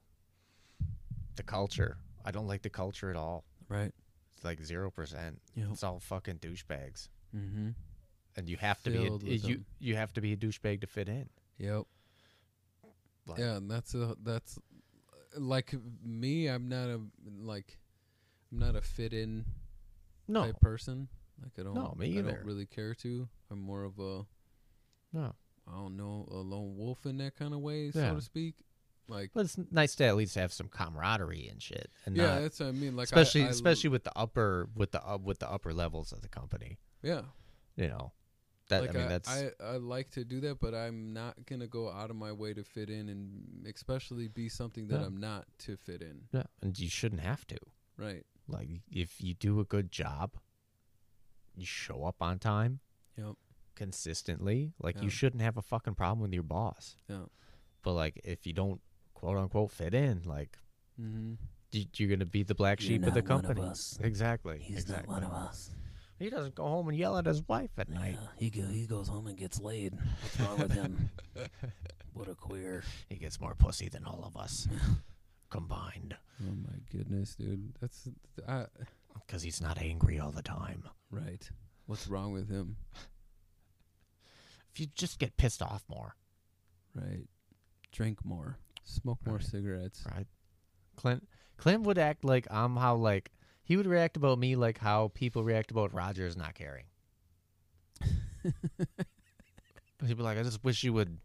the culture, I don't like the culture at all. Right. It's like 0%. Yep. It's all fucking douchebags. Mm-hmm. And you have to be a, you them. you have to be a douchebag to fit in. Yep. Like, yeah, and that's a that's like me. I'm not a like I'm not a fit in No. type person. Like I don't. No, me I either. don't really care to. I'm more of a No. I don't know a lone wolf in that kind of way, Yeah. so to speak. Like But it's nice to at least have some camaraderie and shit. And yeah, not, that's what I mean. Like especially I, especially with the upper with the up with the upper levels of the company. yeah. You know, that like I mean that's I, I like to do that, but I'm not gonna go out of my way to fit in, and especially be something that Yeah. I'm not to fit in. yeah, and you shouldn't have to. Right. Like if you do a good job, you show up on time Yep. consistently. Like Yeah. you shouldn't have a fucking problem with your boss. Yeah. But like if you don't quote unquote fit in, like Mm-hmm. you, you're gonna be the black You're sheep of the not one of company. us. Exactly. He's exactly. not one of us. He doesn't go home and yell at his wife at night. Yeah, he go, he goes home and gets laid. What's wrong with him? what a queer. He gets more pussy than all of us combined. Oh my goodness, dude. That's I, Because he's not angry all the time. right. What's wrong with him? If you just get pissed off more, Right. Drink more. Smoke more cigarettes. right? Clint Clint would act like I'm how like he would react about me like how people react about Rodgers not caring. He'd be like, I just wish you would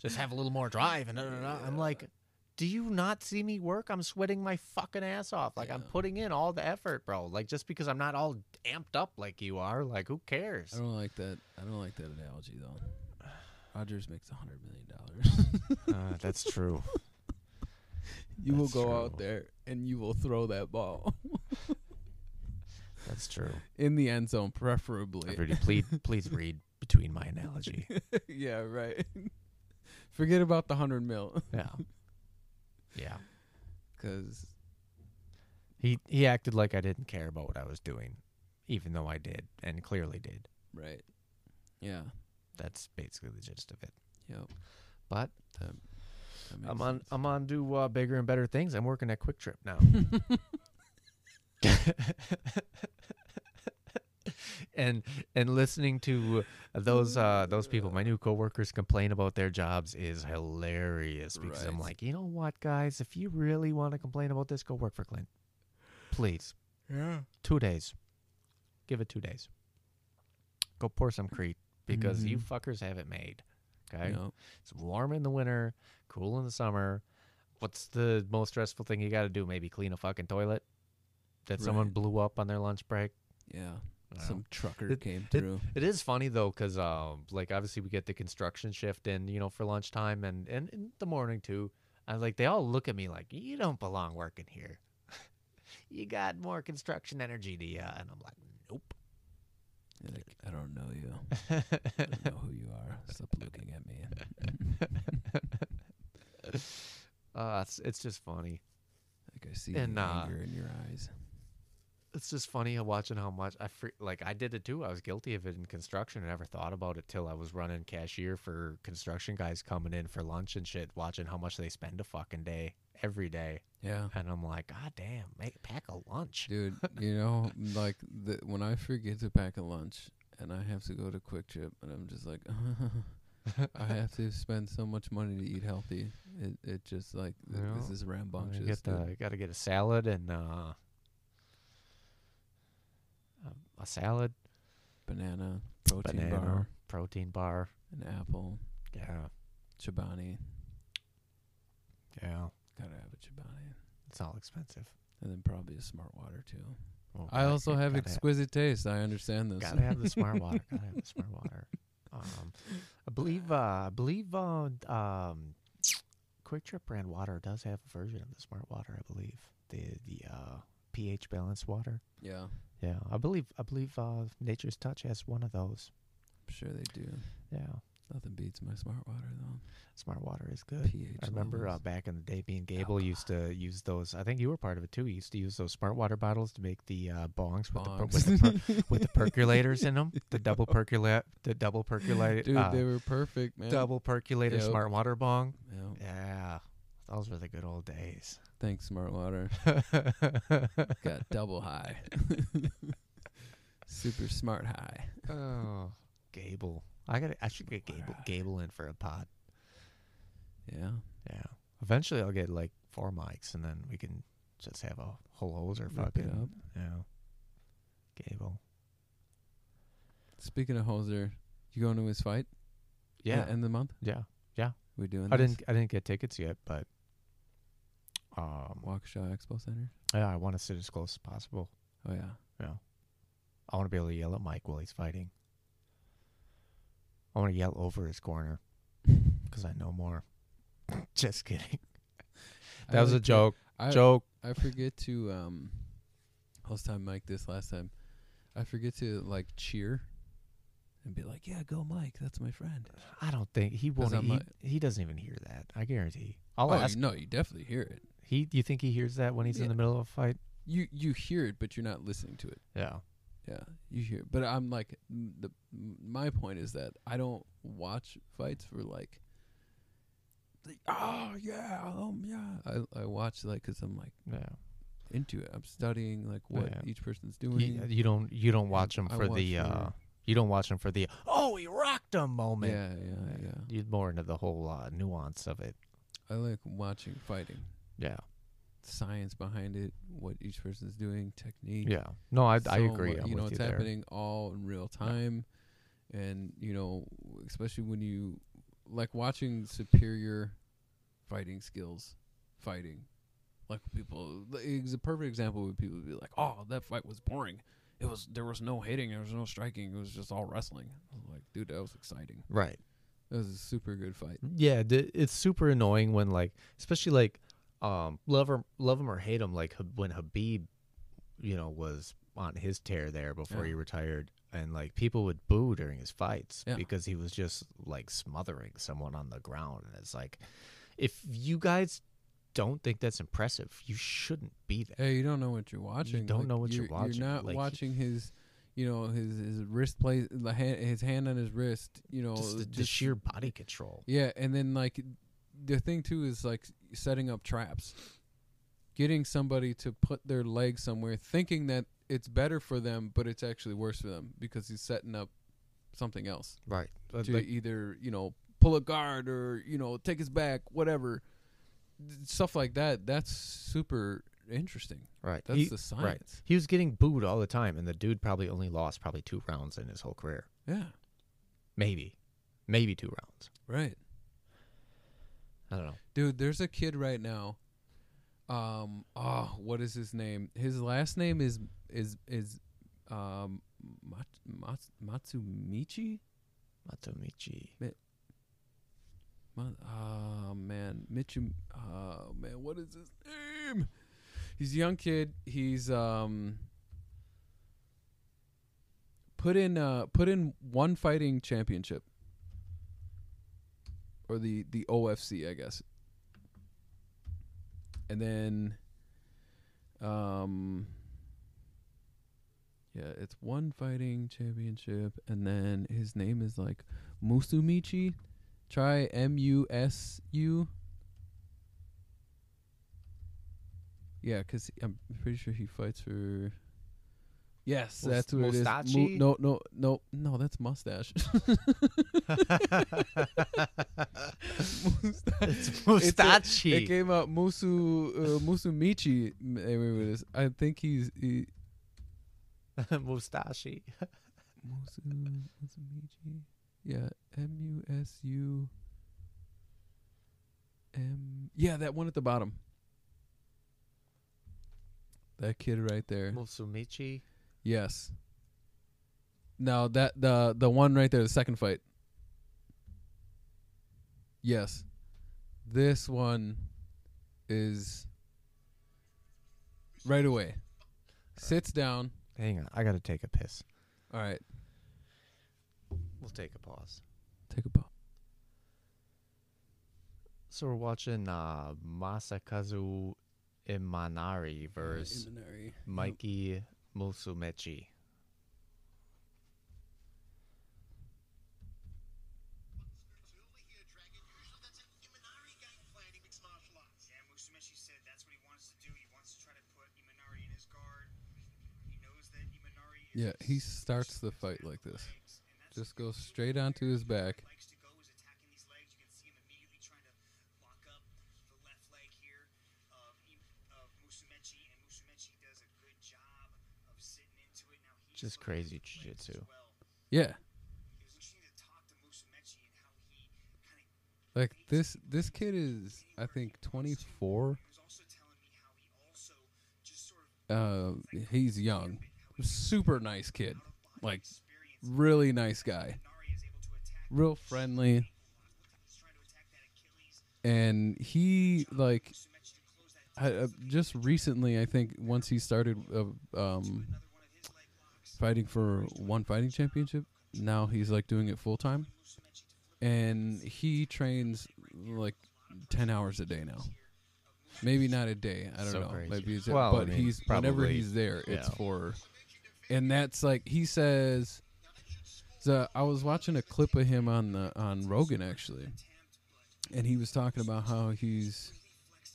just have a little more drive and da, da, da. I'm like, do you not see me work? I'm sweating my fucking ass off. Like I'm putting in all the effort, bro. Like just because I'm not all amped up like you are, like who cares? I don't like that. I don't like that analogy though. Rodgers makes a hundred million dollars. Uh, that's true. you will go out there and you will throw that ball That's true. in the end zone, preferably. Everybody, please, please read between my analogy. yeah, right. Forget about the hundred mil, Yeah. Yeah. because He he acted like I didn't care about what I was doing, even though I did, and clearly did. right. Yeah. That's basically the gist of it. Yep. But makes I'm on sense. I'm on to uh, bigger and better things. I'm working at QuikTrip now. and and listening to those uh those people, my new coworkers complain about their jobs is hilarious because I'm like, you know what, guys, if you really want to complain about this, go work for Clint. Please. Yeah. Two days. Give it two days. Go pour some Crete because you Mhm. fuckers have it made. Okay? Yep. It's warm in the winter, cool in the summer. What's the most stressful thing you got to do? Maybe clean a fucking toilet that someone blew up on their lunch break. Yeah. Some know. trucker It- came through. It is funny though, because um, like obviously we get the construction shift in, you know, for lunchtime and and in the morning too. And like they all look at me like you don't belong working here. you got more construction energy to you, and I'm like. You're like, I don't know you. I don't know who you are. Stop looking at me. uh, it's it's just funny. Like I see And, the uh, anger in your eyes. It's just funny watching how much I fre- like I did it too. I was guilty of it in construction. I never thought about it till I was running cashier for construction guys coming in for lunch and shit, watching how much they spend a fucking day every day, Yeah. and I'm like, God damn, make pack a lunch. Dude, you know, like the, when I forget to pack a lunch and I have to go to QuikTrip and I'm just like, I have to spend so much money to eat healthy. It it just like th- this Yeah. is You rambunctious. get the, you got to get a salad and uh, a, salad, banana, protein banana, bar, protein bar. an apple, Yeah, Chobani. yeah, Gotta have a Chobani. it's all expensive. And then probably a smart water too. Well, I also have exquisite taste. I understand this. Gotta have the smart water. Gotta have the smart water. Um, I believe. Uh, I believe. Uh, um, QuikTrip brand water does have a version of the smart water. I believe the the uh, pH balanced water. yeah, Yeah, I believe. I believe. Uh, Nature's Touch has one of those. I'm sure they do. Yeah, Nothing beats my smart water though. smart water is good. pH. I remember uh, back in the day, being Gable used to use those. I think you were part of it too. He used to use those smart water bottles to make the uh, bongs with the per- with the, per- with the percolators in them. The double percolate, the double percolate, Dude, uh, they were perfect, man. double percolator Yep. smart water bong. Yeah. Yeah, those were the good old days. Thanks, smart water. Got double high. Super smart high. oh, Gable. I got. I should get Gable, Gable in for a pod. Yeah. Yeah. Eventually, I'll get like four mics, and then we can just have a whole hoser fucking. up. Yeah. Gable. Speaking of Hoser, you going to his fight? Yeah. End of the month? Yeah. Yeah. We doing I this? didn't. I didn't get tickets yet, but um, Waukesha Expo Center? yeah, I want to sit as close as possible. Oh, yeah. Yeah. I want to be able to yell at Mike while he's fighting. I want to yell over his corner because I know more. Just kidding. I That was a joke. I, joke. I forget to, um, I was telling Mike this last time. I forget to, like, cheer and be like, yeah, go, Mike. That's my friend. I don't think he won't. He, he doesn't even hear that. I guarantee. I'll oh, ask. no, you definitely hear it. He. Do you think he hears that when he's in Yeah. the middle of a fight? You you hear it, but you're not listening to it. Yeah. Yeah, you hear. But I'm like, m- the m- my point is that I don't watch fights for like, the, oh yeah, um yeah. I I watch like 'cause I'm like Yeah. into it. I'm studying like what Yeah. each person's doing. You, you don't. You don't watch him I for watch the. for- uh You don't watch him for the. Oh, he rocked him moment. yeah, yeah, yeah. You're more into the whole uh, nuance of it. I like watching fighting. Yeah. science behind it, what each person's doing, technique. Yeah. No, I I agree. mu- I'm you know, it's you there. happening all in real time, and you know, especially when you like watching superior fighting skills, fighting. Like people, it's a perfect example where people would be like, "Oh, that fight was boring. It was there was no hitting, there was no striking. It was just all wrestling." Like, "Dude, that was exciting. Right. That was a super good fight." Yeah, d- it's super annoying when like, especially like, um, love or love him or hate him, like when Khabib, you know, was on his tear there before Yeah. he retired, and like people would boo during his fights Yeah. because he was just like smothering someone on the ground, and it's like, if you guys don't think that's impressive, you shouldn't be there. Hey, you don't know what you're watching. You don't Like, know what you're watching. You're not Like, watching his, you know, his his wrist play, the hand, his hand on his wrist. You know, just the, the sheer body control. Yeah, and then like the thing too is like setting up traps, getting somebody to put their leg somewhere, thinking that it's better for them, but it's actually worse for them because he's setting up something else Right. to either you know pull a guard or you know take his back, whatever. Stuff like that. That's super interesting. right. That's He- the Right. science. He was getting booed all the time, and the dude probably only lost probably two rounds in his whole career. Yeah. Maybe, maybe two rounds. Right. I don't know. Dude, there's a kid right now. Um oh, what is his name? His last name is is is um Mat, Mat, Matsumichi? Matomichi. Ma- Oh man, Michu Oh man, what is his name? He's a young kid. He's um put in uh put in one fighting championship. Or the the OFC, I guess. And then um yeah, it's one fighting championship and then his name is like Musumichi. Try M U S U. Yeah, cuz I'm pretty sure he fights for Yes, that's what it is. Mu- no, no, no, no, that's mustache. it's It's Mustachi. It came out Musu uh, Musumichi. m- eh, wait, wait, this- I think he's he, Mustachi. Musu Musumichi. Yeah, M U S U M. Yeah, that one at the bottom. That kid right there. Musumichi. Yes. No, that the the one right there, the second fight. Yes. This one is right away. Sits down. Hang on, I gotta take a piss. All right. We'll take a pause. Take a pause. So we're watching uh, Masakazu Imanari versus Mikey Musumichi. Yeah, Musumeci Yeah, he starts the fight like this. Just goes straight onto his back. likes to go is attacking these legs. You can see him immediately trying to lock up the left leg here of Im- of Musumeci, and Musumeci does a good job of sitting into it. Now he's Just looking crazy at the legs jiu-jitsu. as well. Yeah. It was interesting to talk to Musumeci and how he kind Yeah. Like this this kid is I think 24. he was also telling me how he also just sort of Uh he's young. Super nice kid. Like really nice guy. Nari is able to attack Real friendly. he's trying to attack that Achilles. And he like Musumeci to close that I, uh, just recently I think once he started uh, um another one of his leg locks. Fighting for one fighting championship, now he's like doing it full time. And he trains like 10 hours a day now. Maybe not a day. I don't So know. crazy. Maybe it's Well, I but mean, he's whenever he's there, it's yeah. for and that's like he says so I was watching a clip of him on the on Rogan actually. And he was talking about how he's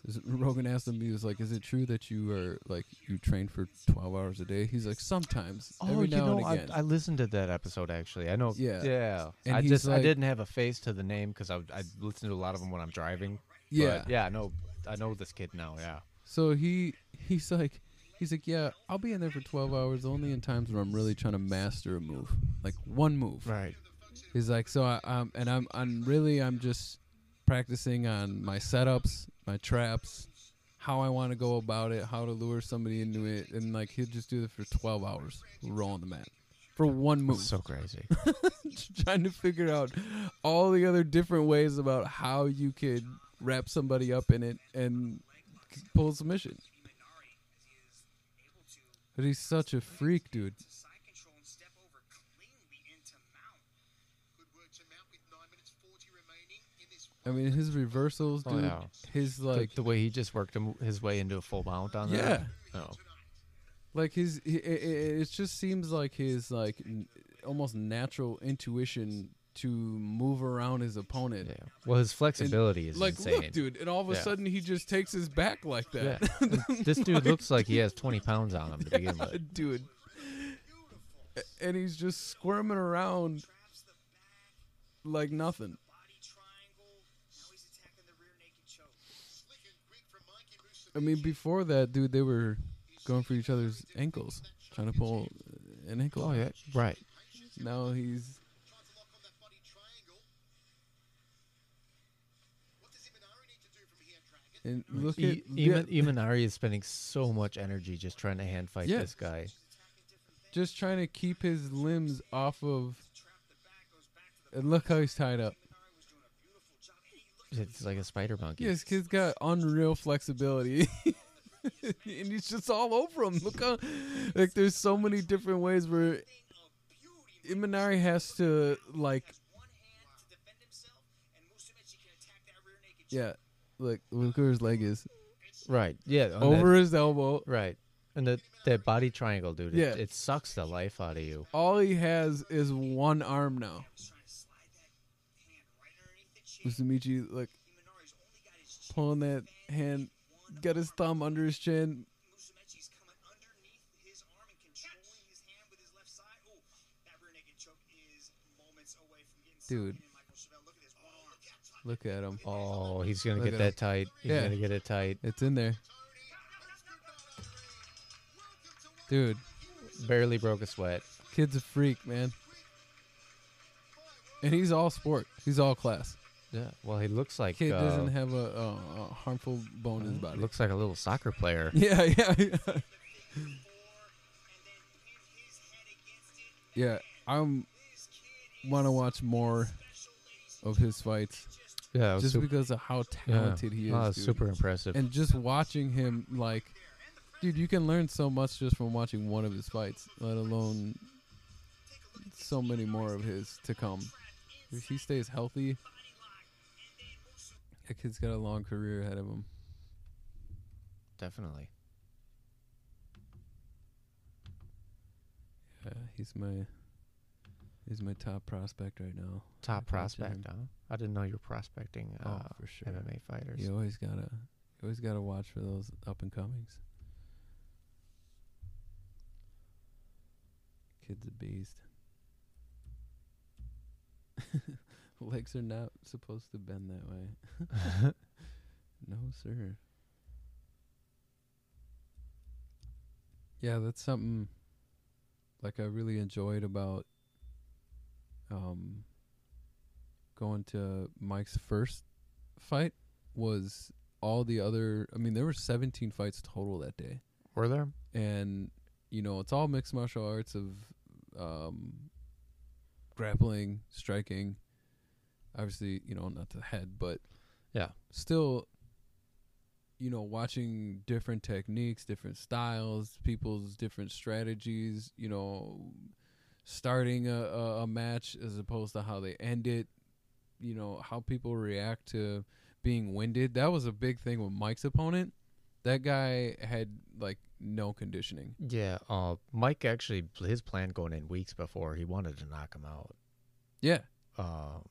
is- Rogan asked him, he was like, "Is it true that you are like you train for twelve hours a day?" He's like, "Sometimes, Oh, every now know, and I, again." I listened to that episode actually. I know. Yeah. Yeah. And I just I didn't have a face to the name because I I listen to a lot of them when I'm driving. yeah, But yeah. I know I know this kid now. Yeah. So he he's like he's like, yeah, I'll be in there for twelve hours only in times where I'm really trying to master a move, like one move. Right. He's like, so I, um, and I'm, I'm really, I'm just practicing on my setups, my traps, how I want to go about it, how to lure somebody into it, and like he'll just do it for 12 hours, rolling the mat for one move, So crazy. trying to figure out all the other different ways about how you could wrap somebody up in it and pull a submission. But he's such a freak, dude. Side control and step over cleanly into mount. Good work to mount with 9 minutes 40 remaining in this I mean, his reversals, Oh, dude. yeah. His The- like the, way he just worked him, his way into a full mount on Yeah. that. Oh. like his it, it it just seems like his like n- almost natural intuition to move around his opponent Yeah. Well, his flexibility is like insane. look dude and all of a Yeah. sudden he just takes his back like that And this dude looks like he has 20 pounds on him to begin with. dude and he's just squirming around like nothing Body triangle. Now he's attacking the rear naked choke. slick and quick from Mikey Musa. I mean before that dude they were going for each other's ankles trying to pull an ankle Oh yeah, right. now he's Tries to lock on that body triangle. What does Imanari need to do from here, Dragon? and look E- at yeah, Imanari is spending so much energy just trying to hand fight Yeah. this guy. just trying to keep his limbs off of and look how he's tied up It's like a spider monkey. Yeah, this kid's got unreal flexibility. and he's just all over him. Look how like there's so many different ways where Imanari has to like One hand to defend himself, and Musumeci can attack that rear naked choke. yeah, look look where his leg is. Right. Yeah. Over that- his elbow. right. And the that body triangle, dude. It, Yeah. it sucks the life out of you. All he has is one arm now. Trying to slide that hand right underneath the chin. Usamichi like Imanari's only got his chin pulling that hand, one got his thumb under his chin. Musumeci's coming underneath his arm and controlling his hand with his left side. Oh, that rear naked choke is moments away from getting Dude. sunk in. Michael Chevelle, look at this one arm. Look at him. Oh, he's gonna Look get at that tight. He's Yeah. gonna get it tight. It's in there. Dude, Barely broke a sweat. kid's a freak, man. And he's all sport. He's all class. Yeah. Well, he looks like Kid uh, doesn't have a, a, a harmful bone in his body. looks like a little soccer player. yeah, yeah, yeah. And then hit his head against it. yeah, kid want to watch more of his fights Yeah. just sup- because of how yeah. talented he is. Oh, dude. super impressive. And just watching him, like, dude, you can learn so much just from watching one of his fights, let alone so many more of his to come. If he stays healthy, that kid's got a long career ahead of him. Definitely. Yeah, he's my he's my top prospect right now. Top I'd prospect, huh? I didn't know you were prospecting uh, Oh, for sure. MMA fighters. You always gotta you always gotta watch for those up and comings. Kid's a beast. Legs are not supposed to bend that way. no, sir. Yeah, that's something like I really enjoyed about um going to Mike's first fight was all the other I mean there were 17 fights total that day Were there? and you know it's all mixed martial arts of um grappling striking obviously you know not the head but Yeah. still you know watching different techniques different styles people's different strategies you know starting a, a, a match as opposed to how they end it you know how people react to being winded that was a big thing with mike's opponent that guy had like no conditioning Yeah. Uh, Mike actually, his plan going in weeks before, he wanted to knock him out. yeah Um,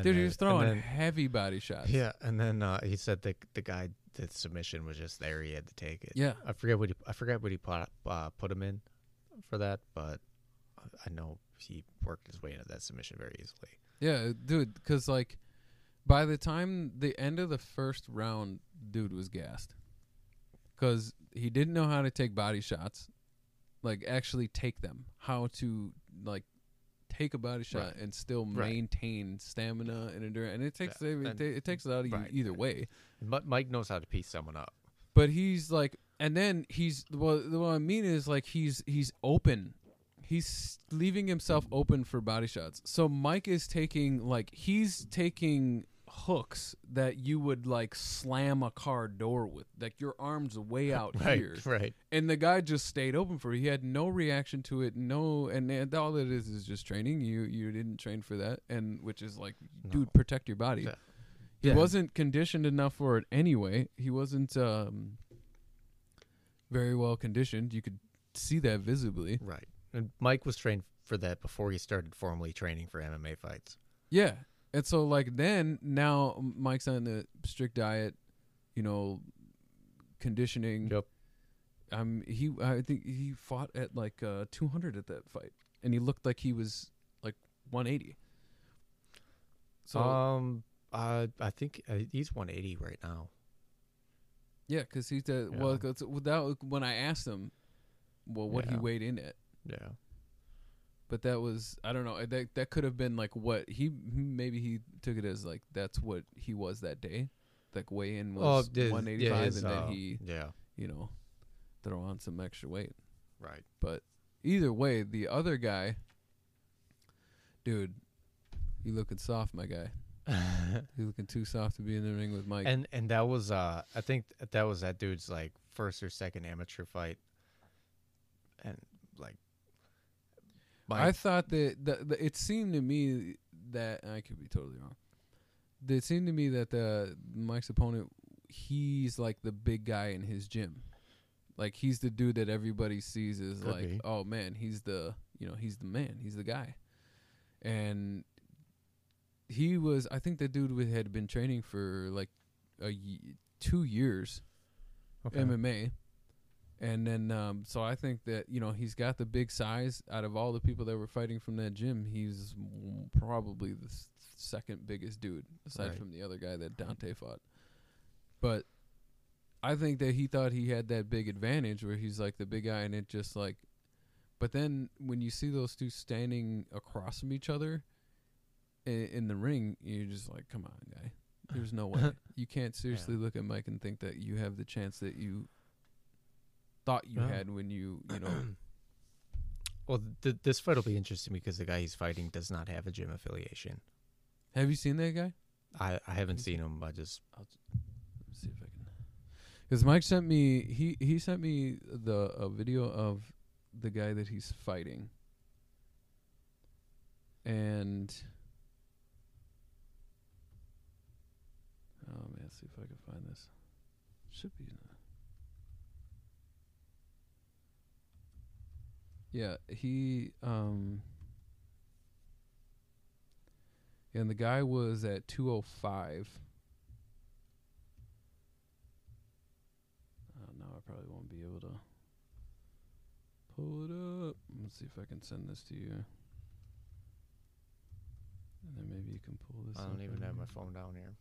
and dude he was throwing then- heavy body shots Yeah, and then uh, he said the the guy the submission was just there. He had to take it. yeah I forget what he I forget what he put uh, put him in for that, but I- I know he worked his way into that submission very easily. Yeah, dude, because like by the time the end of the first round, dude was gassed. because he didn't know how to take body shots, like actually take them, how to like take a body shot Right. and still Right. maintain stamina and endurance. And it takes Yeah, it, and- it takes it out of right. you either way. Mi- Mike knows how to piece someone up. But he's like, and then he's well. What I mean is like he's he's open. He's leaving himself open for body shots. So Mike is taking like he's taking hooks that you would like slam a car door with. Like your arms way out here. right. And the guy just stayed open for it. He had no reaction to it. No, and, and all it is is just training. You you didn't train for that, and which is like, No. dude, protect your body. Yeah. He Yeah. wasn't conditioned enough for it anyway. He wasn't um, very well conditioned. You could see that visibly. Right. And Mike was trained for that before he started formally training for MMA fights. Yeah. And so like then now Mike's on the strict diet, you know, conditioning. Yep. Um he I think he fought at like uh 200 at that fight and he looked like he was like 180. So um, uh, I think uh, he's 180 right now. yeah, cuz he said Yeah. well without when I asked him well what he Yeah. weighed in at Yeah. But that was I don't know that that could have been like what he maybe he took it as like that's what he was that day like weigh in was his- 185 yeah, his, and then uh, he Yeah. you know throw on some extra weight Right. but either way the other guy dude you looking soft my guy you looking too soft to be in the ring with Mike and and that was uh I think that was that dude's like first or second amateur fight, and like. I thought that the, the, it seemed to me that I could be totally wrong. It seemed to me that the Mike's opponent, he's like the big guy in his gym, like he's the dude that everybody sees as like, be. oh man, he's the you know he's the man, he's the guy, and he was. I think the dude had been training for like a two years. okay. MMA. And then, um, so I think that you know he's got the big size. Out of all the people that were fighting from that gym, he's probably the s- second biggest dude, aside Right. from the other guy that Dante fought. But I think that he thought he had that big advantage where he's like the big guy, and it just like. But then when you see those two standing across from each other in, in the ring, you're just like, "Come on, guy." There's no way you can't seriously look at Mike and think that you have the chance that you thought you had when you you know Well, th- this fight will be interesting because the guy he's fighting does not have a gym affiliation. have you seen that guy I, I haven't seen him. I just Let's see if I can because Mike sent me he he sent me the a video of the guy that he's fighting and oh man let's see if I can find this should be in yeah he um and the guy was at 205 Oh, no, I probably won't be able to pull it up. Let's see if I can send this to you. And then maybe you can pull this I don't even have my phone down here.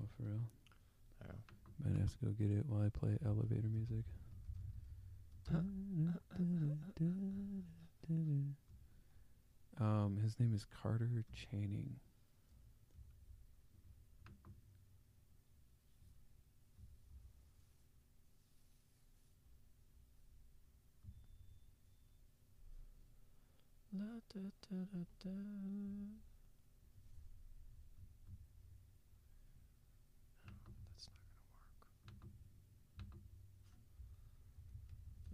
Oh, for real? Yeah. Might have to go get it while I play elevator music. Um, his name is Carter Channing.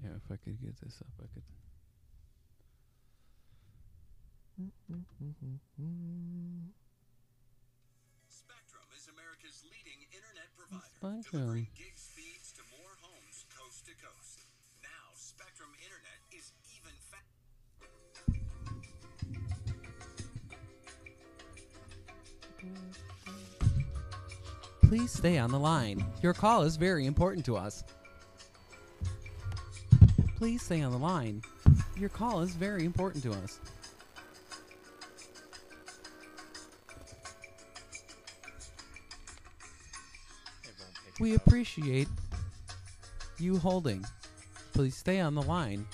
Yeah, if I could get this up, I could. Spectrum is America's leading internet provider, Spectrum. delivering gig speeds to more homes coast to coast. Now, Spectrum Internet is even faster. Please stay on the line. Your call is very important to us. Please stay on the line. Your call is very important to us. We appreciate you holding? Please stay on the line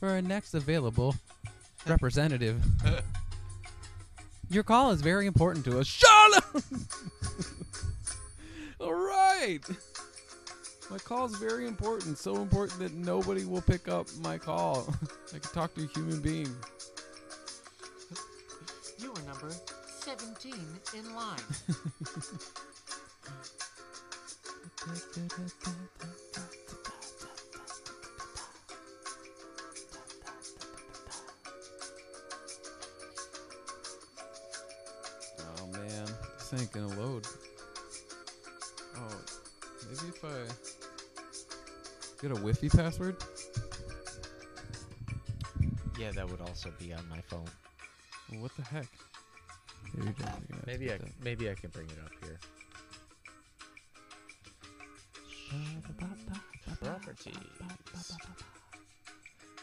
for our next available representative. Your call is very important to us. Up! All right. My call is very important. So important that nobody will pick up my call. I can talk to a human being. You are number 17 in line. Oh man, this ain't gonna load. Oh, maybe if I get a Wi-Fi password. Yeah, that would also be on my phone. Well, what the heck? Here, you're definitely gonna have to Maybe put I that. maybe I can bring it up here. Properties.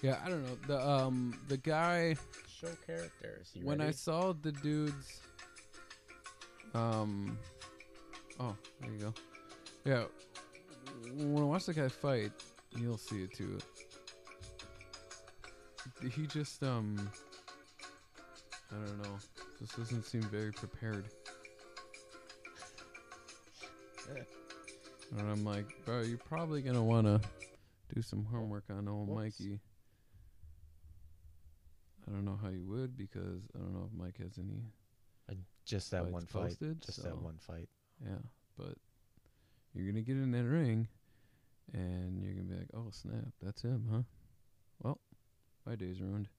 Yeah, I don't know. The um the guy Show characters. You when I saw the dudes um oh there you go yeah when I watch the guy fight you'll see it too he just um I don't know just doesn't seem very prepared and I'm like bro you're probably gonna wanna do some homework on old Whoops. Mikey I don't know how you would because I don't know if Mike has any Uh, just that one fight. posted, Just so- that one fight. Yeah, but you're gonna get in that ring, and you're gonna be like, "Oh snap, that's him, huh?" Well, my day's ruined.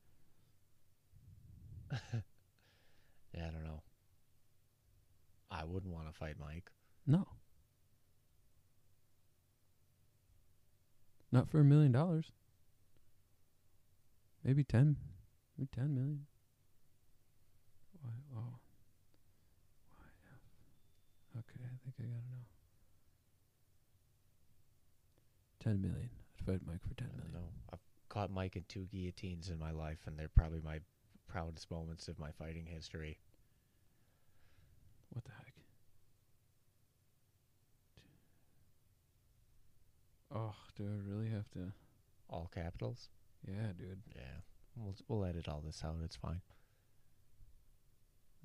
Yeah, I don't know. I wouldn't want to fight Mike. No, not for a million dollars. Maybe ten, maybe ten million. Why? Oh, why? Okay, I think I gotta know. Ten million. I'd fight Mike for ten I don't million. know. I've caught Mike in two guillotines in my life, and they're probably my proudest moments of my fighting history. What the heck? Oh, do I really have to? All capitals. Yeah, dude. Yeah, we'll we'll edit all this out. It's fine.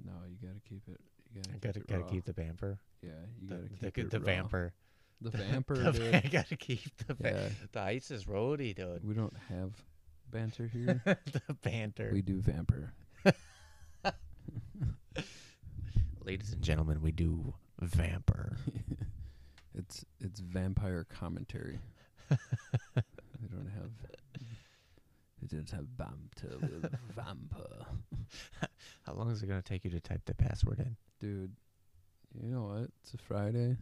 No, you gotta keep it. You gotta I keep gotta it gotta raw. keep the vamper. Yeah, you The gotta keep the, it raw. vamper. The vamper, the dude. va- gotta keep the va- Yeah, the ice is roadie, dude. we don't have banter here. the banter. we do vamper. Ladies and gentlemen, we do vamper. it's it's vampire commentary. we don't have. We don't have banter with vamper. How long is it gonna take you to type the password in? Dude, you know what? It's a Friday.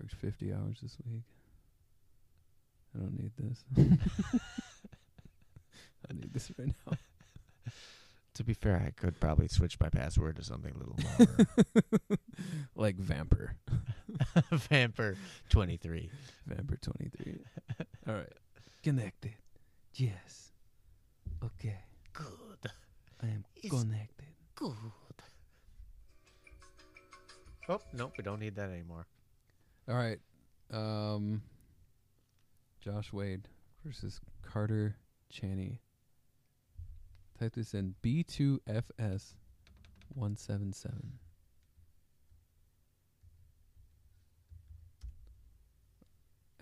Worked 50 hours this week. I don't need this. I need this right now. To be fair, I could probably switch my password to something a little lower. like Vamper. Vamper twenty three. Vamper 23. All right. Connected. Yes. Okay. Good. I am It's- connected. Good. Oh nope, we don't need that anymore. All right. Um Josh Wade versus Carter Chaney. Type this in B2FS 177.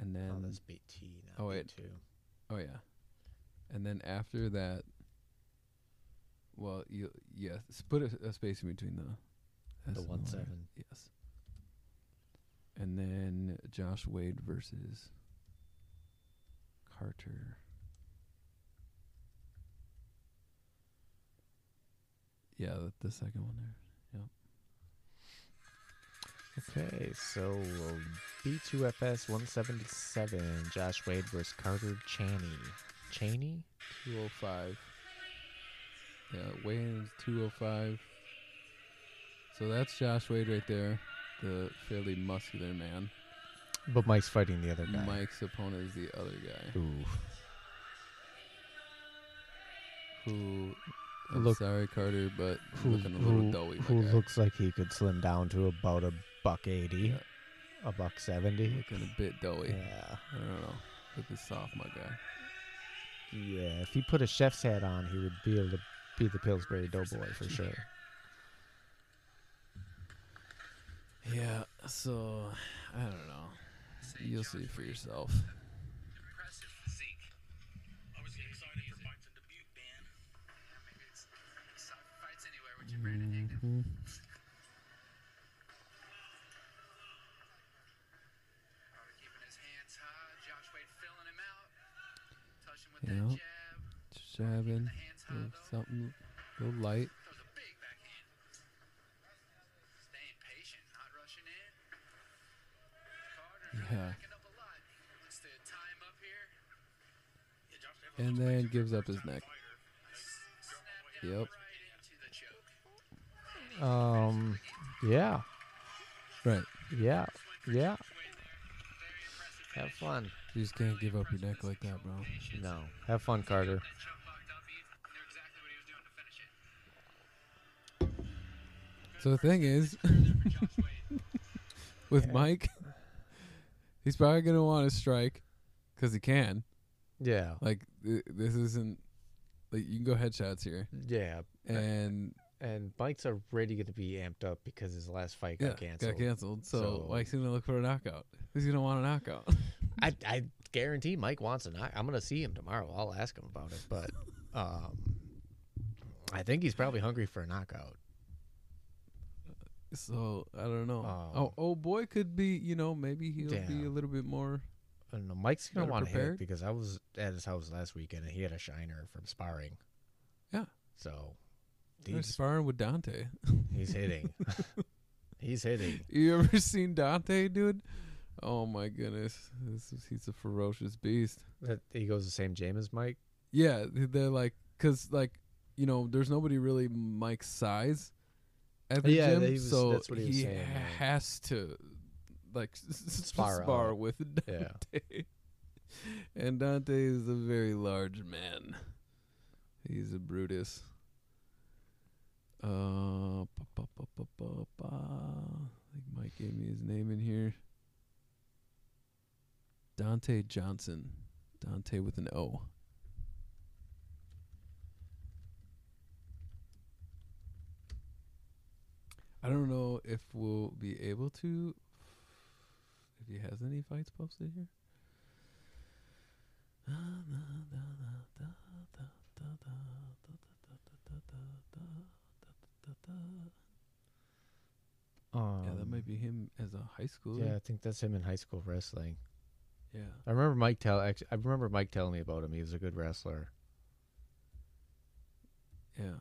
And then oh, that's BT. Oh, wait. B2. Oh yeah. And then after that well, you yeah, put a, a space in between the The one seven. Yes. And then Josh Wade versus Carter. Yeah, the, the second one there. Yep. Okay, so B2FS 177, Josh Wade versus Carter Chaney. Chaney? 205. Yeah, Wayne's 205. So that's Josh Wade right there, the fairly muscular man. But Mike's fighting the other guy. Mike's opponent is the other guy Ooh. who. I'm Look- sorry, Carter, but Who, looking a little who- doughy. who guy. looks like he could slim down to about a buck 80. Yeah. a buck seventy. Looking a bit doughy. Yeah, I don't know. Look at soft, my guy. yeah. If he put a chef's hat on, he would be able to beat the Pillsbury Doughboy for sure. Yeah. So I don't know. You'll see for yourself. Impressive physique. I was getting excited for fights in Dubuque, man. Yeah, maybe it's fights anywhere with you, Brandon Hickman. Probably keeping his hands high. Josh Wade filling him out. Touching with Yeah. that jab. Jabbing. The hands high little though. Something a little light. Throws a big backhand. Staying patient, not rushing in. Carter's really Yeah. backing up a lot. Looks to tie him up here. Yeah, Josh Taylor And then gives up his neck. fighter. Snap down Yep. right into the choke. Um, yeah, Right. yeah, yeah. Have fun. You just can't give up your neck like that, bro. No, have fun, Carter. choke locked up. He knew exactly what he was doing to finish it. So the thing is, with Mike, he's probably gonna want to strike because he can. Yeah, Like th- this isn't like you can go headshots here, yeah. and And Mike's already going to be amped up because his last fight yeah, got canceled. got canceled. So, So- Mike's gonna look for a knockout. He's gonna want a knockout. I, I guarantee Mike wants a knock. I'm going to see him tomorrow. I'll ask him about it. But um, I think he's probably hungry for a knockout. So I don't know. Um, oh, oh boy, could be. You know, maybe he'll be a little bit more. I don't know. Mike's going to want to hit because I was at his house last weekend and he had a shiner from sparring. Yeah. So He's sparring with Dante. he's hitting. he's hitting. You ever seen Dante, dude? Oh my goodness, this is, he's a ferocious beast. That he goes the same gym as Mike. Yeah, they're like, cause like, you know, there's nobody really Mike's size at the Yeah, gym, he was- so that's what he was saying, has to like Spar spar with Yeah. Dante. and Dante is a very large man. He's a Brutus. Uh, pa. I think Mike gave me his name in here. Dante Johnson. Dante with an O. I don't know if we'll be able to. If he has any fights posted here. Um, Yeah, that might be him as a high school. Yeah, I think that's him in high school wrestling. Yeah. I remember Mike tell. Actually, I remember Mike telling me about him. He was a good wrestler. Yeah.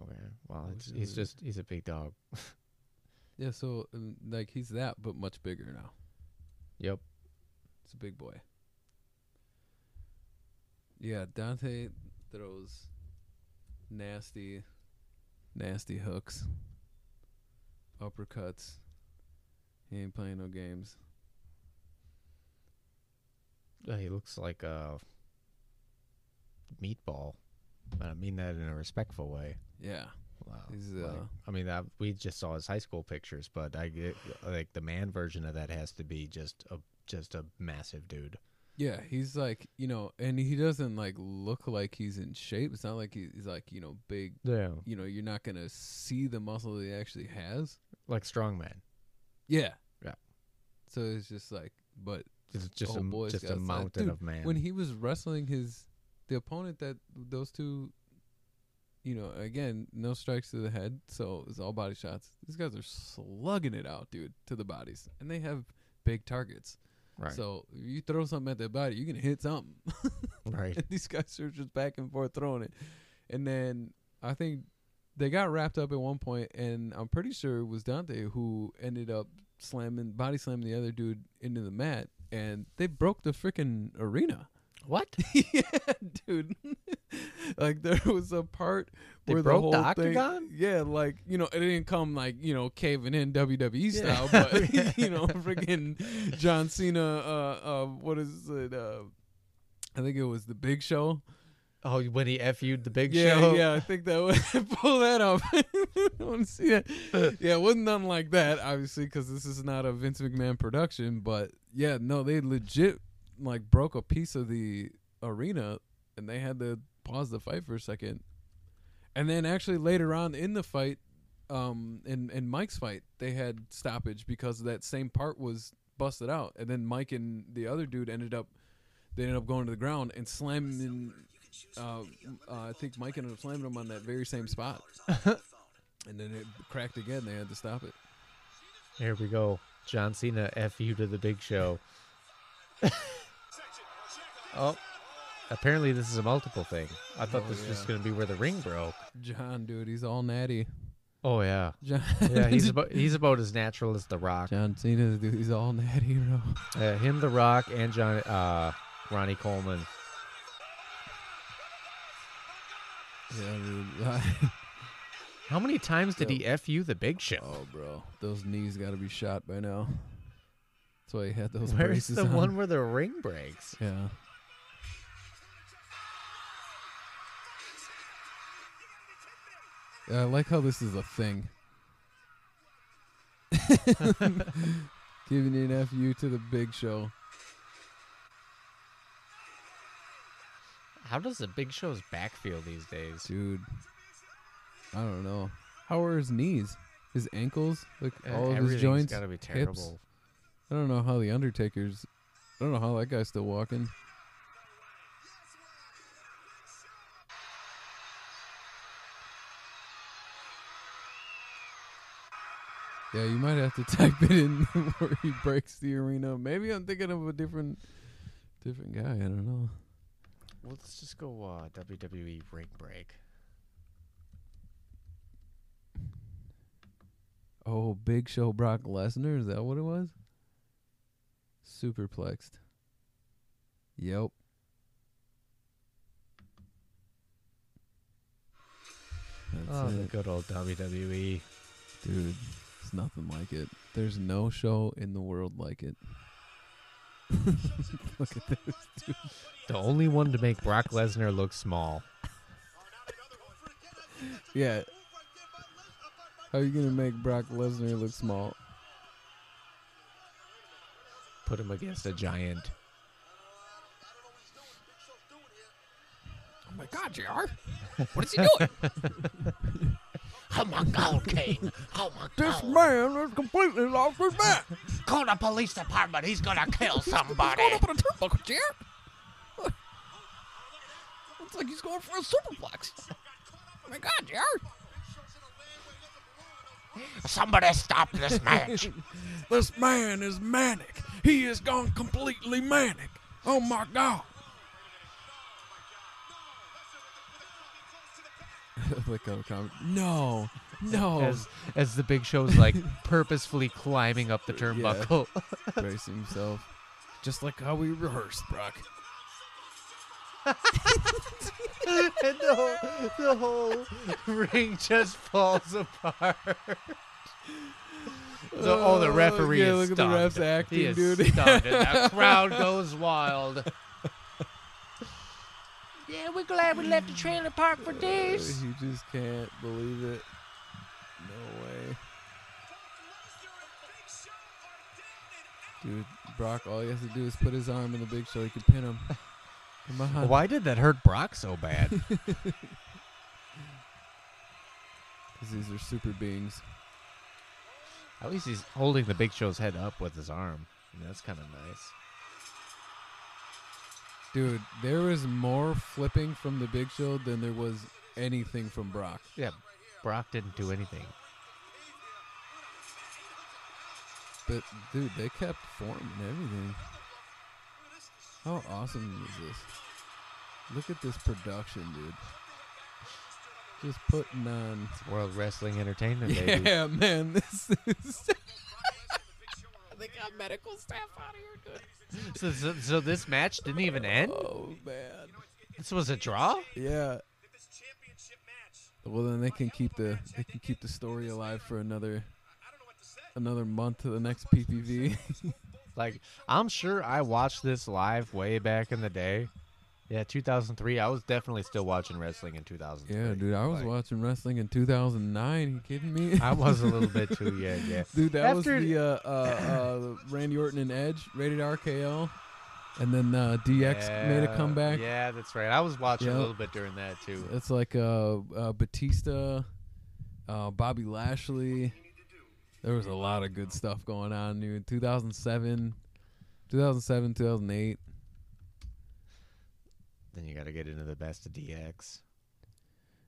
Okay. Well, Oh, it's, he's just he's a big dog. Yeah, so um, like he's that but much bigger now. Yep. It's a big boy. Yeah, Dante throws nasty nasty hooks. Uppercuts. He ain't playing no games. Yeah, he looks like a meatball. And I mean that in a respectful way. Yeah. Wow. He's, Like, uh, I mean, that we just saw his high school pictures, but I get like the man version of that has to be just a just a massive dude. Yeah, he's like, you know, and he doesn't like look like he's in shape. It's not like he's like, you know, big. Yeah. You know, you're not gonna see the muscle that he actually has. Like strongman. Yeah. Yeah. So it's just like, but Just just a just a mountain Dude, of man. when he was wrestling his the opponent that those two you know again no strikes to the head so it's all body shots. These guys are slugging it out dude to the bodies and they have big targets. Right. so you throw something at their body you can hit something. Right. and these guys are just back and forth throwing it. And then i think they got wrapped up at one point and i'm pretty sure it was dante who ended up slamming body slamming the other dude into the mat and they broke the freaking arena What? yeah, dude. like there was a part They where broke the the whole thing, octagon? yeah, like you know, it didn't come like you know caving in WWE Yeah. style, but you know, freaking John Cena. Uh, uh, what is it? Uh, I think it was the Big Show. Oh, when he FU'd the big Yeah, show. yeah, I think that would pull that up. I want to see that. Yeah, it wasn't nothing like that, obviously, because this is not a Vince McMahon production. But yeah, no, they legit like broke a piece of the arena, and they had to pause the fight for a second. And then actually later on in the fight, um, in in Mike's fight, they had stoppage because that same part was busted out, and then Mike and the other dude ended up. They ended up going to the ground and slamming uh, uh, I think Mike ended up slamming him on that very same spot. and then it cracked again. They had to stop it. Here we go. John Cena FU to the big show. oh. Apparently this is a multiple thing. I thought Oh, this was yeah. going to be where the ring broke. John, dude, he's all natty. Oh yeah. John, Yeah, he's about he's about as natural as The Rock. John Cena, dude, he's all natty, bro. Uh, him, The Rock, and John uh, Ronnie Coleman. Yeah, dude. How many times did he FU the Big Show? oh, bro, those knees got to be shot by now. That's why he had those Where's braces the on. one where the ring breaks? Yeah. I like how this is a thing. Giving an FU to the big show. How does the Big Show's back feel these days? Dude. I don't know. How are his knees? His ankles? Like Uh, all of his everything's joints? gotta be hips? terrible. I don't know how the Undertaker's I don't know how that guy's still walking. Yeah, you might have to type it in where he breaks the arena. Maybe I'm thinking of a different different guy. I don't know. Well, let's just go uh, WWE ring break. Oh, Big Show Brock Lesnar. Is that what it was? Superplexed. Yep. That's oh, the good old WWE. Dude, it's nothing like it. There's no show in the world like it. Look at this, dude. The only one to make Brock Lesnar look small. Yeah. How are you gonna make Brock Lesnar look small? Put him against a giant. Oh my God, JR. What is he doing? oh my God, King. Oh my God. This man has completely lost his mind. Call the police department. He's gonna kill somebody. Going up on a Jared. Looks like he's going for a superplex. Oh my God, JR. Somebody stop this match. This man is manic. He has gone completely manic. Oh my God. Like a com- No, no. As as the Big Show's like purposefully climbing up the turnbuckle. bracing himself. Just like how we rehearsed, Brock. and the whole, the whole ring just falls apart. So, oh, the referee yeah, is look at the stunned. refs acting, he is dude. stunned, and the crowd goes wild. Yeah, we're glad we left the trailer park for this. You just can't believe it. No way. Dude, Brock, all he has to do is put his arm in the big show. He can pin him. Come on. Why did that hurt Brock so bad? Because these are super beings. At least he's holding the Big Show's head up with his arm. I mean, that's kind of nice. Dude, there was more flipping from the big show than there was anything from Brock. Yeah, Brock didn't do anything. But dude, they kept form and everything. How awesome is this? Look at this production, dude. Just putting on. World Wrestling Entertainment, baby. Yeah, man, this is. They got medical staff out here. Good. So, so, so this match didn't even end. oh man. This was a draw. Yeah. Well, then they can keep the they can keep the story alive for another another month to the next PPV. Like I'm sure I watched this live way back in the day, Yeah, 2003. I was definitely still watching wrestling in 2003. Yeah, dude, I was Like, watching wrestling in 2009. You kidding me? I was a little bit too. Yeah, yeah. Dude, that After- was the uh, uh, uh, Randy Orton and Edge rated RKO, and then uh, DX made a comeback. Yeah, that's right. I was watching Yep. a little bit during that too. It's like uh, uh, Batista, uh, Bobby Lashley. There was a lot of good stuff going on, dude. 2007, 2007, 2008. Then you got to get into the best of DX.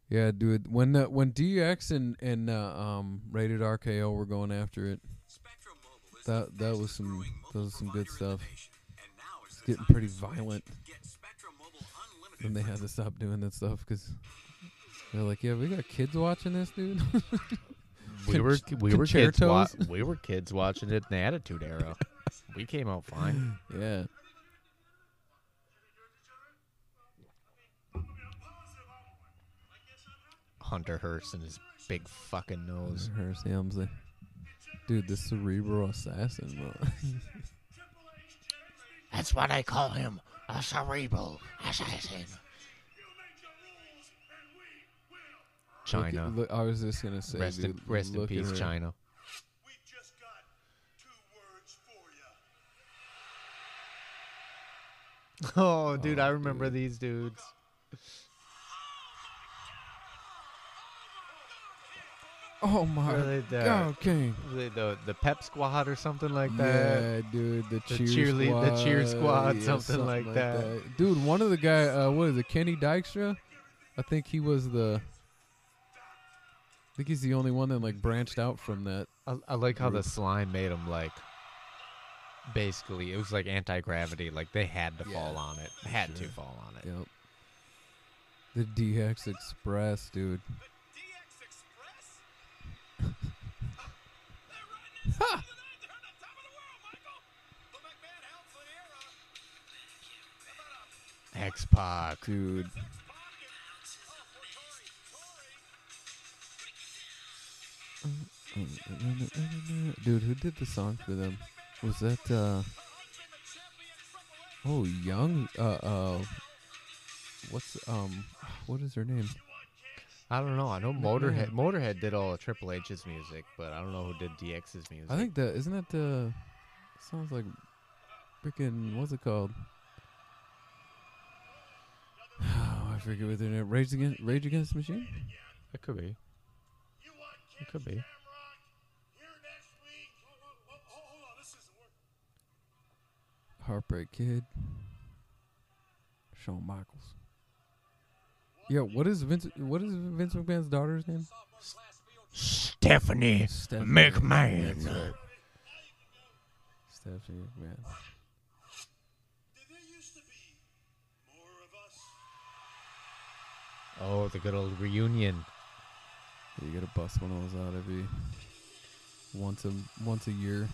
Yeah, dude. When uh, when DX and and uh, um rated RKO were going after it, Spectrum Mobile is That- that was some- that was some good stuff. provider in the nation. And now it's getting pretty violent. Get Spectrum Mobile Unlimited and they had to stop doing that stuff because they're like, yeah, we got kids watching this, dude. We were we were kids wa- we were kids watching it in the Attitude Era. we came out fine. yeah. Hunter Hearst and his big fucking nose. Hearst Helmsley. Dude, the cerebral assassin, bro. That's what they call him a cerebral assassin. Chyna. Look, look, I was just gonna say, Rest in rest in look at peace. Chyna. We just got two words for you. Oh, dude, Oh, I remember oh, dude. these dudes. Oh my they the, God, King. the, the the pep squad or something like that? Yeah, dude, the, The cheer cheerle- squad, the cheer squad, yeah, something like that. Dude, one of the guy, uh, what is it, Kenny Dykstra? I think he was the. I think he's the only one that like branched out from that. I, I like how the slime made him like. Basically, it was like anti gravity. Like they had to Yeah, fall on it. Had to fall on it. Yep. The DX Express, dude. DX Express? They're riding in ha! They're on the top of the world, Michael! The McMahon Helmsley X Pac. Dude. Dude, who did the song for them? Was that uh Oh, Young uh uh what's um what is her name? I don't know. I know Motorhead. Mm. Motorhead did all of Triple H's music, but I don't know who did DX's music. I think that isn't that the sounds like freaking what's it called? Oh, I forget what their name. Rage Against Rage Against the Machine. it could be. It could be. Shamrock here next week? Hold on, this isn't working. Heartbreak Kid. Shawn Michaels. Yeah, what is Vince? What is Vince McMahon's daughter's name? Stephanie Stephanie McMahon. That's right. Stephanie McMahon. Did there used to be more of us? Oh, the good old reunion. You gotta bust one of those out every once a once a year.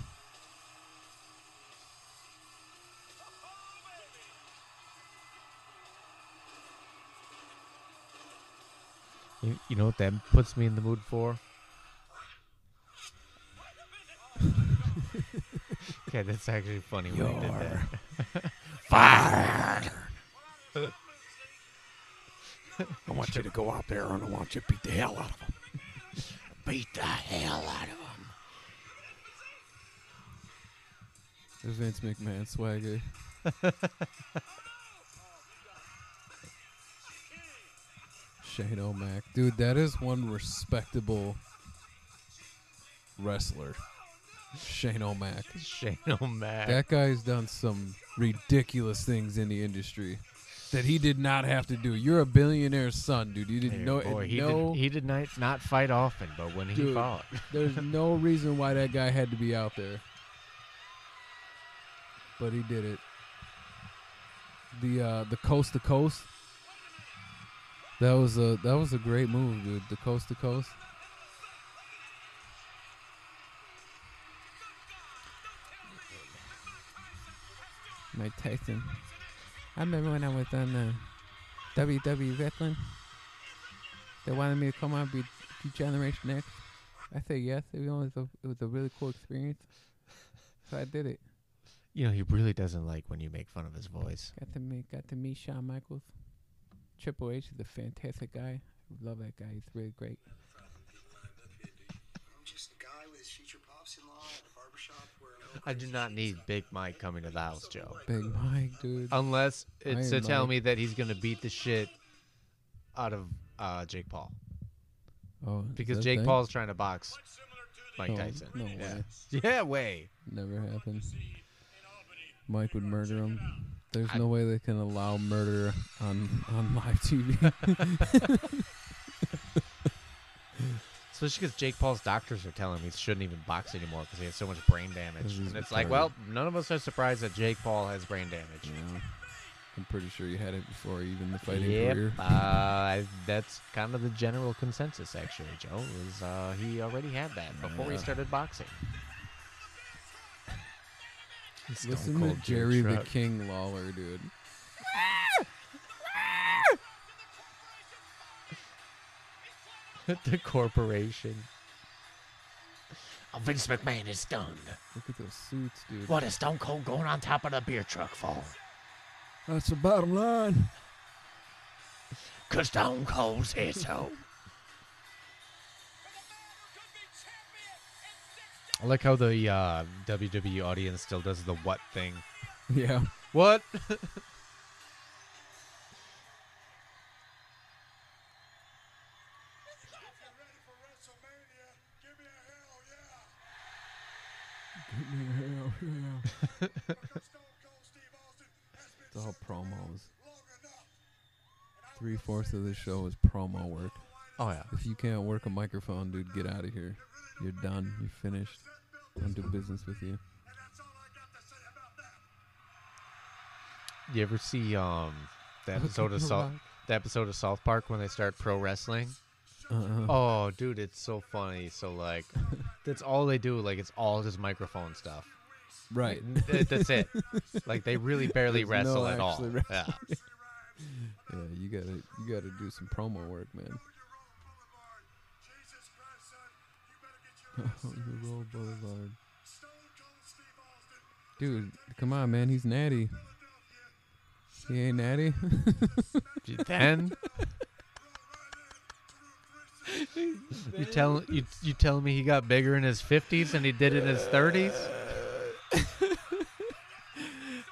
You, you know what that puts me in the mood for? okay, that's actually funny when he did that. Fired. I want you to go out there and I want you to beat the hell out of him. Beat the hell out of him. The Vince McMahon swagger. Shane O'Mac. Dude, that is one respectable wrestler. Shane O'Mac. Shane O'Mac. That guy's done some ridiculous things in the industry that he did not have to do. You're a billionaire's son, dude. You didn't Hey, know boy, he no, did. He did not not fight often, but when he Dude. fought, There's no reason why that guy had to be out there. But he did it. The uh the coast to coast. That was a that was a great move, dude. The coast to coast. Mike Tyson. I remember when I was on uh, WWE Wrestling. They wanted me to come on and be, be Generation X. I said yes. It was, a, it was a really cool experience. So I did it. You know, he really doesn't like when you make fun of his voice. Got to meet, got to meet Shawn Michaels. Triple H is a fantastic guy. Love that guy. He's really great. I'm just a guy with his future pops-in-law at a barbershop wearing I do not need Big Mike coming to the house, Joe. Big Mike, dude. Unless it's to tell Mike. me that he's gonna beat the shit out of uh, Jake Paul Oh, because Jake thing? Paul's trying to box Mike Oh, Tyson. no yeah. way. Yeah, way. Never happened. Mike would murder him. There's I- no way they can allow murder on on live TV. Especially because Jake Paul's doctors are telling him he shouldn't even box anymore because he has so much brain damage. And it's like, well, none of us are surprised that Jake Paul has brain damage. yeah. I'm pretty sure you had it before even the fighting yep. career. Uh, I- that's kind of the general consensus, actually, Joe. Is uh, he already had that before he started boxing? Stone Listen to Cold Jerry the Truck. King Lawler, dude. the corporation. Oh, Vince McMahon is stunned. Look at those suits, dude. What is Stone Cold going on top of the beer truck for? That's the bottom line. Cause Stone Cold said so. I like how the uh, WWE audience still does the what thing. Yeah. What? It's all promos. Three fourths of the show is promo work. Oh yeah. If you can't work a microphone, dude, get out of here. You're done. You're finished. Don't do business with you. You ever see um the episode of South the episode of South Park when they start pro wrestling? Uh, Oh, dude, it's so funny. So like, that's all they do. Like, it's all just microphone stuff. right. Th- That's it. Like, they really barely There's no wrestle at all. actually Yeah. Yeah, you gotta you gotta do some promo work, man. The Roll Boulevard. Dude, come on, man. He's natty. He ain't natty. Then you tell you you telling me he got bigger in his fifties than he did in his thirties?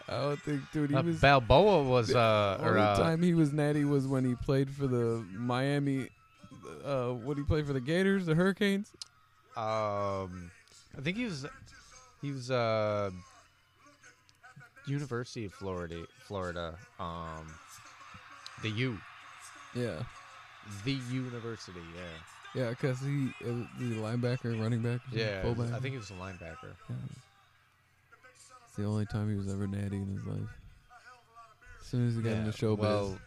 I don't think, dude. He Uh, was Balboa was uh the or uh, time he was natty was when he played for the Miami. Uh, what did he played for the Gators, the Hurricanes. Um I think he was he was uh University of Florida Florida um the U Yeah, the university yeah yeah, because he uh, the linebacker, running back, yeah fullback. I think he was a linebacker Yeah. It's the only time he was ever natty in his life. As soon as he got Yeah, into showbiz, well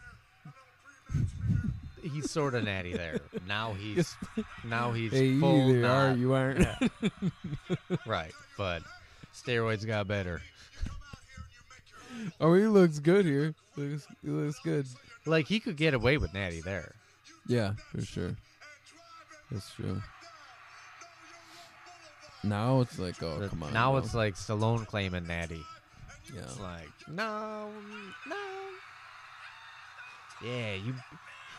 he's sort of natty there now he's now he's hey, you full either are you aren't. right but steroids got better oh, he looks good here. Looks, he looks good. like he could get away with natty there Yeah, for sure. That's true. Now it's like, oh But come on. now bro. it's like Stallone claiming natty yeah. It's like, no, no. Yeah, you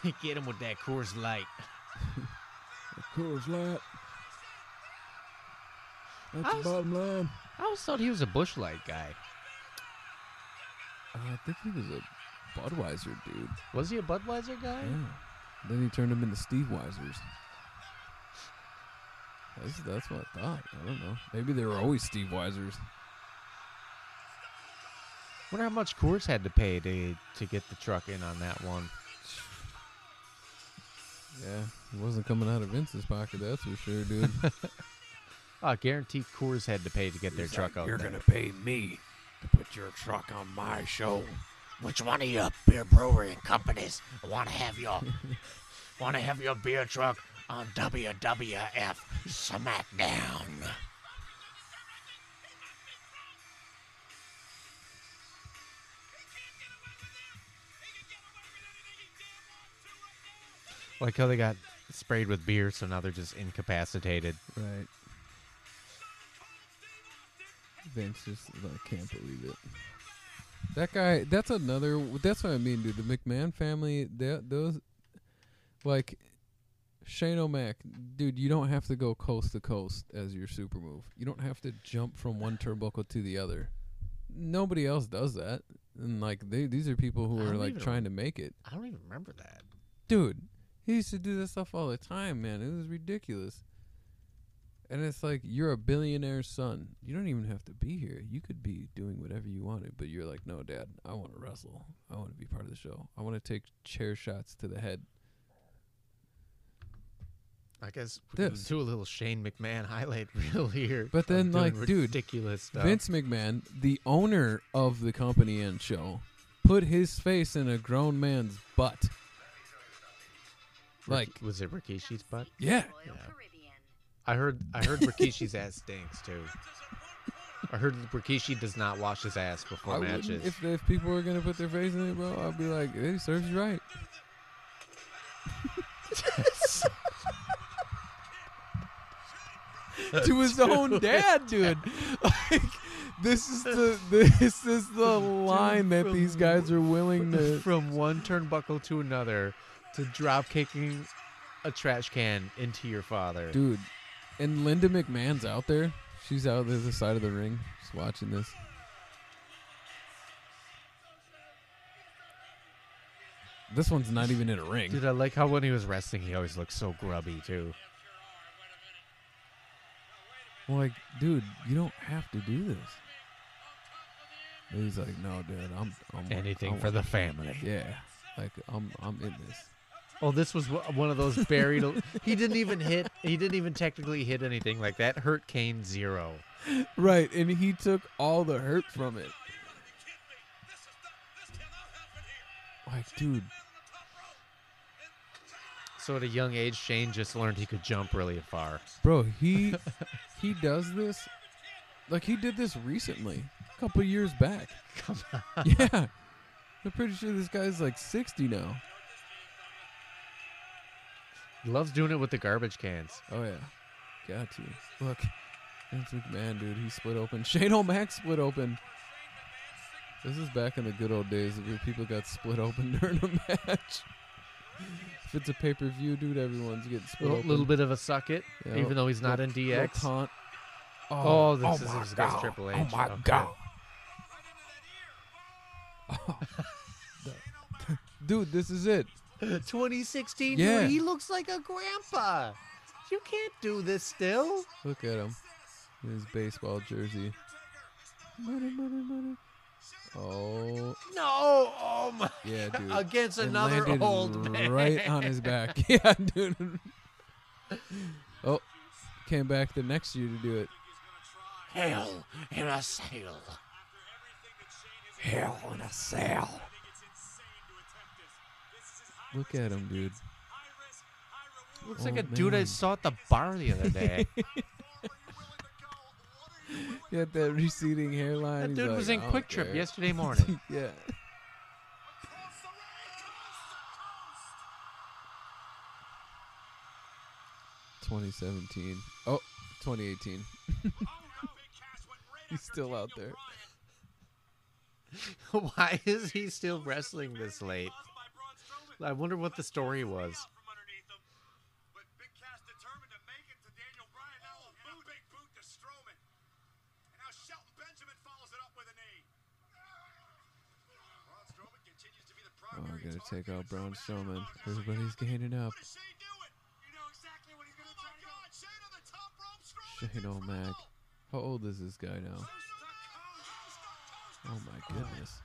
get him with that Coors Light. Coors Light. That's How's- the bottom line. I always thought he was a Busch Light guy. Uh, I think he was a Budweiser dude. Was he a Budweiser guy? Yeah. Then he turned him into Steve Weisers. That's, that's what I thought. I don't know. Maybe they were always Steve Weisers. Wonder how much Coors had to pay to to get the truck in on that one. Yeah, it wasn't coming out of Vince's pocket, that's for sure, dude. I guarantee Coors had to pay to get their truck out You're there. gonna pay me to put your truck on my show. Which one of your beer brewery companies want to have your want to have your beer truck on WWF SmackDown? Like how they got sprayed with beer, so now they're just incapacitated. right. Vince just like can't believe it. That guy. That's another. That's what I mean, dude. The McMahon family. That those, like, Shane O'Mac, dude. You don't have to go coast to coast as your super move. You don't have to jump from one turnbuckle to the other. Nobody else does that. And like, they these are people who I are don't like even trying to make it, I don't even remember that. dude. He used to do this stuff all the time, man. It was ridiculous. And it's like you're a billionaire's son. You don't even have to be here. You could be doing whatever you wanted, but you're like, no, Dad. I want to wrestle. I want to be part of the show. I want to take chair shots to the head. I guess we can do a little Shane McMahon highlight reel here. But then, like, dude, ridiculous stuff. Vince McMahon, the owner of the company and show, put his face in a grown man's butt. Like, Rick- was it Rikishi's butt? yeah, Yeah. I heard I heard Rikishi's ass stinks too. I heard that Rikishi does not wash his ass before I wouldn't- matches. If if people were gonna put their face in it, bro, I'd be like, "Hey, serves you right." to his own dad, dude. Like, this is the this is the line that these guys are willing to. from one turnbuckle to another to drop kicking a trash can into your father. Dude, and Linda McMahon's out there. She's out there the side of the ring, just watching this. This one's not even in a ring. Dude, I like how when he was wrestling, he always looked so grubby too. Like, dude, you don't have to do this. And he's like, no, dude, I'm, I'm Anything I'm- for the family. Yeah, like I'm, I'm in this. Oh, this was one of those buried. he didn't even hit. He didn't even technically hit anything like that. Hurt Kane zero. Right, and he took all the hurt from it. Like, dude, So at a young age, Shane just learned he could jump really far. bro, he he does this. Like he did this recently, a couple years back. Come on. Yeah, I'm pretty sure this guy's like 60 now. He loves doing it with the garbage cans. Oh yeah, got to look. Vince McMahon, dude, he split open. Shane O'Mac split open. This is back in the good old days where people got split open during a match. if it's a pay per view, dude, everyone's getting A split little, open. little bit of a suck it, Yeah, even though he's not in DX. taunt. Oh, oh, this oh is my God. Triple oh H. Oh my Okay. God. dude, this is it. 2016, Yeah. dude, he looks like a grandpa. You can't do this still. Look at him. In his baseball jersey. Money, money, money. Oh, No, oh my. yeah, dude. Against It another old man. right on his back. yeah, dude. Oh, came back the next year to do it. Hell in a cell. Hell in a cell. Look at him, dude. Looks like Oh, a dude I saw at the bar the other day. He had that receding hairline. that He's dude like, was in "I don't QuikTrip care." yesterday morning. yeah. Twenty seventeen. Oh, 2018. He's still out there. Why is he still wrestling this late? I wonder what the story was. From underneath him. But Big Cass determined to make it to Daniel Bryan. Now oh, a boot, big boot to Strowman. And now Shelton Benjamin follows it up with a knee. Braun Strowman continues to be the Oh, I primary gotta take out Braun Strowman. Strowman. Everybody's gaining up. What does Shane do it? You know exactly what he's going oh, to try to God, Shane on the top rope. Strowman Shane O'Mac. How old is this guy now? Oh my goodness.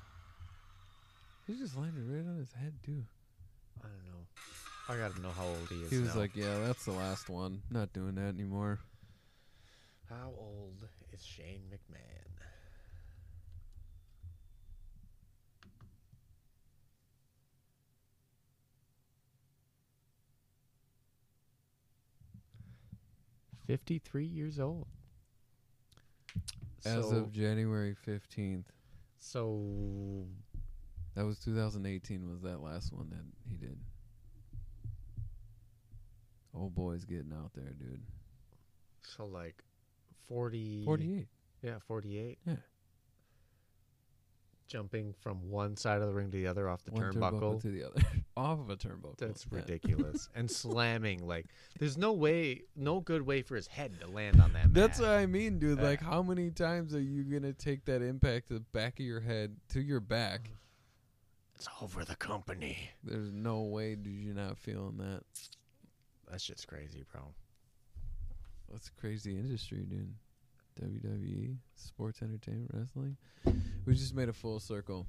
He just landed right on his head too. I don't know. I gotta know how old he is. He was now. like, "Yeah, that's the last one. Not doing that anymore." How old is Shane McMahon? Fifty-three years old. As so, of January fifteenth, so that was 2018. Was that last one that he did? Old boy's getting out there, dude. so like forty. 48. Yeah, 48. Yeah. Jumping from one side of the ring to the other off the One turnbuckle. to the other, off of a turnbuckle. That's Yeah. ridiculous. and slamming like there's no way, no good way for his head to land on that. That's mat. what I mean, dude. Yeah. Like, how many times are you gonna take that impact to the back of your head to your back? Uh-huh. It's over the company. There's no way, dude. You're not feeling that. That's just crazy, bro. That's a crazy industry, dude. WWE, sports entertainment, wrestling. We just made a full circle.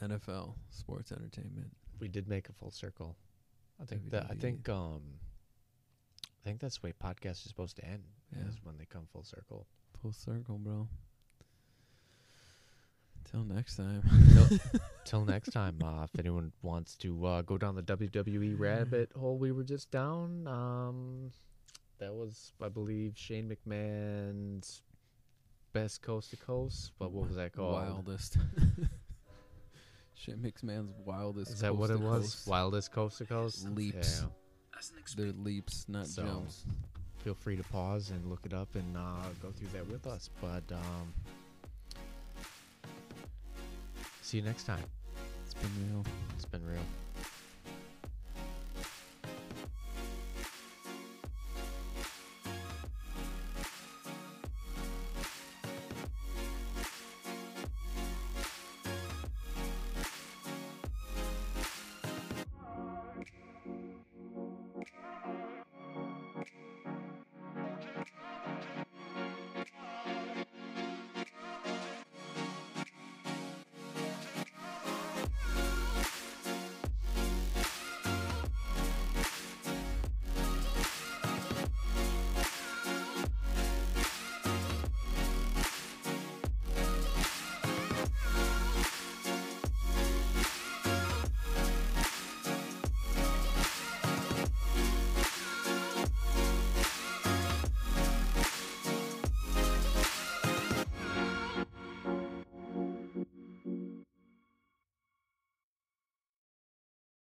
NFL, sports entertainment. We did make a full circle. I think that I think um I think that's the way podcasts are supposed to end. Yeah. Is when they come full circle. Full circle, bro. Till next time. Till next time, uh, if anyone wants to uh, go down the WWE rabbit hole we were just down, um, that was, I believe, Shane McMahon's best coast to coast. But what was that called? Wildest. Makes man's wildest. Is that what it was? coast. Wildest coast to coast. Leaps. Yeah. They're leaps, not So- jumps. Feel free to pause and look it up and uh, go through that with us. But um, See you next time. It's been real. It's been real.